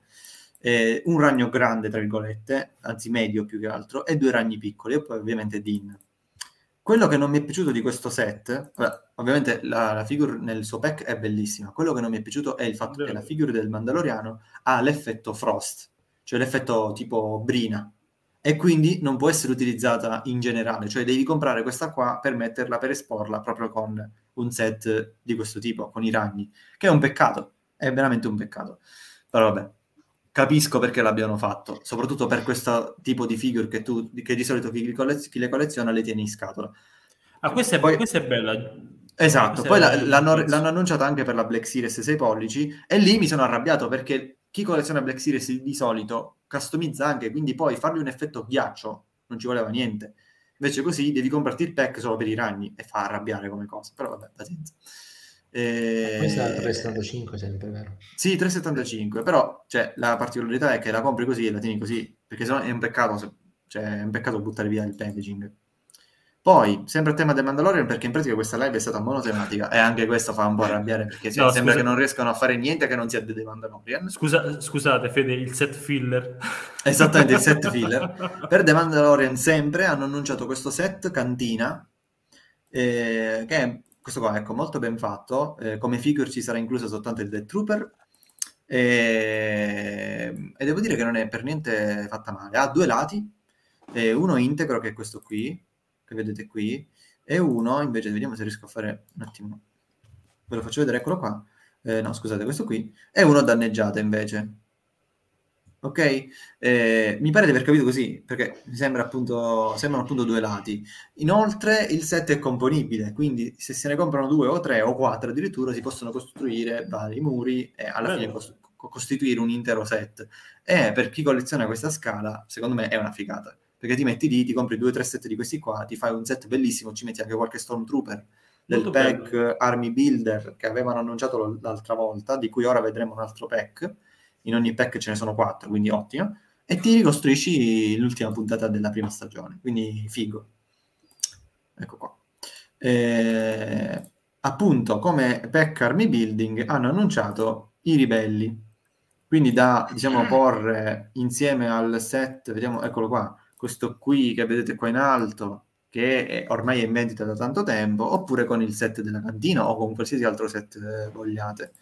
Eh, un ragno grande, tra virgolette, anzi medio più che altro, e due ragni piccoli, e poi ovviamente Dean. Quello che non mi è piaciuto di questo set, ovviamente la, la, figure nel suo pack è bellissima, quello che non mi è piaciuto è il fatto Vero. che la figure del Mandaloriano ha l'effetto Frost, cioè l'effetto tipo brina, e quindi non può essere utilizzata in generale, cioè devi comprare questa qua per metterla, per esporla proprio con un set di questo tipo, con i ragni, che è un peccato, è veramente un peccato. Però vabbè, capisco perché l'abbiano fatto, soprattutto per questo tipo di figure che tu, che di solito chi, collez- chi le colleziona le tieni in scatola. Ah, questa è, Poi, questa è bella. Esatto, poi la, l'hanno, l'hanno, annunciata anche per la Black Series 6 pollici e lì mi sono arrabbiato perché chi colleziona Black Series di solito customizza anche, quindi poi fargli un effetto ghiaccio non ci voleva niente. Invece così devi comprarti il pack solo per i ragni e fa arrabbiare come cosa, però vabbè, pazienza. E... Questa è 375 sempre, vero? Sì, 375, però cioè, la particolarità è che la compri così e la tieni così, perché sennò è un peccato, cioè, è un peccato buttare via il packaging. Poi, sempre a tema del Mandalorian, perché in pratica questa live è stata monotematica e anche questo fa un po' arrabbiare perché No, sembra scusa. che non riescano a fare niente che non sia The Mandalorian. Scusa, scusate, Fede, il set filler. Esattamente, il set [LAUGHS] filler. Per The Mandalorian sempre hanno annunciato questo set cantina, eh, che è questo qua, ecco, molto ben fatto. Eh, come figure ci sarà incluso soltanto il Death Trooper. eh, e devo dire che non è per niente fatta male. Ha due lati, eh, uno integro che è questo qui, che vedete qui, e uno invece, vediamo se riesco a fare un attimo, ve lo faccio vedere, eccolo qua. Eh, no, scusate, questo qui, è uno danneggiato invece. Ok? Eh, mi pare di aver capito così, perché mi sembra appunto, sembrano appunto due lati. Inoltre il set è componibile, quindi se se ne comprano due o tre o quattro addirittura si possono costruire vari muri e alla Bello. fine cos- co- costituire un intero set. E per chi colleziona questa scala, secondo me è una figata. Perché ti metti lì, ti compri due o tre set di questi qua, ti fai un set bellissimo, ci metti anche qualche Stormtrooper del Molto pack bello. Army Builder che avevano annunciato l'altra volta, di cui ora vedremo un altro pack. In ogni pack ce ne sono quattro, quindi ottimo. E ti ricostruisci l'ultima puntata della prima stagione, quindi figo. Ecco qua. Eh, appunto, come pack Army Building hanno annunciato i ribelli. Quindi da, diciamo, porre insieme al set, vediamo, eccolo qua, questo qui che vedete qua in alto, che è- ormai è in vendita da tanto tempo, oppure con il set della cantina o con qualsiasi altro set eh, vogliate.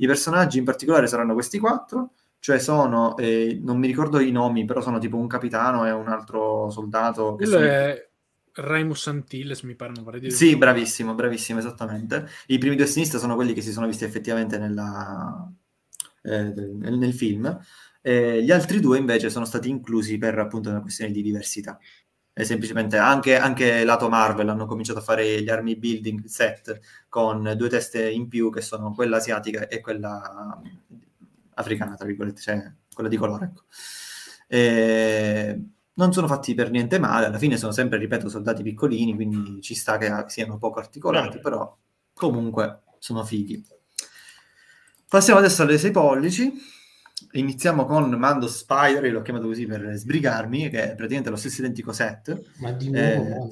I personaggi in particolare saranno questi quattro, cioè sono, eh, non mi ricordo i nomi, però sono tipo un capitano e un altro soldato. Che Quello sono- è Raimus Antilles, mi pare, non vorrei dire. Sì, bravissimo, bravissimo, esattamente. I primi due a sinistra sono quelli che si sono visti effettivamente nella, eh, nel, nel film. Eh, gli altri due invece sono stati inclusi per appunto una questione di diversità. E semplicemente anche, anche lato Marvel hanno cominciato a fare gli army building set con due teste in più che sono quella asiatica e quella africana, tra virgolette, cioè quella di colore. Ecco. Eh, non sono fatti per niente male, alla fine sono sempre, ripeto, soldati piccolini, quindi ci sta che siano poco articolati, però comunque sono fighi. Passiamo adesso alle 6 pollici. Iniziamo con Mando Spider, io l'ho chiamato così per sbrigarmi, che è praticamente lo stesso identico set, Ma di nuovo, Eh,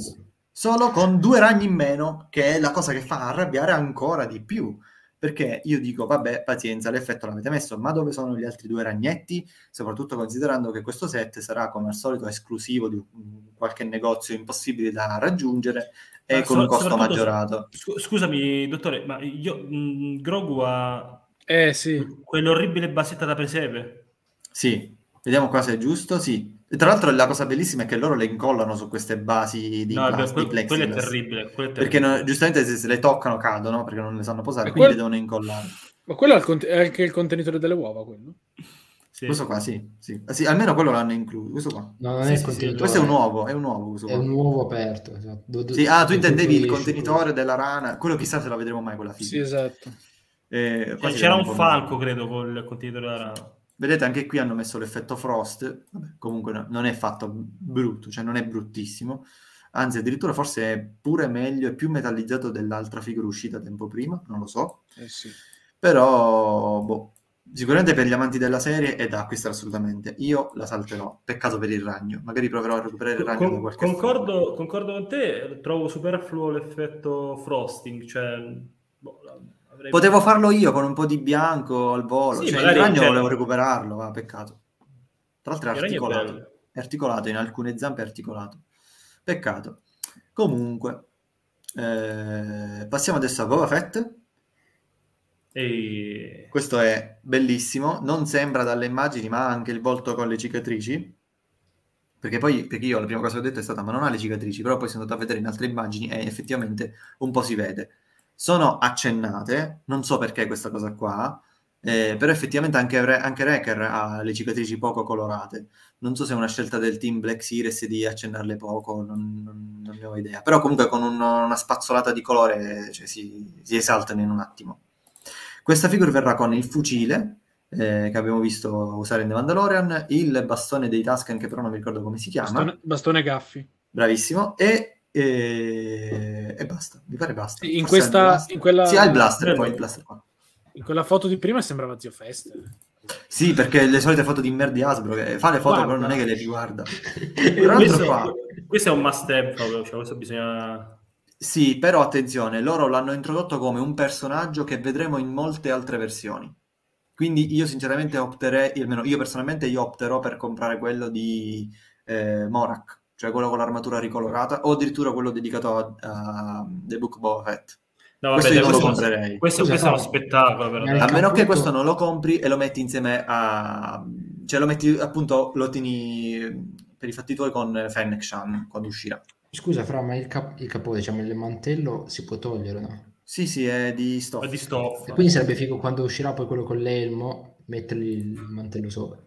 solo con due ragni in meno, che è la cosa che fa arrabbiare ancora di più. Perché io dico, vabbè, pazienza, l'effetto l'avete messo, ma dove sono gli altri due ragnetti? Soprattutto considerando che questo set sarà, come al solito, esclusivo di un- qualche negozio impossibile da raggiungere e Ma con un so- costo soprattutto- maggiorato. Scu- scusami, dottore, ma io, mh, Grogu ha Eh sì, quell'orribile basetta da presepe. Sì, vediamo qua se è giusto, sì. E tra l'altro la cosa bellissima è che loro le incollano su queste basi di, No, plas- que- di quello è terribile. quello è Perché terribile. no- giustamente se, se le toccano cadono perché non le sanno posare, E quindi quel- le devono incollare. ma quello è, il cont- è anche il contenitore delle uova, quello. Sì. Questo qua sì, sì. Ah, sì, almeno quello l'hanno incluso. Questo qua. No, non Sì, è il sì, sì, contenitore. Questo è un uovo, è un uovo questo È un uovo aperto. esatto. Do- do- Sì, ah, tu intendevi il contenitore della rana, quello chissà se la vedremo mai quella Sì, figlia. esatto. Eh, Eh, C'era un falco, credo, col contenitore della rana. Vedete, anche qui hanno messo l'effetto frost. Vabbè, comunque no- non è fatto brutto, cioè non è bruttissimo. Anzi, addirittura forse è pure meglio e più metallizzato dell'altra figura uscita tempo prima, non lo so. Eh sì. Però, boh, sicuramente per gli amanti della serie è da acquistare assolutamente. Io la salterò. Peccato per il ragno. Magari proverò a recuperare il ragno da Con- qualche concordo, concordo con te, trovo superfluo l'effetto frosting, cioè... Potevo farlo io con un po' di bianco al volo. Sì, cioè, il ragno cioè- volevo recuperarlo, va, peccato. Tra l'altro è articolato. È articolato, in alcune zampe è articolato. Peccato. Comunque, eh, passiamo adesso a Boba Fett. E... Questo è bellissimo, non sembra dalle immagini, ma ha anche il volto con le cicatrici. Perché poi, perché io la prima cosa che ho detto è stata, ma non ha le cicatrici, però poi sono andato a vedere in altre immagini e effettivamente un po' si vede. Sono accennate, non so perché questa cosa qua, eh, però effettivamente anche, Re- anche Wrecker ha le cicatrici poco colorate. Non so se è una scelta del team Black Series di accennarle poco, non, non- non ne ho idea. Però comunque con un- una spazzolata di colore cioè, si, si esaltano in un attimo. Questa figura verrà con il fucile, eh, che abbiamo visto usare in The Mandalorian, il bastone dei Tusken, che però non mi ricordo come si chiama. Bastone, bastone Gaffi. Bravissimo. E, e, e basta, mi pare basta. In Forse questa- in quella- Sì, ha il blaster, poi il blaster qua. In quella foto di prima sembrava Zio Fester. Sì, perché le solite foto di merda di Hasbro, che fa le foto Guarda. però non è che le riguarda. [LAUGHS] questo, qua, questo è un must have proprio, cioè questo bisogna... sì, però attenzione, loro l'hanno introdotto come un personaggio che vedremo in molte altre versioni. Quindi io sinceramente opterei, almeno io personalmente io opterò per comprare quello di eh, Morak, cioè quello con l'armatura ricolorata, o addirittura quello dedicato a, a The Book Boba Fett. No, Questo dai, io non lo questo, comprerei. questo, Scusa, questo è uno spettacolo, però. A meno che questo non lo compri e lo metti insieme a... cioè lo metti appunto, lo tieni per i fatti tuoi con Fennec Shan quando uscirà. Scusa, Fra, ma il, cap- il capo, diciamo, il mantello si può togliere, no? Sì, sì, è di È stoffa. di stoffa. E quindi sarebbe figo quando uscirà poi quello con l'elmo, mettergli il mantello sopra.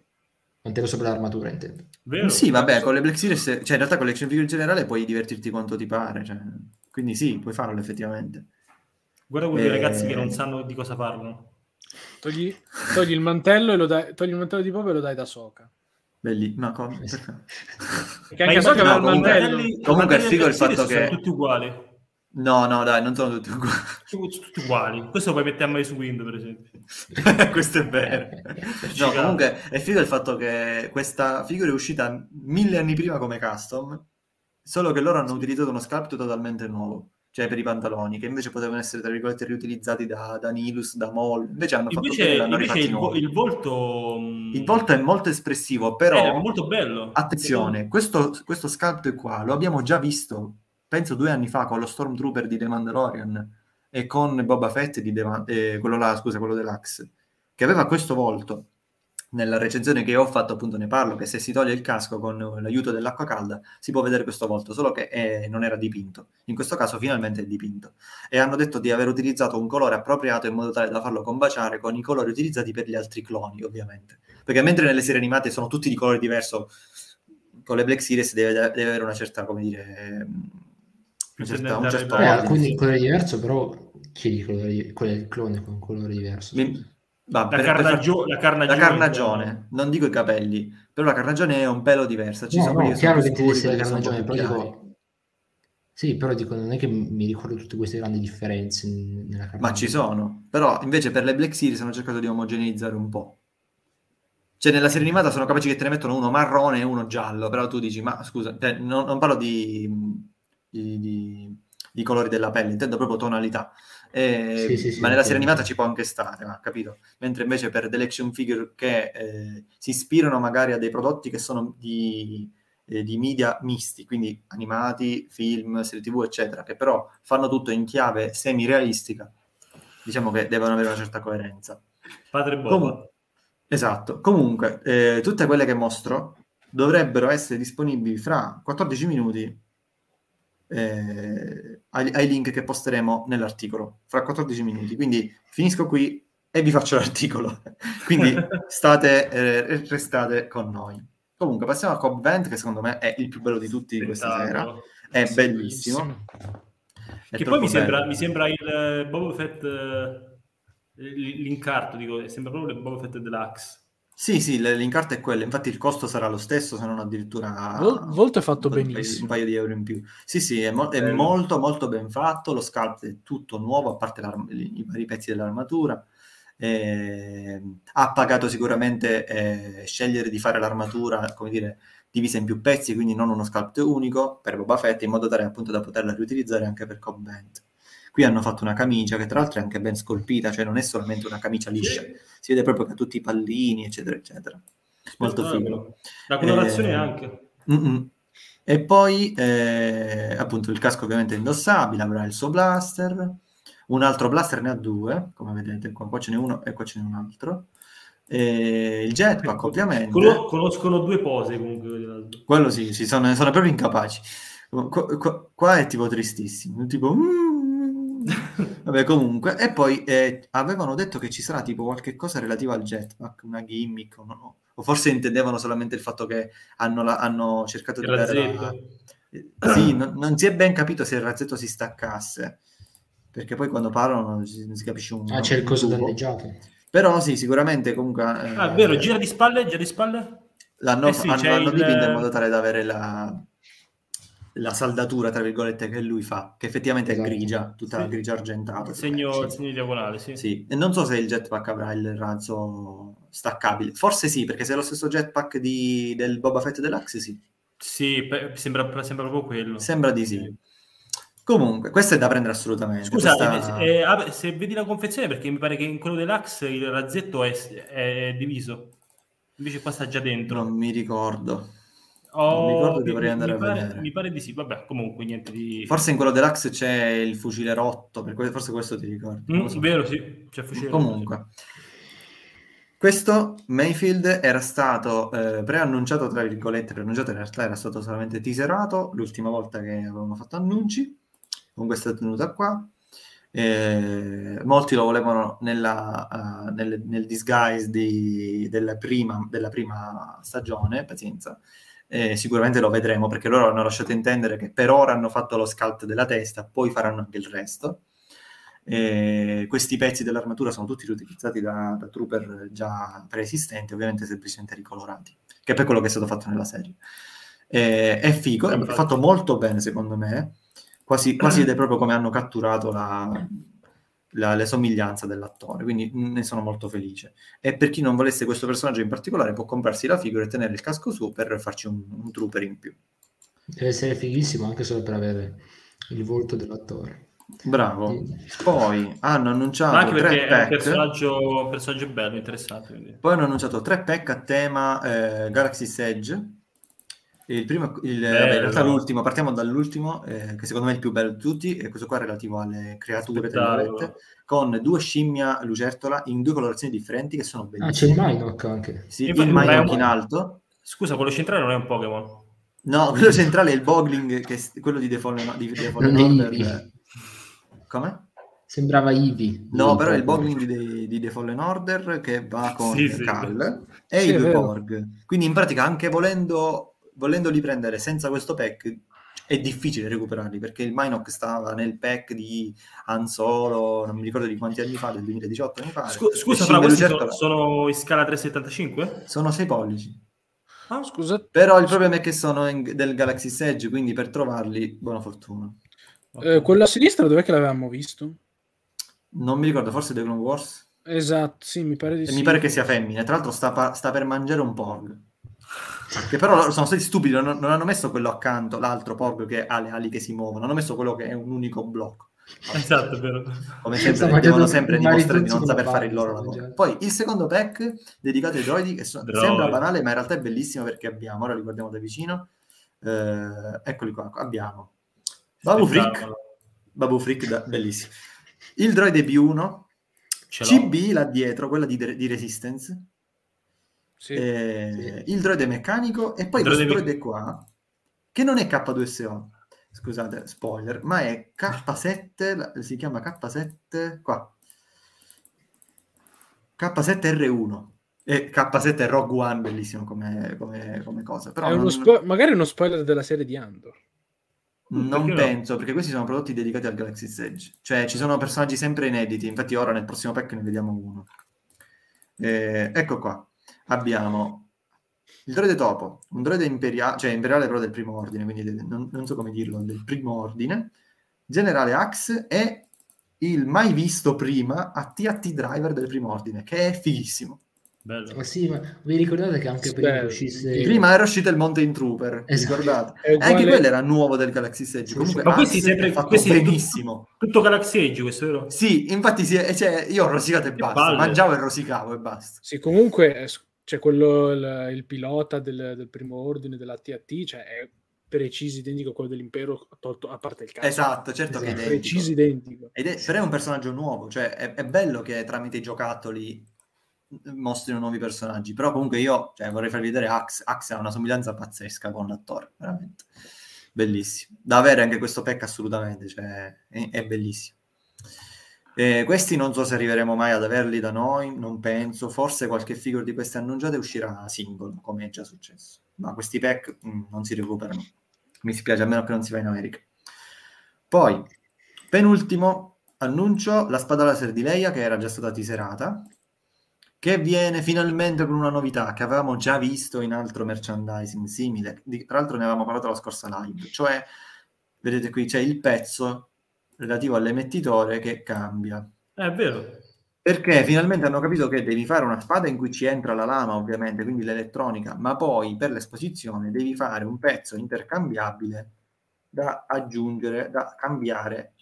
Mantello sopra l'armatura, intendo. Vero? Sì, vabbè, con le Black Series, cioè in realtà con l'action figure in generale puoi divertirti quanto ti pare, cioè, quindi sì, puoi farlo effettivamente. Guarda quei Eh, ragazzi che non sanno di cosa parlano. Togli, togli il mantello e lo dai, togli il mantello di Boba e lo dai da Soca. Belli, ma come? Eh. Perché? Anche Soca aveva il comunque- mantello. comunque è figo il fatto sono che- tutti uguali. No, no, dai, non sono tutti uguali. Tutti uguali. Questo lo puoi mettere a mai su Windows, per esempio. [LAUGHS] Questo è vero. No, comunque è figo il fatto che questa figura è uscita mille anni prima come custom, solo che loro hanno utilizzato uno sculpt totalmente nuovo, cioè per i pantaloni, che invece potevano essere, tra virgolette, riutilizzati da, da Nilus, da Maul, invece hanno fatto Invece, l'hanno invece il, vo- il volto... mh, Il volto è molto espressivo, è però molto bello. attenzione, questo, questo sculpt qua lo abbiamo già visto, penso due anni fa, con lo Stormtrooper di The Mandalorian e con Boba Fett di The Man- eh, quello là, scusa, quello dell'Axe, che aveva questo volto. Nella recensione che ho fatto, appunto, ne parlo che se si toglie il casco con l'aiuto dell'acqua calda si può vedere questo volto, solo che eh, non era dipinto. In questo caso finalmente è dipinto. E hanno detto di aver utilizzato un colore appropriato in modo tale da farlo combaciare con i colori utilizzati per gli altri cloni, ovviamente. Perché mentre nelle serie animate sono tutti di colore diverso, con le Black Series deve, deve avere una certa, come dire, ehm, una certa, un certo Eh, alcuni di colore diverso, però chi di colore, quello è il clone con un colore diverso. Mi- va, La, per- per carnagio- far- la la carnagione. carnagione, non dico i capelli, però la carnagione è un pelo diversa. Ci No, sono no, chiaro che essere la un carnagione, però dico... Sì, però dico, non è che mi ricordo tutte queste grandi differenze in- nella carnagione. Ma ci sono, però invece per le Black Series hanno cercato di omogeneizzare un po'. Cioè nella serie animata sono capaci che te ne mettono uno marrone e uno giallo, però tu dici, ma scusa, cioè, non, non parlo di, di- di- di colori della pelle, intendo proprio tonalità. Eh, Sì, sì, sì, ma nella serie animata ci può anche stare, ma, capito? Mentre invece per delle action figure che eh, si ispirano magari a dei prodotti che sono di, eh, di media misti, quindi animati, film, serie tv, eccetera, che però fanno tutto in chiave semi-realistica, diciamo che devono avere una certa coerenza. Padre Boba. Comu- esatto. Comunque, eh, tutte quelle che mostro dovrebbero essere disponibili fra 14 minuti eh, ai, ai link che posteremo nell'articolo. Fra 14 minuti. Quindi finisco qui e vi faccio l'articolo. [LAUGHS] Quindi state, eh, restate con noi. Comunque, passiamo a Cobb Vent, che secondo me è il più bello di tutti di questa sera. Spettacolo. È Sì, bellissimo. È Che poi mi sembra, mi sembra il eh, Boba Fett, eh, l'incarto, dico, sembra proprio il Boba Fett Deluxe. Sì, sì, l- l'incarto è quello. Infatti il costo sarà lo stesso, se non addirità Vol- Volto è fatto un paio- benissimo. Un paio di euro in più. Sì, sì, è, mo- è molto molto ben fatto. Lo sculpt è tutto nuovo, a parte i vari pezzi dell'armatura. Eh, ha pagato sicuramente eh, scegliere di fare l'armatura, come dire, divisa in più pezzi, quindi non uno sculpt unico per Boba Fett, in modo tale appunto da poterla riutilizzare anche per Cobb. Qui hanno fatto una camicia che tra l'altro è anche ben scolpita, cioè non è solamente una camicia liscia, si vede proprio che ha tutti i pallini, eccetera, eccetera. Molto figo. La colorazione Eh, anche. Mm-mm. E poi eh, appunto il casco ovviamente è indossabile, avrà il suo blaster, un altro blaster ne ha due, come vedete qua, qua ce n'è uno e qua ce n'è un altro. E il jetpack ovviamente, Cono- conoscono due pose comunque. quello sì, sì, sono, sono proprio incapaci. Qua, qua- qua è tipo tristissimo, tipo... mm. Vabbè, comunque, e poi eh, avevano detto che ci sarà tipo qualche cosa relativa al jetpack, una gimmick o no, o forse intendevano solamente il fatto che hanno, la- hanno cercato di dare la, eh, Sì, non, non si è ben capito se il razzetto si staccasse, perché poi quando parlano non si, non si capisce un Ah, c'è il coso danneggiato. Però sì, sicuramente comunque... eh, Ah, è vero, gira di spalle, gira di spalle. L'hanno, Eh sì, hanno- hanno il- dipinto in modo tale da avere la, la saldatura, tra virgolette, che lui fa, che effettivamente Esatto. è grigia, tutta Sì. grigia argentata. Il segno, il segno di diagonale, sì. Sì, e non so se il jetpack avrà il razzo staccabile. Forse sì, perché se è lo stesso jetpack di- del Boba Fett Deluxe, sì. Sì, pe- sembra, sembra proprio quello. Sembra di sì. Comunque, questo è da prendere assolutamente. Scusa, Questa- eh, eh, se vedi la confezione, perché mi pare che in quello deluxe il razzetto è, è diviso, invece qua sta già dentro. Non mi ricordo. Oh, non mi ricordo, mi- dovrei andare mi a pare, vedere. Mi pare di sì, vabbè, comunque niente di... Forse in quello deluxe c'è il fucile rotto, per que- forse questo ti ricordi. Mm, so. vero, sì, c'è fucile Comunque, questo Mayfield era stato eh, preannunciato, tra virgolette, preannunciato in realtà era stato solamente teaserato l'ultima volta che avevano fatto annunci, con questa tenuta qua. Eh, molti lo volevano nella, eh, nel, nel disguise di- della, prima, della prima stagione, pazienza. Eh, sicuramente lo vedremo perché loro hanno lasciato intendere che per ora hanno fatto lo sculpt della testa, poi faranno anche il resto. Eh, questi pezzi dell'armatura sono tutti riutilizzati da, da trooper già preesistenti, ovviamente semplicemente ricolorati, che è per quello che è stato fatto nella serie. Eh, è figo, è Infatti. fatto molto bene secondo me, quasi, quasi vede proprio come hanno catturato la, la- le somiglianze dell'attore, quindi ne sono molto felice. E per chi non volesse questo personaggio in particolare può comprarsi la figura e tenere il casco su per farci un, un trooper in più. Deve essere fighissimo anche solo per avere il volto dell'attore. Bravo. Poi hanno annunciato Ma anche tre perché è un pack. personaggio, un personaggio bello, interessante. Quindi. Poi hanno annunciato tre pack a tema eh, Galaxy Edge. Il primo, il, vabbè, in realtà l'ultimo, partiamo dall'ultimo, eh, che secondo me è il più bello di tutti, e questo qua è relativo alle creature, con due scimmia lucertola in due colorazioni differenti che sono Ah, c'è bellissime. il Minoc anche. Sì, Infatti, il Minoc in alto. Scusa, quello centrale non è un Pokémon. No, [LAUGHS] quello centrale è il Bogling, che è quello di The Fallen, di The Fallen Order. Come? Sembrava Eevee. No, Sì, però è il. Bogling di, di The Fallen Order che va con Sì, sì. Cal e Sì, i due. Porg. Quindi in pratica anche volendo, volendoli prendere senza questo pack è difficile recuperarli perché il Minoc stava nel pack di Han Solo, non mi ricordo di quanti anni fa, del 2018 mi pare. Scusa, scimmie però questi sono, in scala 375? sono 6 pollici. Ah, Scusa, Però il problema è che sono in- del Galaxy Edge, quindi per trovarli, buona fortuna. eh, quello a sinistra dov'è che l'avevamo visto? Non mi ricordo, forse The Clone Wars? Esatto, sì, mi pare di E sì. mi pare che sia femmina. Tra l'altro sta, pa- sta per mangiare un porg. Che però sono stati stupidi, non, non hanno messo quello accanto, l'altro porg che ha le ali che si muovono, hanno messo quello che è un unico blocco. Esatto, vero. Come sempre mangiando devono sempre dimostrare di non saper fare il loro lavoro. Poi il secondo pack dedicato ai droidi, che so- Droidi. sembra banale, ma in realtà è bellissimo perché abbiamo, ora li guardiamo da vicino, eh, eccoli qua, abbiamo Babu Frick, Spettacolo. Babu Frick, da- bellissimo. Il droide B1, Ce l'ho. CB là dietro, quella di, di Resistance, Sì. eh, il droide meccanico e poi Il questo droide droide qua che non è K2SO scusate spoiler ma è K7 la- si chiama K7 qua K7R1 e K7 è Rogue One bellissimo come, come- come cosa però È uno non, spo- magari uno spoiler della serie di Andor. non Perché no? penso perché questi sono prodotti dedicati al Galaxy Edge cioè ci sono personaggi sempre inediti infatti ora nel prossimo pack ne vediamo uno Eh, ecco qua abbiamo il droide topo, un droide imperiale, cioè imperiale però del primo ordine, quindi de- non, non so come dirlo, del primo ordine, generale Axe e il mai visto prima AT-AT driver del primo ordine, che è fighissimo. Bello. Ma sì, ma vi ricordate che anche prima Bello. che uscisse... Prima era uscito il Mountain Trooper, Esatto. ricordate? È E anche uguale- quello era nuovo del Galaxy Edge, comunque. Ma questi sempre- è fatto questi- benissimo. Tutto Galaxy Age, questo vero? Sì, infatti sì, e cioè, io ho rosicato e Che basta, palle. mangiavo e rosicavo e basta. Sì, comunque eh, c'è quello, il, il pilota del, del primo ordine della TAT, cioè è preciso identico a quello dell'impero, tolto, a parte il cazzo. Esatto, certo che è Esatto. identico. Preciso identico. Ed è, però è un personaggio nuovo, cioè è, è bello che tramite i giocattoli mostrino nuovi personaggi, però comunque io cioè, vorrei farvi vedere Axe, Axe ha una somiglianza pazzesca con l'attore, veramente bellissimo. Da avere anche questo pack assolutamente, cioè, è, è bellissimo. Eh, questi non so se arriveremo mai ad averli da noi, non penso, forse qualche figure di queste annunciate uscirà singolo, come è già successo, ma questi pack mh, non si recuperano, mi spiace, a meno che non si va in America. Poi, penultimo annuncio, la spada laser di Leia che era già stata teaserata che viene finalmente con una novità che avevamo già visto in altro merchandising simile. Di, tra l'altro ne avevamo parlato la scorsa live, cioè vedete qui c'è il pezzo relativo all'emettitore che cambia. È vero. Perché finalmente hanno capito che devi fare una spada in cui ci entra la lama, ovviamente, quindi l'elettronica, ma poi per l'esposizione devi fare un pezzo intercambiabile da aggiungere, da cambiare,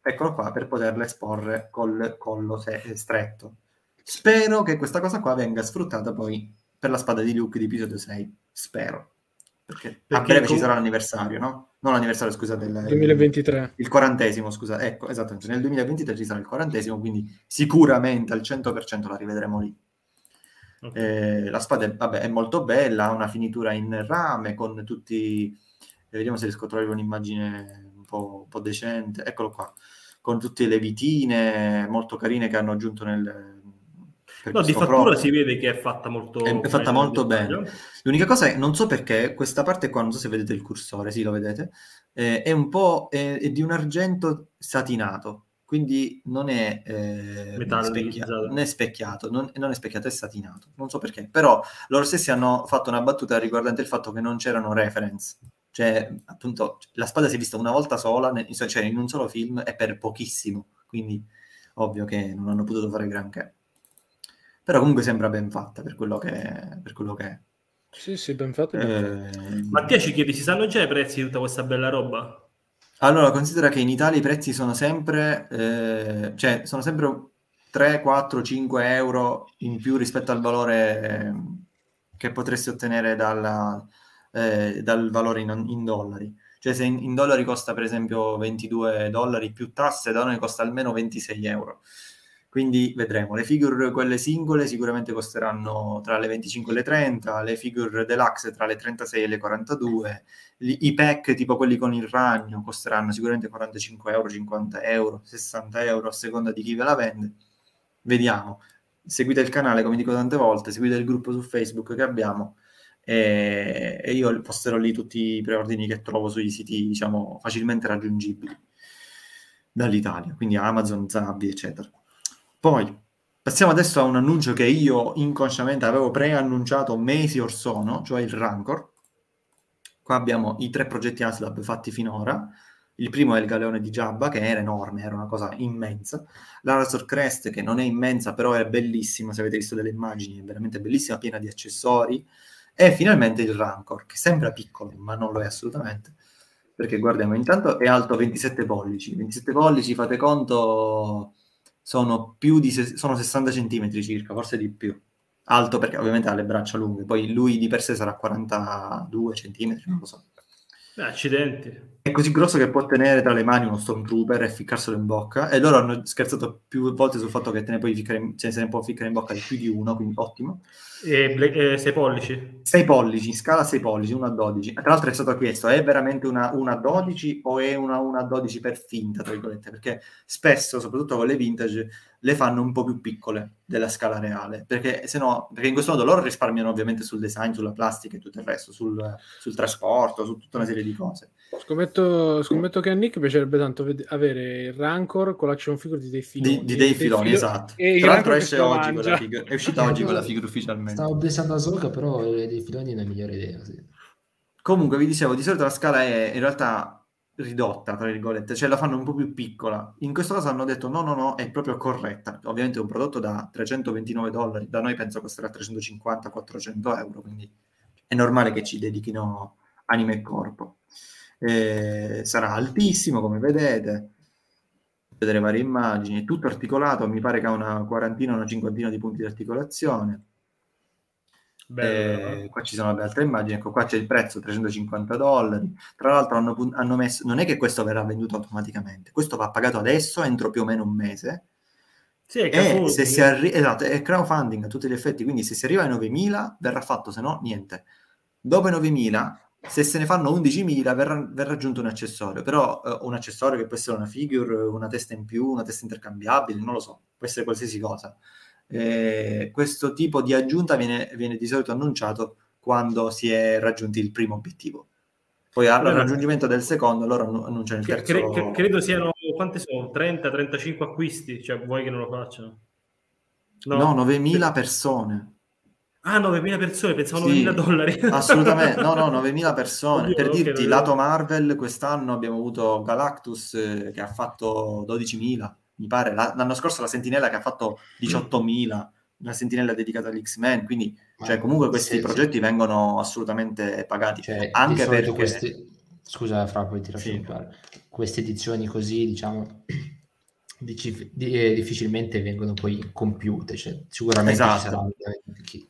eccolo qua, per poterla esporre col collo stretto. Spero che questa cosa qua venga sfruttata poi per la spada di Luke di episodio 6. Spero. Perché, Perché a breve com- ci sarà l'anniversario, no? Non l'anniversario, scusate, il 2023. Il quarantesimo, scusa. Ecco, esattamente. Nel 2023 ci sarà il quarantesimo, quindi sicuramente al 100% la rivedremo lì. Okay. Eh, la spada è, vabbè, è, molto bella, ha una finitura in rame con tutti... Eh, vediamo se riesco a trovare un'immagine un po', un po' decente. Eccolo qua. Con tutte le vitine molto carine che hanno aggiunto nel, No, di fattura proprio. si vede che è fatta molto bene. È fatta molto bene. L'unica cosa è, non so perché, questa parte qua, non so se vedete il cursore, sì lo vedete, eh, è un po' è, è di un argento satinato, quindi non è, eh, specchiato, non è specchiato, non, non, è specchiato, è satinato. Non so perché, però loro stessi hanno fatto una battuta riguardante il fatto che non c'erano reference. Cioè, appunto, la spada si è vista una volta sola, cioè in un solo film e per pochissimo, quindi ovvio che non hanno potuto fare granché però comunque sembra ben fatta per quello che, è, per quello che è. Sì, sì, ben fatta. Eh, Mattia ci chiede, si sanno già i prezzi di tutta questa bella roba? Allora, considera che in Italia i prezzi sono sempre, eh, cioè, sono sempre 3, 4, 5 euro in più rispetto al valore eh, che potresti ottenere dalla, eh, dal valore in, in, dollari. Cioè se in, in, dollari costa per esempio 22 dollari più tasse, da noi costa almeno 26 euro. Quindi vedremo. Le figure, quelle singole, sicuramente costeranno tra le 25 e le 30, le figure deluxe tra le 36 e le 42, I pack tipo quelli con il ragno costeranno sicuramente 45 euro, 50 euro, 60 euro a seconda di chi ve la vende. Vediamo. Seguite il canale, come dico tante volte, seguite il gruppo su Facebook che abbiamo e, e io posterò lì tutti i preordini che trovo sui siti, diciamo, facilmente raggiungibili dall'Italia, quindi Amazon, Zabi, eccetera. Poi passiamo adesso a un annuncio che io inconsciamente avevo preannunciato mesi or sono, cioè il Rancor. Qua abbiamo i tre progetti ASLAB fatti finora. Il primo è il galeone di Jabba, che era enorme, era una cosa immensa. La Razor Crest, che non è immensa, però è bellissima, se avete visto delle immagini, è veramente bellissima, piena di accessori. E finalmente il Rancor, che sembra piccolo, ma non lo è assolutamente. Perché guardiamo, intanto è alto 27 pollici. 27 pollici, fate conto, sono più di sono 60 centimetri circa, forse di più. Alto perché ovviamente ha le braccia lunghe, poi lui di per sé sarà 42 centimetri, non lo so. Accidenti. È così grosso che può tenere tra le mani uno Stormtrooper e ficcarselo in bocca. E loro hanno scherzato più volte sul fatto che te ne puoi ficcare, in, cioè se ne può ficcare in bocca di più di uno, quindi ottimo. E 6 pollici? 6 pollici, in scala 6 pollici, 1 a 12. Tra l'altro è stato chiesto, è veramente una 1 a 12 o è una 1 a 12 per finta, tra virgolette? Perché spesso, soprattutto con le vintage, le fanno un po' più piccole della scala reale, perché se no, perché in questo modo loro risparmiano ovviamente sul design, sulla plastica e tutto il resto, sul, sul trasporto, su tutta una serie di cose. Scommetto, scommetto che a Nick piacerebbe tanto ved- avere il Rancor con l'action figure di dei filoni. Di, di dei filoni, filo- esatto. E Tra l'altro esce oggi quella figura, è uscita oggi quella figura ufficialmente. Stavo pensando a Soka, però dei filoni è una migliore idea, sì. Comunque, vi dicevo, di solito la scala è in realtà ridotta, tra virgolette, cioè la fanno un po' più piccola. In questo caso hanno detto no, no, no, è proprio corretta. Ovviamente un prodotto da 329 dollari, da noi penso costerà 350-400 euro, quindi è normale che ci dedichino anima e corpo. Eh, sarà altissimo, come vedete. Vedere varie immagini, tutto articolato, mi pare che ha una quarantina, una cinquantina di punti di articolazione eh, qua ci sono le altre immagini, ecco qua c'è il prezzo 350 dollari. Tra l'altro hanno, hanno, messo, non è che questo verrà venduto automaticamente, questo va pagato adesso entro più o meno un mese. Sì, e se si arri- esatto, è crowdfunding a tutti gli effetti, quindi se si arriva ai 9.000 verrà fatto, se no niente. Dopo i 9.000, se se ne fanno 11.000 verrà, verrà aggiunto un accessorio, però uh, un accessorio che può essere una figure, una testa in più, una testa intercambiabile, non lo so, può essere qualsiasi cosa eh, questo tipo di aggiunta viene, viene, di solito annunciato quando si è raggiunti il primo obiettivo. Poi al raggiungimento del secondo loro annunciano il terzo. Cre- cre- credo siano, quante sono? 30-35 acquisti, cioè vuoi che non lo facciano? No, 9.000 persone. Ah, 9.000 persone, pensavo Sì, 9.000 dollari. [LAUGHS] Assolutamente, no, no, 9.000 persone. Oddio, per ok, dirti, lato Marvel, quest'anno abbiamo avuto Galactus eh, che ha fatto 12.000, mi pare. La- l'anno scorso la Sentinella che ha fatto 18.000, la Sentinella dedicata all'X-Men, quindi Ma cioè, comunque questi se- progetti vengono assolutamente pagati. Cioè, Anche perché- queste... Scusa, Fra, poi ti lascio Sì. Queste edizioni così, diciamo, [CLEARS THROAT] dici- di- eh, difficilmente vengono poi compiute. Cioè, sicuramente Esatto. ci saranno,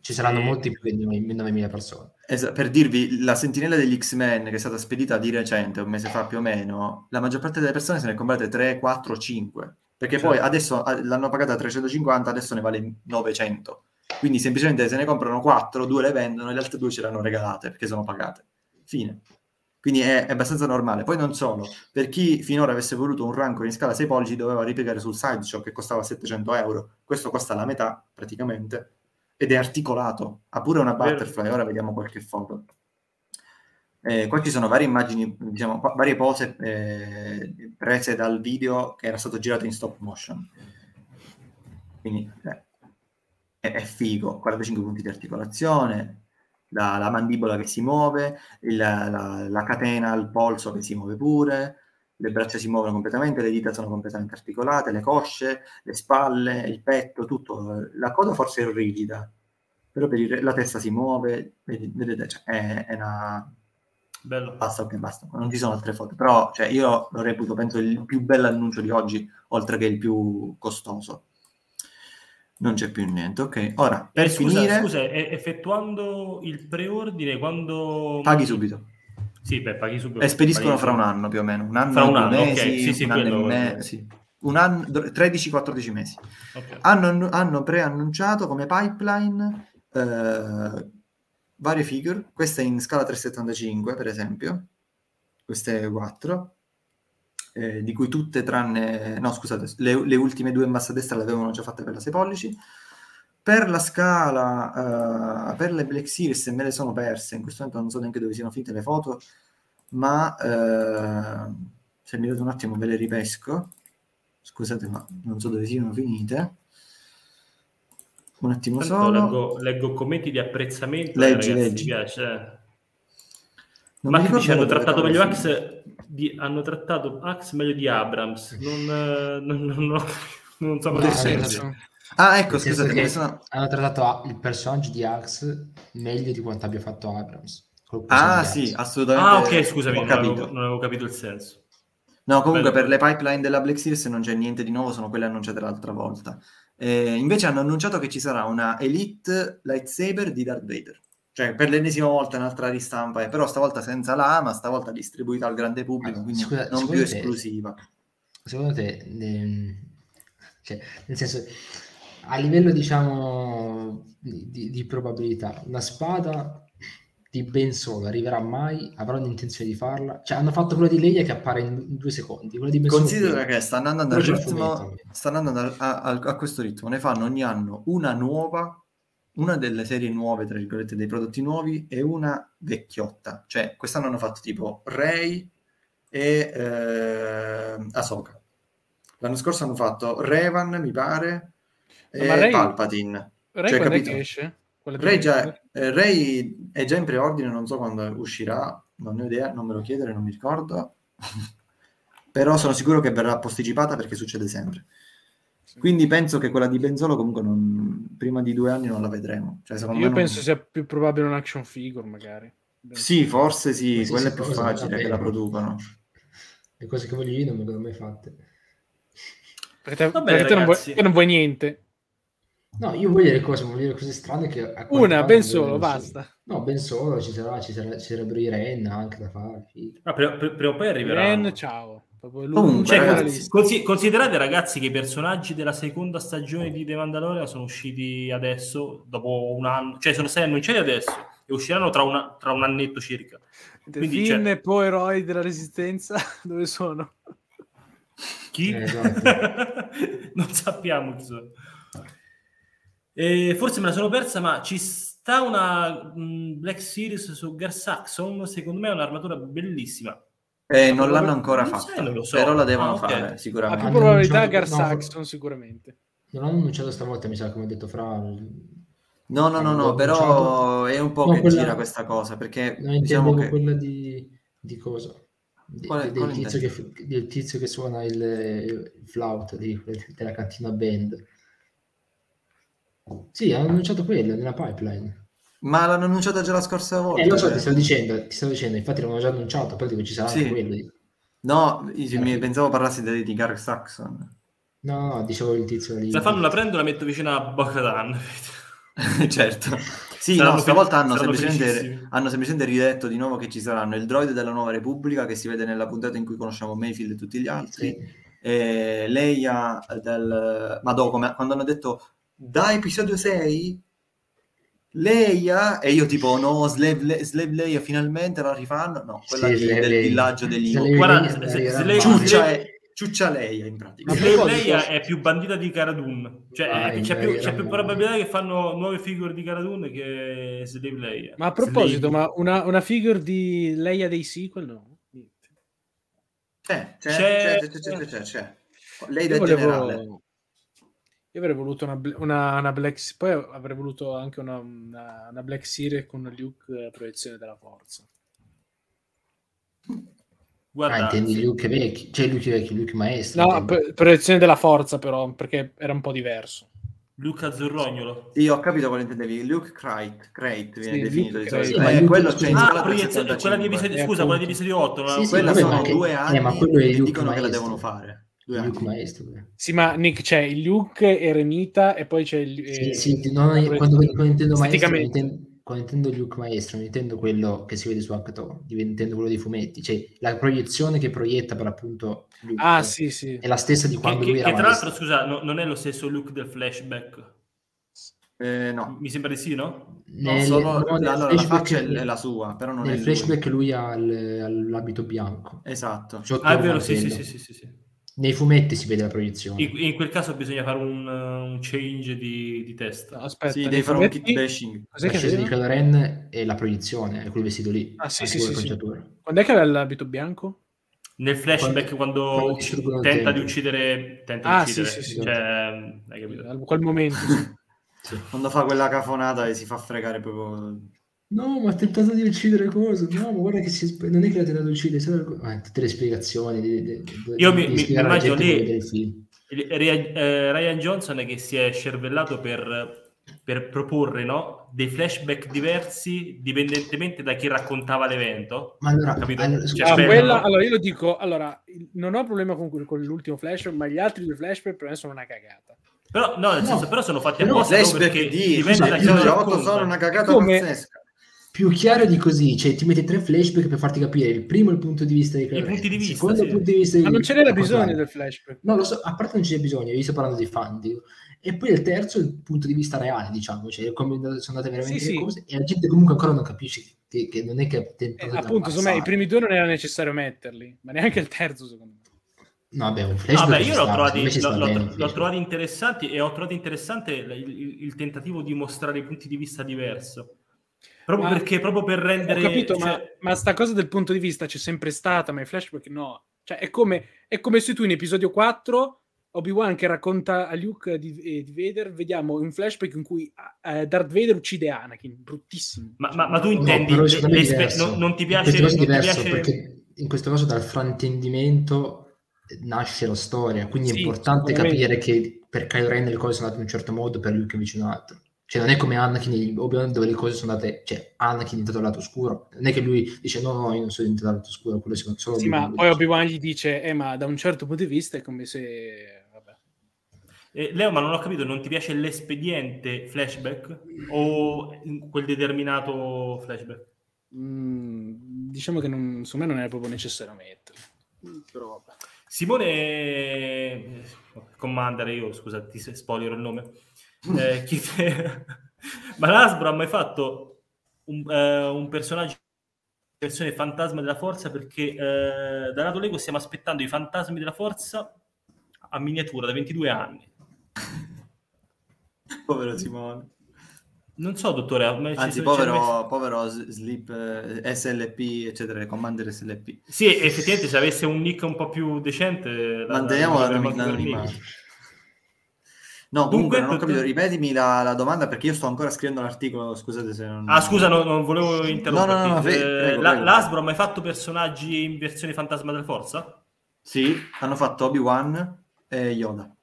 ci saranno Sì. molti più di 9.000 persone. Es- per dirvi, la sentinella degli X-Men che è stata spedita di recente, un mese fa più o meno, la maggior parte delle persone se ne è comprate 3, 4, 5. Perché poi Certo. adesso ah, l'hanno pagata a 350, adesso ne vale 900. Quindi semplicemente se ne comprano 4, 2 le vendono e le altre 2 ce le hanno regalate perché sono pagate. Fine. Quindi è, è abbastanza normale. Poi non solo, per chi finora avesse voluto un Rancor in scala 6 pollici doveva ripiegare sul sideshow che costava 700 euro. Questo costa la metà praticamente ed è articolato. Ha pure una butterfly, ora vediamo qualche foto. Eh, qua ci sono varie immagini, diciamo, varie pose eh, prese dal video che era stato girato in stop motion. Quindi eh, è, è figo, 45 punti di articolazione, la, la mandibola che si muove, il- la, la catena al polso che si muove pure, le braccia si muovono completamente, le dita sono completamente articolate, le cosce, le spalle, il petto, tutto. La coda forse è rigida, però per il- la testa si muove, vedete, cioè, è, è una... Bello. Basta, ok, basta, non ci sono altre foto, però cioè, io lo reputo, penso, il più bello annuncio di oggi, oltre che il più costoso. Non c'è più niente, ok. Ora, per Eh, scusa, finire, scusa, effettuando il preordine, quando... paghi subito. Sì, beh, paghi subito. E spediscono Paghi fra un anno più o meno, un anno, Fra un anno, mesi, sì, sì, un anno quello mese, sì. Un anno, 13-14 mesi. Ok. Hanno, hanno preannunciato come pipeline eh, varie figure, questa in scala 375 per esempio, queste quattro, eh, di cui tutte tranne, no scusate, le, le ultime due in basso a destra le avevano già fatte per la 6 pollici. Per la scala, eh, per le Black Series me le sono perse, in questo momento non so neanche dove siano finite le foto, ma eh, se mi date un attimo ve le ripesco. Scusate, ma non so dove siano finite. Un attimo Tanto solo. leggo, leggo commenti di apprezzamento. Leggi, eh, ragazzi, leggi. mi piace. eh. Non ricordo dice hanno trattato meglio di- hanno trattato Axe meglio di Abrams. Non, eh, non, non, non- non so No, cosa Nel hanno senso? Ah, ecco, scusate, che sono- hanno trattato il personaggio di Axe meglio di quanto abbia fatto Abrams. Ah, sì, assolutamente. Ah, ok, scusami, non avevo, non avevo capito il senso. No, comunque Bello. per le pipeline della Black Series non c'è niente di nuovo, sono quelle annunciate l'altra volta. Eh, invece hanno annunciato che ci sarà una Elite Lightsaber di Darth Vader. Cioè, per l'ennesima volta un'altra ristampa, eh, però stavolta senza lama, stavolta distribuita al grande pubblico, quindi scusa, non più te- esclusiva. Secondo te, ehm, cioè, nel senso, a livello diciamo di, di- di probabilità, una spada di Ben Solo arriverà mai? Avranno intenzione di farla? Cioè, hanno fatto quella di Leia che appare in, due secondi. Quella di Ben Considera che stanno andando al ritmo, stanno andando a, a- a questo ritmo, ne fanno ogni anno una nuova, una delle serie nuove, tra virgolette, dei prodotti nuovi e una vecchiotta. Cioè, quest'anno hanno fatto tipo Rey e eh, Ahsoka. L'anno scorso hanno fatto Revan, mi pare, e Ma Rey- Palpatine. Ray Cioè, capito? che esce? Rey, già, eh, Rey è già in preordine, non so quando uscirà, non ne ho idea, non me lo chiedere, non mi ricordo. [LAUGHS] Però sono sicuro che verrà posticipata perché succede sempre. Sì. Quindi penso che quella di Benzolo comunque non- prima di due anni non la vedremo. Cioè, secondo Io me non- penso sia più probabile un action figure, magari. Sì, forse sì, Sì, quella è più facile che la bene. producono. Le cose che voglio io non me le ho mai fatte. Perché te, Va bene, perché te non, vuoi, te non vuoi niente. No, io voglio le cose, voglio le cose strane che... Una, ben solo, basta. No, ben solo, ci, sarà, ci, sarà- ci sarebbero i Ren anche da fare. Ah, prima, prima o poi arriveranno. Ren, ciao. Comunque, Cioè, ragazzi, consi- considerate ragazzi che i personaggi della seconda stagione di The Mandalorian sono usciti adesso, dopo un anno, cioè sono stati annunciati adesso e usciranno tra, una- tra un annetto circa. Quindi, Finn cioè- e poi eroi della resistenza, [LAUGHS] dove sono? Chi? Eh, esatto. [LAUGHS] non sappiamo chi sono. E forse me la sono persa, ma ci sta una mh, Black Series su Gar Saxon, secondo me è un'armatura bellissima. Eh, non l'hanno ancora non fatta, sai, so. però la devono Ah, ok. fare Ha sicuramente. più Hanno probabilità Gar no, Saxon, sicuramente. Non hanno annunciato stavolta, mi sa, come ha detto Fra. No, no, no, no, però è un po' No, che quella- gira questa cosa, perché No, diciamo che... quella di, di cosa? Di- Quale- del, quale tizio che, del tizio che suona il, il flauto di- della cantina band. Sì, hanno annunciato quella nella pipeline. Ma l'hanno annunciata già la scorsa volta. Eh, lo so, eh. ti stavo dicendo, ti stavo dicendo, infatti l'hanno già annunciato, poi dico ci sarà Sì. anche quello. No, io mi pensavo parlassi di, di Garth Saxon. No, no, dicevo il tizio lì. Se la fanno la prendo e la metto vicino a Bocatan. [LAUGHS] certo. Sì, Saranno no, stavolta hanno semplicemente, hanno semplicemente ridetto di nuovo che ci saranno il droide della Nuova Repubblica, che si vede nella puntata in cui conosciamo Mayfield e tutti gli altri, Sì. e Leia del... Ma dopo, come- quando hanno detto da episodio 6 Leia e io tipo no Slave, Le- Slave Leia finalmente la rifanno no quella Sì, del Leia. villaggio degli Slave. Guarda, ciuccia, è- ciuccia Leia in pratica Ma Slave Leia è più bandita di Cara Dune. Cioè, Vai, c'è, più, c'è più probabilità che fanno nuove figure di Cara Dune che Slave Leia. Ma a proposito, Slave- ma una, una figure di Leia dei sequel no? c'è c'è C'è- c'è c'è c'è, c'è, c'è, c'è. lei del volevo... generale Io avrei voluto una, una, una Black... Poi avrei voluto anche una, una, una Black Series con Luke eh, proiezione della forza. Guarda, Ah, intendi sì. Luke vecchi, cioè Luke vecchi, Luke maestro. No, pro- proiezione della forza però, perché era un po' diverso. Luca Zurrognolo. sì ho capito quale intendevi Luke Crate, Crate viene Sì, definito Luke di solito Sì, ma eh, Luke- quello scusa, c'è in Ah, per proiezione- quella di 75. episodio, Eh, scusa, quella di episodio 8. no? Sì, sì, quella sono ma che- due eh, anni ma quello è Luke dicono che la maestro. devono fare Luke maestro. quello. Sì, ma Nick c'è il Luke eremita e poi c'è il... Sì, eh, sì, no, la io- quando, quando intendo maestro, intendo, quando intendo Luke maestro, non intendo quello che si vede su Hackathon, intendo quello dei fumetti, cioè la proiezione che proietta per appunto Luke Ah, sì, sì. è la stessa di Che, quando che- lui che era tra l'altro, maestro. scusa, no- non è lo stesso look del flashback. Eh, no Mi sembra di sì, no? No, Nel- solo- no, nel allora, la faccia è, è la sua, però non nel è lui. flashback lui ha il- l'abito bianco. Esatto. Ah, è il vero, sì, sì, sì, sì, sì. Nei fumetti si vede la proiezione. In, in quel caso bisogna fare un, uh, un change di, di testa. Aspetta, Sì, devi fare un fumetti- kit bashing. Cos'è la che scesa di? Kylo Ren è la proiezione, è quel vestito lì. Ah, sì, sì, sì, sì. Quando è che aveva l'abito bianco? Nel flashback Quando- quando, tenta di uccidere, tenta Ah, di sì, uccidere, sì, sì. cioè, hai capito? Quel momento. [LAUGHS] sì. Quando fa quella cafonata e si fa fregare proprio... No, ma ha tentato di uccidere cosa? No, ma guarda che si non è che l'ha tentato di uccidere, sai- ah, tutte le spiegazioni. Di, di- di- Io di mi- mi- immagino lì- il. Il- Ryan, eh, Ryan Johnson che si è scervellato per, per proporre no, dei flashback diversi dipendentemente da chi raccontava l'evento. Ma allora, Capito? allora, Cioè, Ah, quella- no? allora io lo dico, allora, il- non ho problema con, con l'ultimo flashback, ma gli altri due flashback per me sono una cagata. Però, no, nel No, senso, però sono fatti però apposta proprio Flashback perché di episodio 8 racconta. sono una cagata Come- pazzesca. Più chiaro di così, cioè ti metti tre flashback per farti capire il primo il punto di vista di di il vista, secondo sì. punto di vista di Ma non ce n'era bisogno del flashback. No, lo so, a parte non c'è bisogno, io sto parlando dei fan, dico. E poi il terzo è il punto di vista reale, diciamo, cioè come sono andate veramente Sì, le sì. cose e la gente comunque ancora non capisce che, che non è che Eh, tentato di appunto, insomma, i primi due non era necessario metterli, ma neanche il terzo, secondo me. No, vabbè, un No, flashback beh, ci io l'ho sta, trovati interessanti e ho trovato interessante il, il- il tentativo di mostrare punti di vista diversi. Proprio Ma- perché, proprio per rendere... Ho capito, cioè- ma, ma sta cosa del punto di vista c'è sempre stata, ma i flashback no. Cioè, è come, è come se tu in episodio 4, Obi-Wan che racconta a Luke di, eh, di Vader, vediamo un flashback in cui eh, Darth Vader uccide Anakin, bruttissimo. Ma, ma- ma tu No, intendi... però le- è spe- non, non ti piace... è non ti diverso piace- perché in questo caso dal fraintendimento nasce la storia, quindi è Sì, importante sicuramente. capire che per Kylo Ren le cose sono andate in un certo modo, per Luke invece in un altro. Cioè non è come Anakin e Obi-Wan dove le cose sono andate, cioè Anakin è diventato lato oscuro, non è che lui dice no, no, io non sono diventato lato oscuro, quello è solo Sì, ma poi Obi-Wan gli dice, eh, ma da un certo punto di vista è come se... Vabbè. Eh, Leo, ma non ho capito, non ti piace l'espediente flashback o quel determinato flashback? Mm, diciamo che non, secondo me non era proprio necessario metterli. Però vabbè. Simone eh, Commander, io scusa, ti spoilerò il nome. Eh, chiede- [LAUGHS] ma l'Asbro ha mai fatto un, eh, un personaggio versione fantasma della forza perché eh, da lato Lego stiamo aspettando i fantasmi della forza a miniatura da 22 anni. [LAUGHS] Povero Simone. Non so, dottore, Anzi, povero, povero Sleep, eh, SLP, eccetera, Commander SLP. Sì, effettivamente se avesse un nick un po' più decente... la- Manteniamo la- la- l'anonim- la- l'anonimato. No, comunque non ho capito, ripetimi la, la, domanda perché io sto ancora scrivendo l'articolo, scusate se non... Ah, scusa, no, non volevo interrompere. No, no, no, fe- prego, la, prego. L'Asbro ha mai fatto personaggi in versione fantasma della forza? Sì, hanno fatto Obi-Wan e Yoda.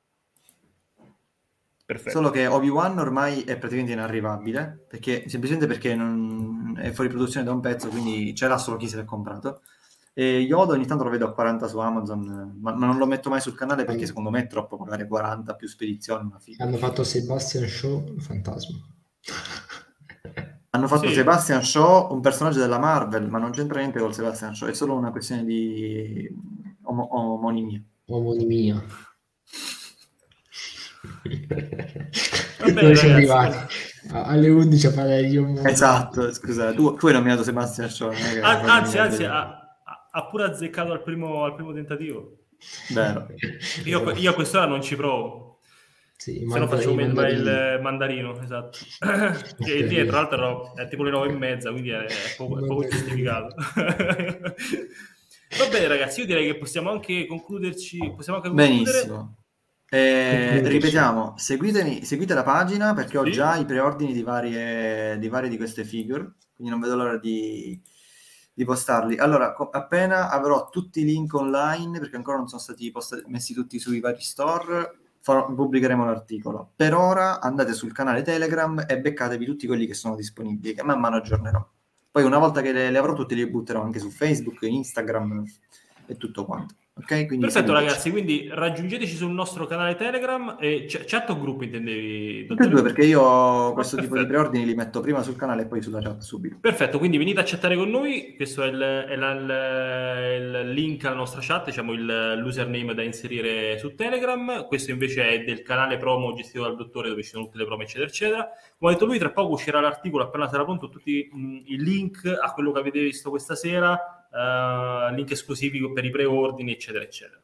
Perfetto. Solo che Obi-Wan ormai è praticamente inarrivabile, perché, semplicemente perché non, è fuori produzione da un pezzo, quindi ce l'ha solo chi se l'è comprato. E Yoda ogni tanto lo vedo a 40 su Amazon, ma, ma non lo metto mai sul canale perché secondo me è troppo pagare 40 più spedizioni. Hanno fatto Sebastian Shaw, fantasma. Hanno fatto sì. Sebastian Shaw, un personaggio della Marvel, ma non c'entra niente con Sebastian Shaw, è solo una questione di om- omonimia. Omonimia. Vabbè, siamo arrivati alle 11 a di un esatto scusa tu, tu hai nominato Sebastian Shaw ah, anzi anzi ha, ha, pure azzeccato al primo, al primo tentativo. Vero. [LAUGHS] io, io a quest'ora non ci provo. Sì, se no faccio il, il mandarino esatto. [LAUGHS] Che lì tra l'altro è tipo le nove e mezza quindi è, è poco, è poco giustificato. [LAUGHS] Va bene ragazzi io direi che possiamo anche concluderci possiamo anche concludere. Benissimo. Eh, ripetiamo, seguitemi, seguite la pagina perché ho sì. già i preordini di varie, di varie di queste figure, quindi non vedo l'ora di, di postarli. Allora, co- appena avrò tutti i link online, perché ancora non sono stati postati, messi tutti sui vari store, farò, pubblicheremo l'articolo. Per ora andate sul canale Telegram e beccatevi tutti quelli che sono disponibili, che man mano aggiornerò. Poi una volta che le, le avrò tutti li butterò anche su Facebook, Instagram e tutto quanto. Okay, Perfetto seguiteci. ragazzi, quindi raggiungeteci sul nostro canale Telegram e c- chat o gruppo intendevi? Tutte e due perché io [LAUGHS] questo Perfetto. tipo di preordini li metto prima sul canale e poi sulla chat subito. Perfetto, quindi venite a chattare con noi, questo è il, è la, il, il link alla nostra chat, diciamo il, l'username da inserire su Telegram, questo invece è del canale promo gestito dal dottore dove ci sono tutte le promo eccetera eccetera. Come ha detto lui, tra poco uscirà l'articolo appena sarà pronto, tutti mh, i link a quello che avete visto questa sera uh, link esclusivi per i preordini, eccetera, eccetera.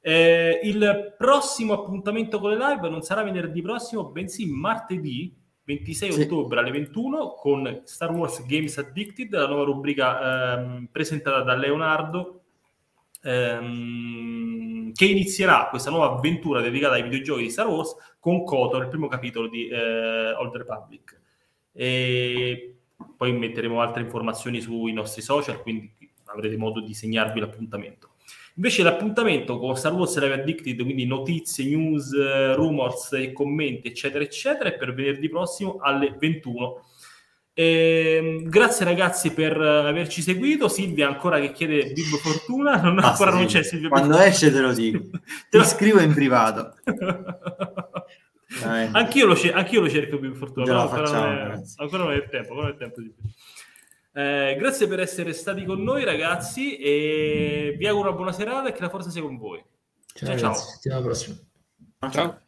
Eh, il prossimo appuntamento con le live non sarà venerdì prossimo, bensì martedì 26 sì. ottobre alle 21 con Star Wars Games Addicted, la nuova rubrica ehm, presentata da Leonardo ehm, che inizierà questa nuova avventura dedicata ai videogiochi di Star Wars con Kotor, il primo capitolo di eh, Old Republic. E poi metteremo altre informazioni sui nostri social, quindi avrete modo di segnarvi l'appuntamento. Invece l'appuntamento con Star Wars Live Addicted, quindi notizie, news, rumors e commenti, eccetera, eccetera, è per venerdì prossimo alle 21. Eh, grazie ragazzi per averci seguito. Silvia ancora che chiede Bib Fortuna, non, ah, ancora non c'è Silvia. Quando Bib esce te lo dico. [LAUGHS] Ti scrivo in privato. [LAUGHS] anch'io, lo, anch'io, lo, cerco Bib Fortuna, però ancora, non è, ancora non è il tempo. Ancora non è il tempo di... Eh, grazie per essere stati con noi, ragazzi, e vi auguro una buona serata e che la forza sia con voi. Ciao, ciao. ciao. Alla prossima. Ciao.